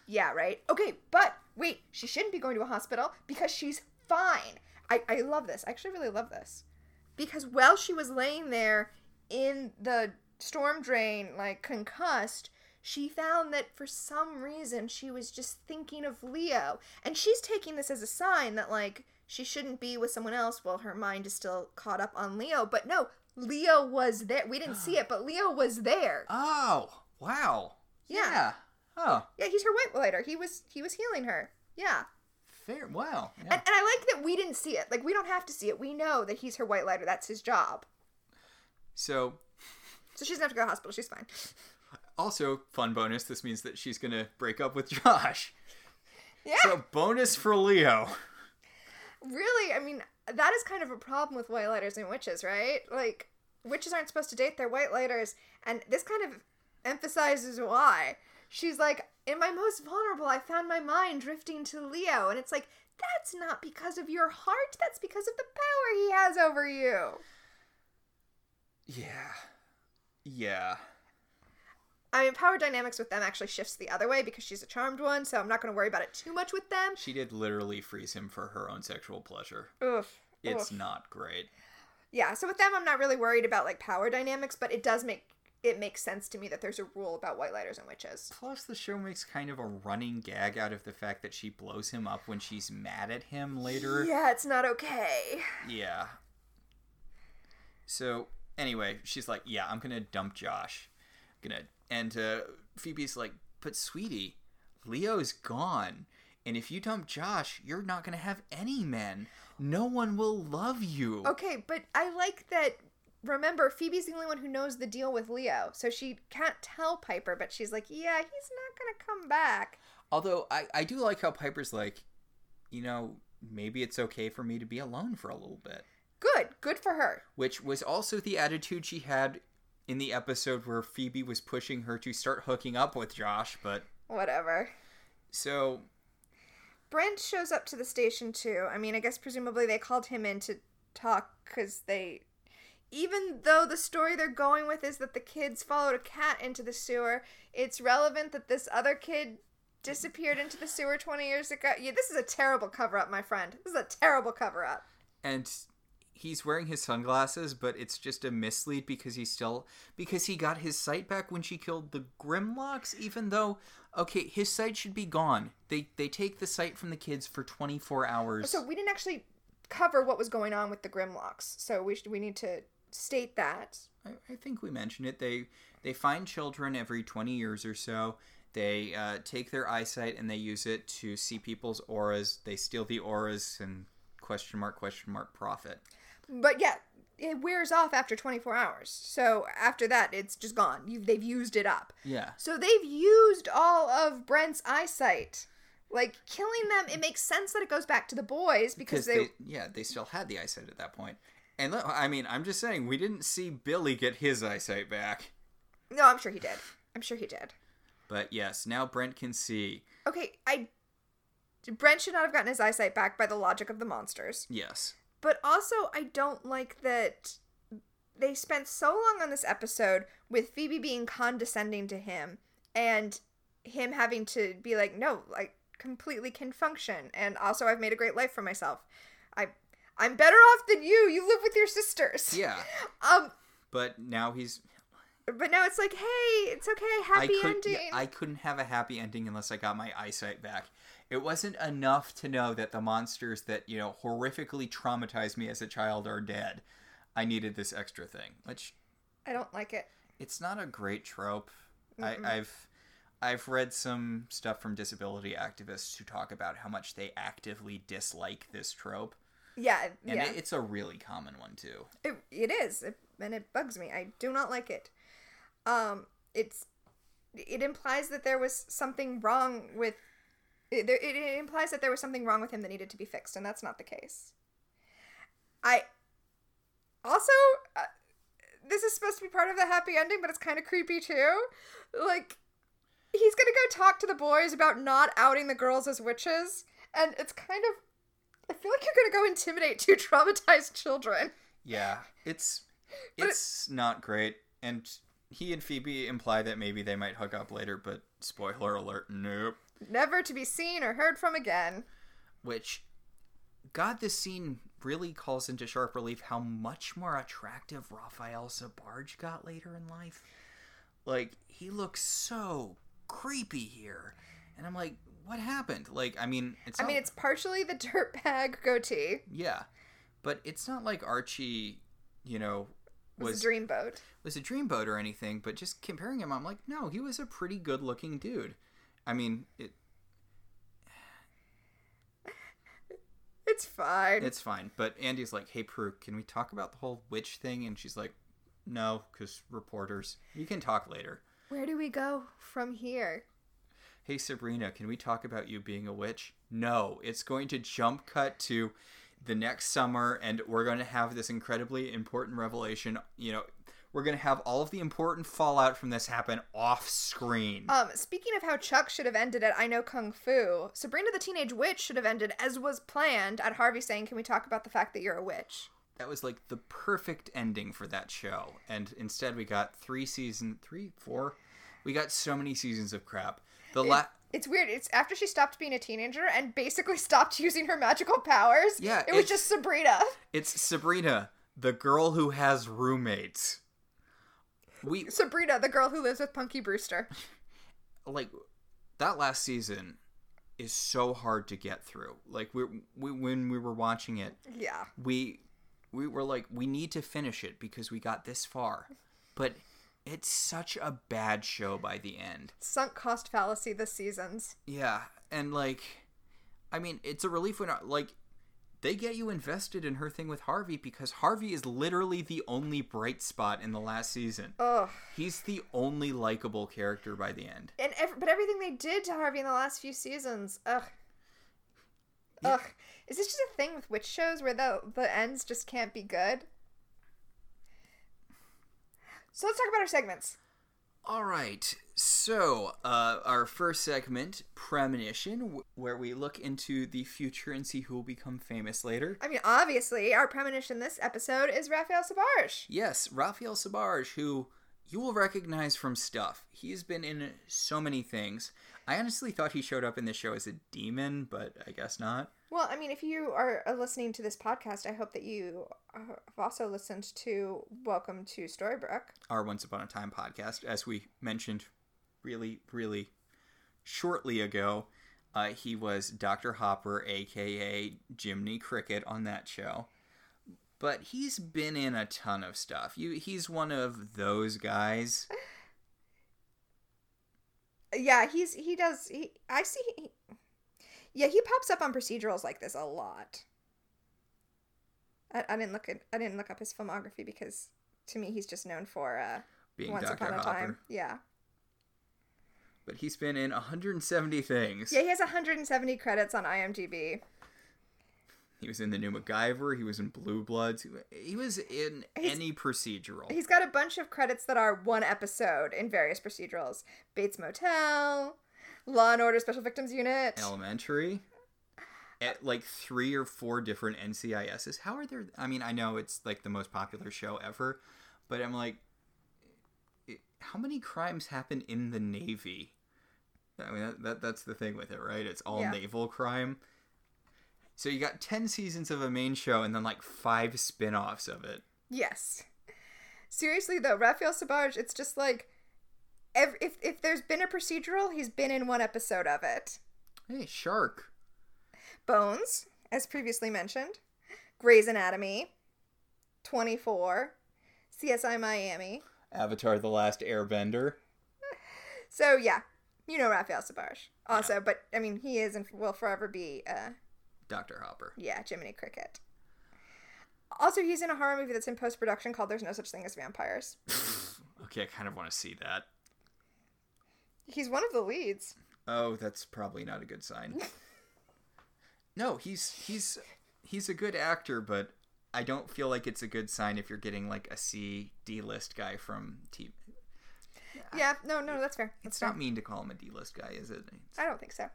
Yeah, right. Okay, but wait, she shouldn't be going to a hospital because she's fine. I, I love this. I actually really love this. Because while she was laying there in the storm drain, like concussed, she found that for some reason she was just thinking of Leo. And she's taking this as a sign that, like, she shouldn't be with someone else while her mind is still caught up on Leo. But no, Leo was there. We didn't see it, but Leo was there. Oh, wow. Yeah. Oh, Yeah, he's her white lighter. He was he was healing her. Yeah. Fair. Wow. Yeah. And, and I like that we didn't see it. Like we don't have to see it. We know that he's her white lighter. That's his job. So, So she doesn't have to go to the hospital. She's fine. also, fun bonus this means that she's going to break up with Josh. Yeah. So, bonus for Leo. really, I mean, that is kind of a problem with white lighters and witches, right? Like witches aren't supposed to date their white lighters, and this kind of emphasizes why. She's like, in my most vulnerable, I found my mind drifting to Leo, and it's like that's not because of your heart. That's because of the power he has over you. Yeah. Yeah. I mean, power dynamics with them actually shifts the other way because she's a charmed one, so I'm not going to worry about it too much with them. She did literally freeze him for her own sexual pleasure. Oof. It's Oof. not great. Yeah, so with them, I'm not really worried about like power dynamics, but it does make it makes sense to me that there's a rule about white lighters and witches. Plus, the show makes kind of a running gag out of the fact that she blows him up when she's mad at him later. Yeah, it's not okay. Yeah. So anyway, she's like, "Yeah, I'm gonna dump Josh." I'm Gonna and uh, Phoebe's like, "But sweetie, Leo's gone, and if you dump Josh, you're not gonna have any men. No one will love you." Okay, but I like that. Remember, Phoebe's the only one who knows the deal with Leo, so she can't tell Piper, but she's like, yeah, he's not gonna come back. Although I I do like how Piper's like, you know, maybe it's okay for me to be alone for a little bit. Good, good for her. which was also the attitude she had in the episode where Phoebe was pushing her to start hooking up with Josh. But Whatever. so Brent shows up to the station too. I mean, I guess presumably they called him in to talk because they. Even though the story they're going with is that the kids followed a cat into the sewer, it's relevant that this other kid disappeared into the sewer 20 years ago. Yeah, this is a terrible cover up, my friend. This is a terrible cover up. and he's wearing his sunglasses, but it's just a mislead because he still because he got his sight back when she killed the Grimlocks. Even though okay, his sight should be gone. They they take the sight from the kids for twenty four hours. So we didn't actually cover what was going on with the Grimlocks, so we, should, we need to state that. I, I think we mentioned it. They they find children every twenty years or so. They uh, take their eyesight and they use it to see people's auras. They steal the auras and question mark question mark profit. But yeah, it wears off after 24 hours. So after that, it's just gone. you they've used it up. Yeah, So they've used all of Brent's eyesight. Like killing them, it makes sense that it goes back to the boys because because they, they, yeah they still had the eyesight at that point. And look, I mean, I'm just saying we didn't see Billy get his eyesight back. No, I'm sure he did. I'm sure he did. But yes, now Brent can see. Okay, I. Brent should not have gotten his eyesight back by the logic of the monsters. Yes, But also, I don't like that they spent so long on this episode with Phoebe being condescending to him and him having to be like, no, like completely can function. And also, I've made a great life for myself. I, I'm better off than you. You live with your sisters. yeah. <laughs> Um, But now he's but now it's like, hey, it's okay, I happy could, ending. yeah, I couldn't have a happy ending unless I got my eyesight back. It wasn't enough to know that the monsters that you know horrifically traumatized me as a child are dead. I needed this extra thing, which I don't like it. it's not a great trope. I, I've I've read some stuff from disability activists who talk about how much they actively dislike this trope, Yeah, and yeah. it, it's a really common one too. It, it is, it, and it bugs me. I do not like it. Um, it's it implies that there was something wrong with it, it, implies that there was something wrong with him that needed to be fixed, and that's not the case. I also uh, this is supposed to be part of the happy ending, but it's kind of creepy too. Like he's gonna go talk to the boys about not outing the girls as witches, and it's kind of I feel like you're gonna go intimidate two <laughs> traumatized children. Yeah, it's But it- it's not great, and he and Phoebe imply that maybe they might hook up later, but spoiler alert, nope. never to be seen or heard from again. Which, God, this scene really calls into sharp relief how much more attractive Rafael Sbarge got later in life. Like he looks so creepy here, and I'm like, what happened? Like, I mean, it's I not- mean, it's partially the <laughs> dirtbag goatee. yeah, but it's not like Archie, you know, Was, was a dreamboat. was a dreamboat or anything, but just comparing him, I'm like, no, he was a pretty good looking dude. I mean, it, <laughs> It's fine. it's fine. But Andy's like, hey, Prue, can we talk about the whole witch thing? And she's like, no, because reporters. You can talk later. Where do we go from here? Hey, Sabrina, can we talk about you being a witch? No, it's going to jump cut to the next summer, and we're going to have this incredibly important revelation. You know, we're going to have all of the important fallout from this happen off screen. Um, speaking of how Chuck should have ended at I Know Kung Fu, Sabrina the Teenage Witch should have ended as was planned at Harvey saying, Can we talk about the fact that you're a witch? that was like the perfect ending for that show and instead we got three season three four we got so many seasons of crap the la- It's weird. It's after she stopped being a teenager and basically <laughs> stopped using her magical powers. Yeah, It was just Sabrina. it's sabrina the girl who has roommates we Sabrina, the girl who lives with Punky Brewster. <laughs> like that last season is so hard to get through like we, we when we were watching it Yeah. we we were like, we need to finish it because we got this far. But it's such a bad show by the end. Sunk cost fallacy this season's. Yeah, and like, I mean, it's a relief when like they get you invested in her thing with Harvey because Harvey is literally the only bright spot in the last season. Ugh. He's the only likable character by the end. And ev- but everything they did to Harvey in the last few seasons, ugh. Yeah. Ugh. Is this just a thing with witch shows where the the ends just can't be good? So let's talk about our segments. All right. So, uh, our first segment, Premonition, w- where we look into the future and see who will become famous later. I mean, obviously, our premonition this episode is Rafael Sbarge. Yes, Rafael Sbarge, who you will recognize from stuff. He's been in so many things. I honestly thought he showed up in this show as a demon, but I guess not. Well, I mean, if you are uh, listening to this podcast, I hope that you uh, have also listened to Welcome to Storybrooke. Our Once Upon a Time podcast, as we mentioned really, really shortly ago. Uh, he was Dr. Hopper, aka Jiminy Cricket, on that show. But he's been in a ton of stuff. You, he's one of those guys. <sighs> Yeah, he's he does. He I see. He, yeah, he pops up on procedurals like this a lot. I, I didn't look at I didn't look up his filmography because to me he's just known for uh, Being Once Dr. Upon a Hopper. Time. Yeah, But he's been in 170 things. yeah, he has 170 credits on IMDb. He was in the new MacGyver. He was in Blue Bloods. He- He was in He's- any procedural. He's got a bunch of credits that are one episode in various procedurals: Bates Motel, Law and Order Special Victims Unit. Elementary. At like three or four different NCISs. How are there? I mean, I know it's like the most popular show ever, but I'm like, how many crimes happen in the Navy? I mean, that, that that's the thing with it, right? It's all Yeah. naval crime. So you got 10 seasons of a main show and then like five spin offs of it. Yes. Seriously though, Rafael Sbarge, it's just like ev if if there's been a procedural, he's been in one episode of it. Hey, Shark. Bones, as previously mentioned, Grey's Anatomy, 24, CSI Miami. Avatar The Last Airbender. So yeah, you know Rafael Sbarge. Also, but I mean he is and will forever be uh Dr. Hopper. yeah, Jiminy Cricket. Also, he's in a horror movie that's in post production called There's No Such Thing as Vampires. <laughs> Okay, I kind of want to see that. He's one of the leads. Oh, that's probably not a good sign. <laughs> no, he's he's he's a good actor, but I don't feel like it's a good sign if you're getting like a C D list guy from TV. Yeah, no, no, that's fair. That's It's fair. not mean to call him a D list guy, is it? I don't think so.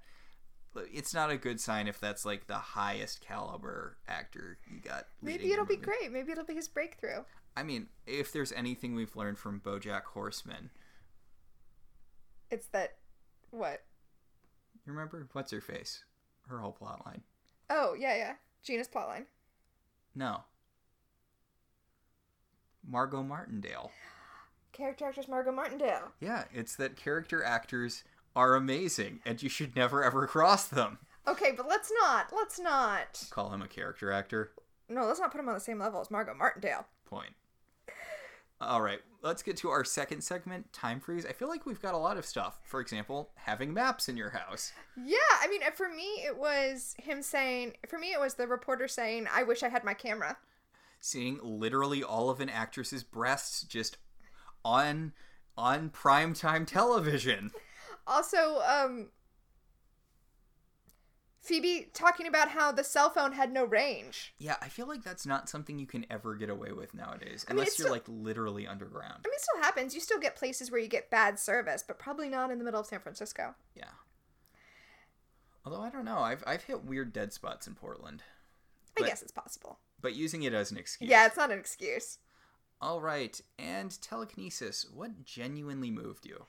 It's not a good sign if that's like the highest caliber actor you got. Maybe it'll be great. Maybe it'll be his breakthrough. I mean, if there's anything we've learned from BoJack Horseman, It's that what? you remember what's her face? Her whole plot line. Oh yeah, yeah. Gina's plotline. No. Margot Martindale. Character actress Margot Martindale. Yeah, it's that character actors are amazing and you should never ever cross them. Okay, but let's not. Let's not. Call him a character actor. No, let's not put him on the same level as Margot Martindale. Point. All right, let's get to our second segment, time freeze. I feel like we've got a lot of stuff. For example, having maps in your house. Yeah, I mean, for me, it was him saying. For me, it was the reporter saying, "I wish I had my camera." Seeing literally all of an actress's breasts just on on primetime television. <laughs> Also, um, Phoebe talking about how the cell phone had no range. Yeah, I feel like that's not something you can ever get away with nowadays, mean, unless you're still- like literally underground. I mean, it still happens. You still get places where you get bad service, but probably not in the middle of San Francisco. Yeah. Although I don't know, I've I've hit weird dead spots in Portland, I guess it's possible. but using it as an excuse. Yeah, it's not an excuse. All right, and telekinesis. What genuinely moved you?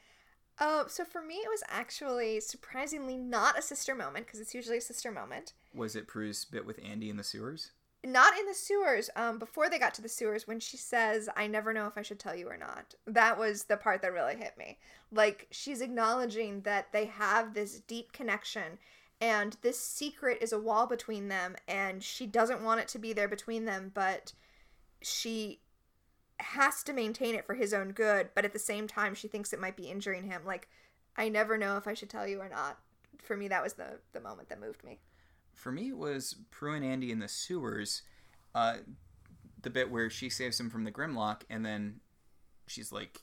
Uh, so for me, it was actually surprisingly not a sister moment because it's usually a sister moment. Was it Prue's bit with Andy in the sewers? Not in the sewers. Um, before they got to the sewers, when she says, "I never know if I should tell you or not," that was the part that really hit me. Like she's acknowledging that they have this deep connection, and this secret is a wall between them, and she doesn't want it to be there between them, but she has to maintain it for his own good, but at the same time, she thinks it might be injuring him. Like, I never know if I should tell you or not. For me, that was the the moment that moved me. For me, it was Prue and Andy in the sewers. Uh, the bit where she saves him from the Grimlock, and then she's like,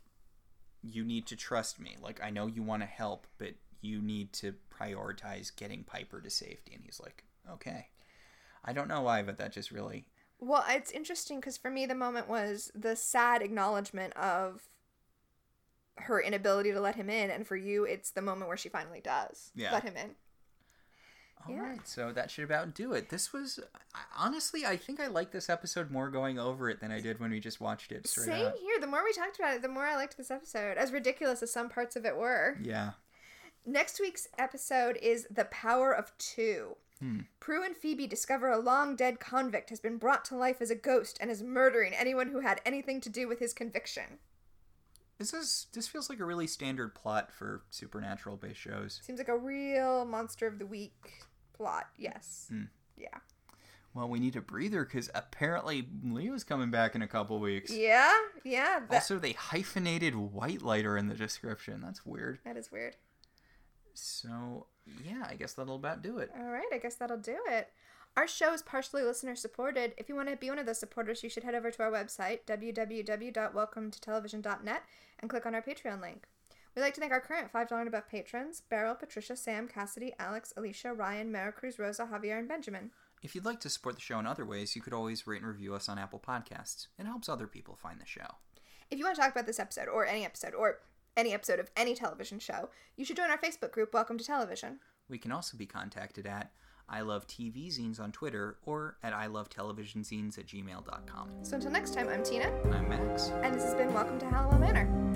"You need to trust me. Like, I know you want to help, but you need to prioritize getting Piper to safety." And he's like, "Okay." I don't know why, but that just really Well, it's interesting because for me, the moment was the sad acknowledgement of her inability to let him in, and for you, it's the moment where she finally does Yeah. let him in. All right, Yeah. so that should about do it. This was honestly, I think I like this episode more going over it than I did when we just watched it straight Same up. here. The more we talked about it, the more I liked this episode, as ridiculous as some parts of it were. Yeah. Next week's episode is The Power of Two. Hmm. Prue and Phoebe discover a long dead convict has been brought to life as a ghost and is murdering anyone who had anything to do with his conviction. This is this feels like a really standard plot for supernatural based shows. Seems like a real monster of the week plot. Yes. Hmm. Yeah. Well, we need a breather because apparently Leo's coming back in a couple weeks. Yeah. Yeah. That, Also, they hyphenated white lighter in the description. That's weird. that is weird. So yeah, I guess that'll about do it. All right, I guess that'll do it. Our show is partially listener supported. If you want to be one of those supporters, you should head over to our website, www.welcometotelevision.net, and click on our Patreon link. We'd like to thank our current $5 and above patrons Beryl, Patricia, Sam, Cassidy, Alex, Alicia, Ryan, Maricruz, Rosa, Javier, and Benjamin. If you'd like to support the show in other ways, you could always rate and review us on Apple Podcasts. It helps other people find the show. If you want to talk about this episode, or any episode, or any episode of any television show, you should join our Facebook group, Welcome to Television. We can also be contacted at I Love TV Zines on Twitter or at I Love Television Zines at gmail.com. So until next time, I'm Tina, I'm Max. and this has been Welcome to Halliwell Manor.